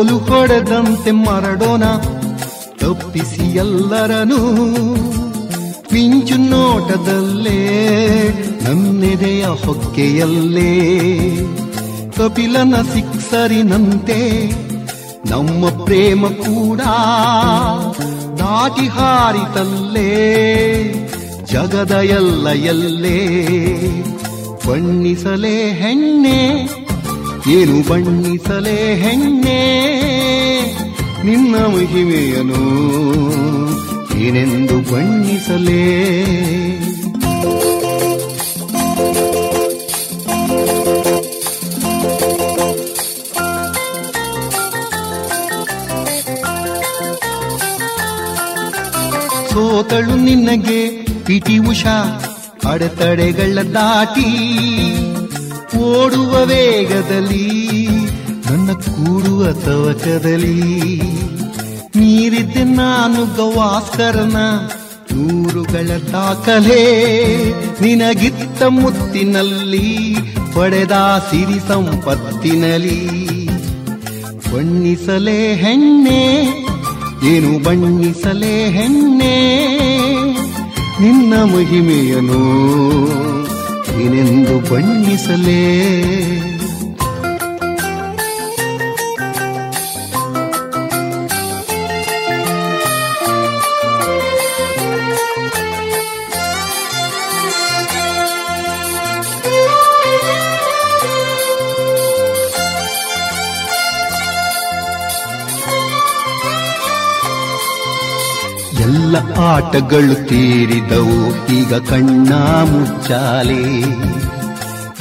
ಗೋಲು ಹೊಡೆದಂತೆ ಮರಡೋಣ, ತಪ್ಪಿಸಿ ಎಲ್ಲರನು. ಮಿಂಚು ನೋಟದಲ್ಲೇ, ನನ್ನೆದೆಯ ಹೊಕ್ಕೆಯಲ್ಲೇ. ಕಪಿಲನ ಸಿಕ್ಸರಿನಂತೆ, ನಮ್ಮ ಪ್ರೇಮ ಕೂಡ ದಾಟಿ ಹಾರಿತಲ್ಲೇ. ಜಗದ ಎಲ್ಲ ಎಲ್ಲೇ ಬಣ್ಣಿಸಲೇ ಹೆಣ್ಣೆ. ಏನು ಬಣ್ಣಿಸಲೇ ಹೆಣ್ಣೆ? ನಿನ್ನ ಮಹಿಮೆಯನು ಏನೆಂದು ಬಣ್ಣಿಸಲೇ? ಸೋತಳು ನಿನ್ನಗೆ ಪಿಟಿ ಉಷಾ ಅಡೆತಡೆಗಳ ದಾಟಿ. ಓಡುವ ವೇಗದಲ್ಲಿ, ನನ್ನ ಕೂಡುವ ತವಕದಲ್ಲಿ. ನೀರಿದ್ದೆ ನಾನು ಗವಾಸ್ಕರನ ನೂರುಗಳ ದಾಖಲೆ. ನಿನಗಿತ್ತ ಮುತ್ತಿನಲ್ಲಿ ಪಡೆದ ಸಿರಿ ಸಂಪತ್ತಿನಲ್ಲಿ. ಬಣ್ಣಿಸಲೇ ಹೆಣ್ಣೆ, ಏನು ಬಣ್ಣಿಸಲೇ ಹೆಣ್ಣೆ. ನಿನ್ನ ಮಹಿಮೆಯನು ಏನೆಂದು ಬಣ್ಣಿಸಲೇ. ಆಟಗಳು ತೀರಿದವು, ಈಗ ಕಣ್ಣ ಮುಚ್ಚಾಲೆ.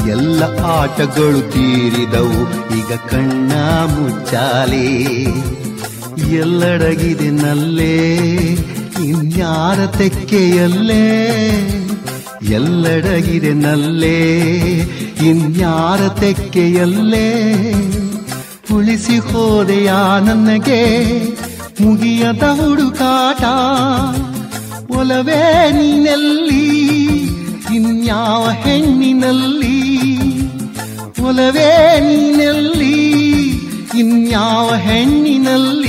ಎಲ್ಲ ಆಟಗಳು ತೀರಿದವು, ಈಗ ಕಣ್ಣ ಮುಚ್ಚಾಲೆ. ಎಲ್ಲಡಗಿದೆ ನಲ್ಲೇ, ಇನ್ಯಾರ ತೆಕ್ಕೆಯಲ್ಲೇ. ಎಲ್ಲಡಗಿದೆ ನಲ್ಲೇ, ಇನ್ಯಾರ ತೆಕ್ಕೆಯಲ್ಲೇ. ಉಳಿಸಿ ಹೋದೆಯಾ ನನಗೆ, ಮುಗಿಯದ ಹುಡುಕಾಟ. ಒಲವೇ ನೀನಲ್ಲಿ ಇನ್ಯಾವ ಹೆಣ್ಣಿನಲ್ಲಿ? ಒಲವೇ ನೀನಲ್ಲಿ ಇನ್ಯಾವ ಹೆಣ್ಣಿನಲ್ಲಿ?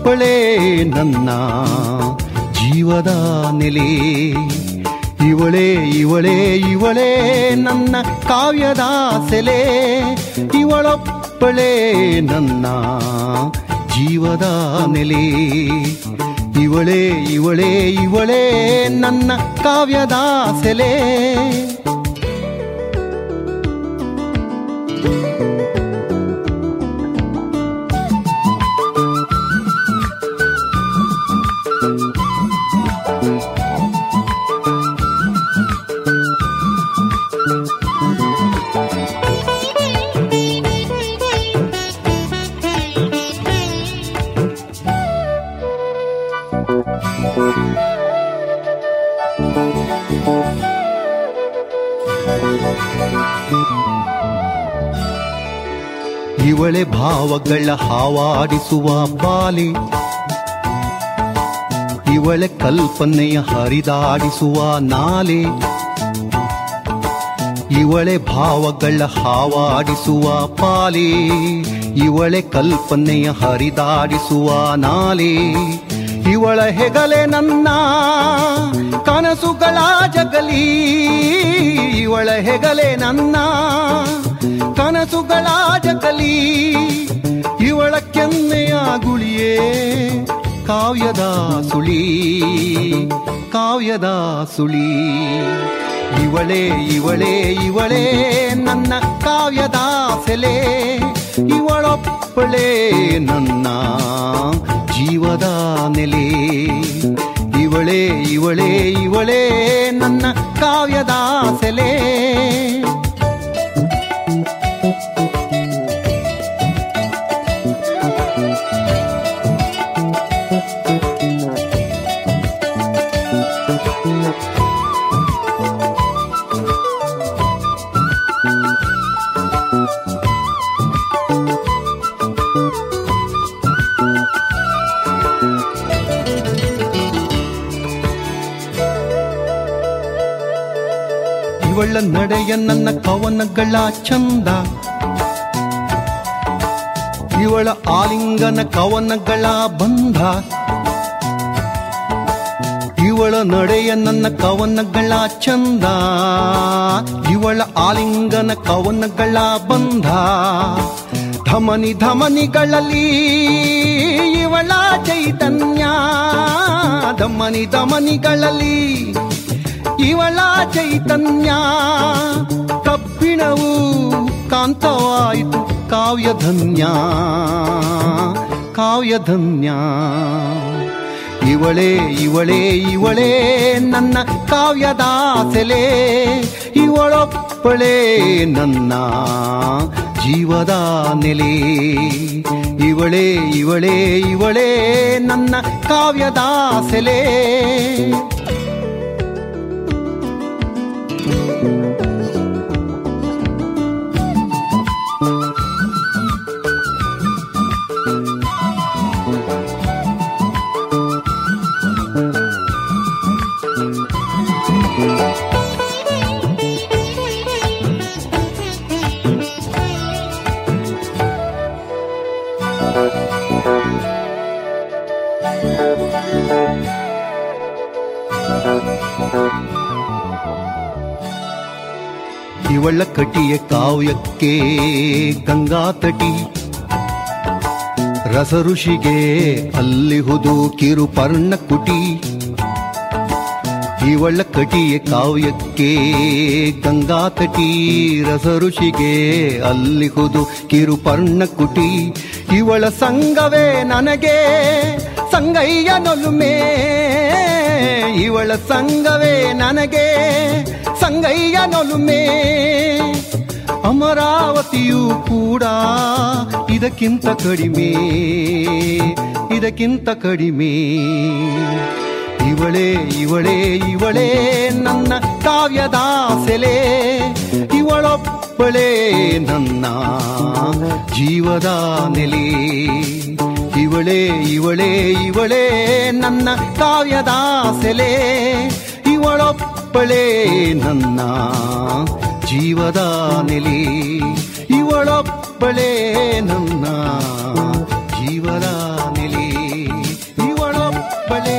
ಇವಳೊಬ್ಬಳೇ ನನ್ನ ಜೀವದ ನೆಲೆ. ಇವಳೇ ಇವಳೇ ಇವಳೇ ನನ್ನ ಕಾವ್ಯದ ಸೆಲೆ. ಇವಳೊಬ್ಬಳೇ ನನ್ನ ಜೀವದ ನೆಲೆ. ಇವಳೇ ಇವಳೇ ಇವಳೇ ನನ್ನ ಕಾವ್ಯದ ಸೆಲೆ. ಇವಳೆ ಭಾವಗಳ ಹಾವಾಡಿಸುವ ಬಾಲಿ ಇವಳೆ ಕಲ್ಪನೆಯ ಹರಿದಾಡಿಸುವ ನಾಲೆ. ಇವಳೆ ಭಾವಗಳ ಹಾವಾಡಿಸುವ ಪಾಲಿ. ಇವಳೆ ಕಲ್ಪನೆಯ ಹರಿದಾಡಿಸುವ ನಾಲೆ. ಇವಳ ಹೆಗಲೆ ನನ್ನ ಕನಸುಗಳ ಜಗಲಿ. ಇವಳ ಹೆಗಲೆ ನನ್ನ ಕನಸುಗಳ ಜಗಲಿ ಇವಳ ಕೆನ್ನೆಯ ಗುಳಿಯೇ, ಕಾವ್ಯದ ಸುಳಿ ಕಾವ್ಯದ ಸುಳಿ. ಇವಳೇ ಇವಳೇ ಇವಳೇ ನನ್ನ ಕಾವ್ಯದ ಸೆಲೆ, ಇವಳೊಪ್ಪಳೇ ನನ್ನ ಜೀವದ ನೆಲೆ. ಇವಳೇ ಇವಳೇ ಇವಳೇ ನನ್ನ ಕಾವ್ಯದ ಸೆಲೆ. ನಡೆಯ ನನ್ನ ಕವನಗಳ ಚಂದ. ಇವಳ ಆಲಿಂಗನ ಕವನಗಳ ಬಂಧ. ಇವಳ ನಡೆಯ ನನ್ನ ಕವನಗಳ ಚಂದ. ಇವಳ ಆಲಿಂಗನ ಕವನಗಳ ಬಂಧ. ಧಮನಿ ಧಮನಿಗಳಲ್ಲಿ ಇವಳ ಚೈತನ್ಯ. ಧಮನಿ ಧಮನಿಗಳಲ್ಲಿ ಇವಳ ಚೈತನ್ಯ. ಕಬ್ಬಿಣವು ಕಾಂತವಾಯಿತು ಕಾವ್ಯಧನ್ಯ. ಕಾವ್ಯಧನ್ಯ. ಇವಳೇ ಇವಳೇ ಇವಳೇ ನನ್ನ ಕಾವ್ಯದ ಸೆಲೆ ಇವಳೊಪ್ಪಳೇ ನನ್ನ ಜೀವದ ನೆಲೆ. ಇವಳೇ ಇವಳೇ ಇವಳೇ ನನ್ನ ಕಾವ್ಯದ ಸೆಲೆ ಇವಳ ಕಟಿಯ ಕಾವ್ಯಕ್ಕೆ ಗಂಗಾ ತಟಿ. ರಸ ಋಷಿಗೆ ಅಲ್ಲಿಹುದು ಕಿರುಪರ್ಣ ಪರ್ಣಕುಟಿ ಇವಳ ಕಟಿಯ ಕಾವ್ಯಕ್ಕೆ ಗಂಗಾ ತಟಿ. ರಸ ಋಷಿಗೆ ಅಲ್ಲಿಹುದು ಕಿರು ಪರ್ಣಕುಟಿ ಇವಳ ಸಂಗವೇ ನನಗೆ ಸಂಗಯ್ಯ ನೊಲುಮೆ. ಇವಳ ಸಂಗವೇ ನನಗೆ ಸಂಗಯ್ಯ ನೊಲುಮೆ ಅಮರಾವತಿಯೂ ಕೂಡ ಇದಕ್ಕಿಂತ ಕಡಿಮೆ ಇದಕ್ಕಿಂತ ಕಡಿಮೆ. ಇವಳೇ ಇವಳೇ ಇವಳೇ ನನ್ನ ಕಾವ್ಯದ ಸೆಲೆ ಇವಳೊಬ್ಬಳೇ ನನ್ನ ಜೀವದ ನೆಲೆ. ಇವಳೇ ಇವಳೇ ಇವಳೇ ನನ್ನ ಕಾವ್ಯದ ಸೆಲೆ ಇವಳೊಬ್ಬಳೇ ನನ್ನ ಜೀವದ ನೆಲೆ ಇವಳೊಬ್ಬಳೇ ನನ್ನ ಜೀವದ ನೆಲೆ ಇವಳೊಬ್ಬಳೇ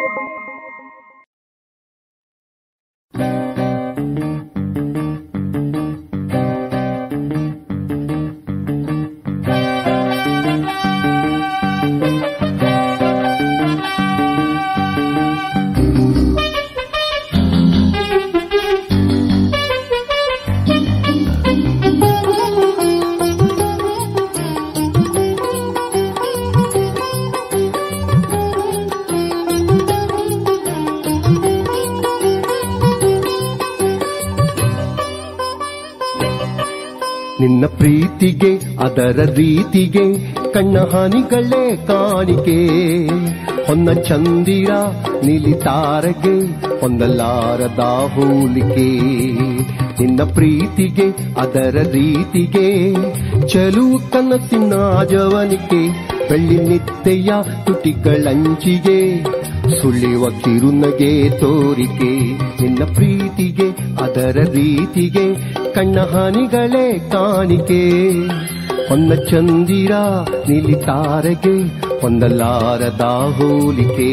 ಅದರ ರೀತಿಗೆ, ಕಣ್ಣ ಹಾನಿಗಳೇ ಕಾಣಿಕೆ. ಹೊನ್ನ ಚಂದಿರ ನಿಲಿತಾರಗೆ ಹೊಂದಲಾರದ ಹೋಲಿಕೆ. ನಿನ್ನ ಪ್ರೀತಿಗೆ, ಅದರ ರೀತಿಗೆ, ಚಲು ಕನಸಿನ ಜವನಿಕೆ ಬೆಳ್ಳಿ ನಿತ್ತೆಯ ತುಟಿಗಳಂಚಿಗೆ ಸುಳಿವ ಕಿರುನಗೆ ತೋರಿಕೆ. ನಿನ್ನ ಪ್ರೀತಿಗೆ, ಅದರ ರೀತಿಗೆ, ಕಣ್ಣ ಹಾನಿಗಳೇ ಕಾಣಿಕೆ. ಹೊನ್ನ ಚಂದಿರ ನಿಲಿತಾರಗೆ ಹೊಂದಲಾರದ ಹೋಲಿಕೆ.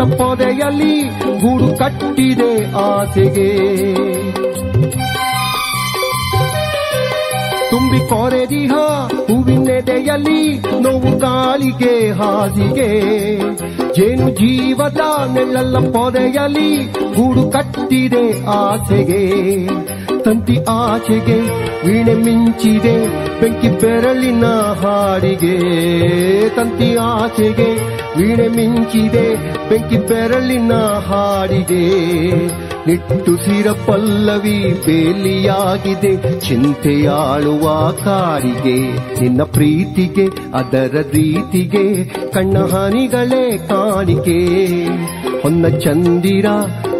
ಪೊದೆಯಲ್ಲಿ ಗೂಡು ಕಟ್ಟಿದೆ ಆಸೆಗೆ. ತುಂಬಿ ಕೊರೆದಿಹ ಹೂವಿನೆದೆಯಲ್ಲಿ ನೋವು ಕಾಳಿಗೆ ಹಾಸಿಗೆ. ಜೇನು ಜೀವದ ನೆಲ್ಲ ಪೊದೆಯಲ್ಲಿ ಗೂಡು ಕಟ್ಟಿದೆ ಆಸೆಗೆ. ತಂತಿ ಆಚೆಗೆ, ವೀಣೆ ಮಿಂಚಿದೆ, ಬೆಂಕಿ ಬೆರಳಿನ ಹಾಡಿಗೆ. ತಂತಿ ಆಚೆಗೆ ವೀಣೆ ಮಿಂಚಿದೆ, ಬೆಂಕಿ ಬೆರಳಿನ ಹಾಡಿದೆ. ನಿಟ್ಟುಸಿರ ಪಲ್ಲವಿ ಬೇಲಿಯಾಗಿದೆ, ಚಿಂತೆಯಾಳುವ ಕಾರಿಗೆ ನಿನ್ನ ಪ್ರೀತಿಗೆ, ಅದರ ರೀತಿಗೆ, ಕಣ್ಣ ಹಾನಿಗಳೇ ಕಾಣಿಕೆ. ಹೊನ್ನ ಚಂದಿರ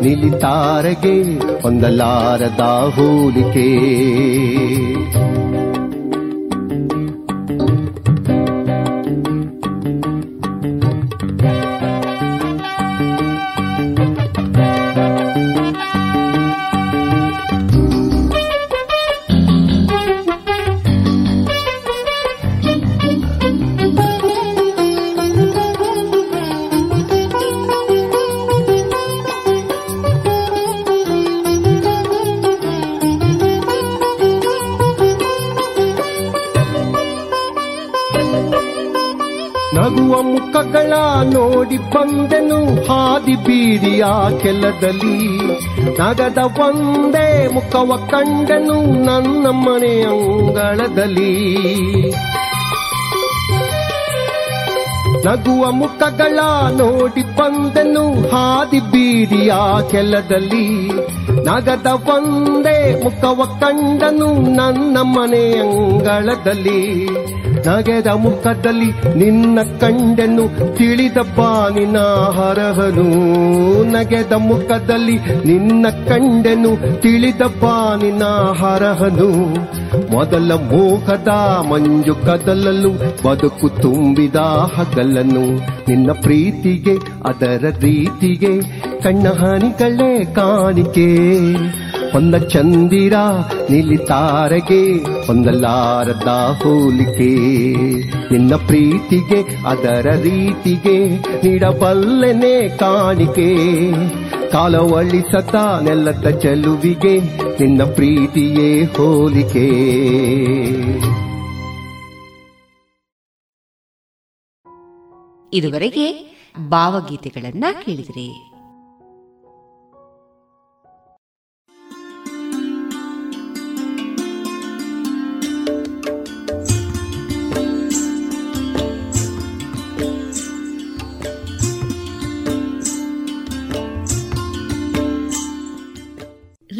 ನಿಲಿತಾರಗೆ ಹೊಂದಲಾರದ ಹೋಲಿಕೆ. ಬಂದೆನು ಹಾದಿ ಬೀಡಿಯ ಕೆಲದಲ್ಲಿ, ನಗದ ಒಂದೇ ಮುಖವ ಕಂಡನು ನನ್ನ ಮನೆ ಅಂಗಳದಲ್ಲಿ. ನಗುವ ಮುಖಗಳ ನೋಡಿ ಬಂದನು ಹಾದಿ ಬೀಡಿಯ ಕೆಲದಲ್ಲಿ, ನಗದ ಒಂದೇ ಮುಖವ ಕಂಡನು ನನ್ನ ಮನೆ ಅಂಗಳದಲ್ಲಿ. ನಗೆದ ಮುಖದಲ್ಲಿ ನಿನ್ನ ಕಂಡೆನ್ನು ತಿಳಿದಪ್ಪ ನಿನ್ನ ಹರಹನು. ನಗೆದ ಮುಖದಲ್ಲಿ ನಿನ್ನ ಕಂಡೆನ್ನು ತಿಳಿದಪ್ಪ ನಿನ್ನ ಹರಹನು. ಮೊದಲ ಮೋಹದ ಮಂಜು ಕದಲಲು ಬದುಕು ತುಂಬಿದ ಹಗಲನು ನಿನ್ನ ಪ್ರೀತಿಗೆ, ಅದರ ರೀತಿಗೆ, ಕಣ್ಣ ಹಾನಿಗಳೇ ಕಾಣಿಕೆ. ಹೊಂದ ಚಂದಿರ ನಿಲಿತಾರಗೆ ಹೊಂದಲಾರದ ಹೋಲಿಕೆ. ನಿನ್ನ ಪ್ರೀತಿಗೆ, ಅದರ ರೀತಿಗೆ ನೀಡಬಲ್ಲನೆ ಕಾಣಿಕೆ. ಕಾಲವಳಿಸತ ನೆಲ್ಲದ ಚೆಲುವಿಗೆ ನಿನ್ನ ಪ್ರೀತಿಯೇ ಹೋಲಿಕೆ. ಇದುವರೆಗೆ ಭಾವಗೀತೆಗಳನ್ನ ಕೇಳಿದ್ರಿ.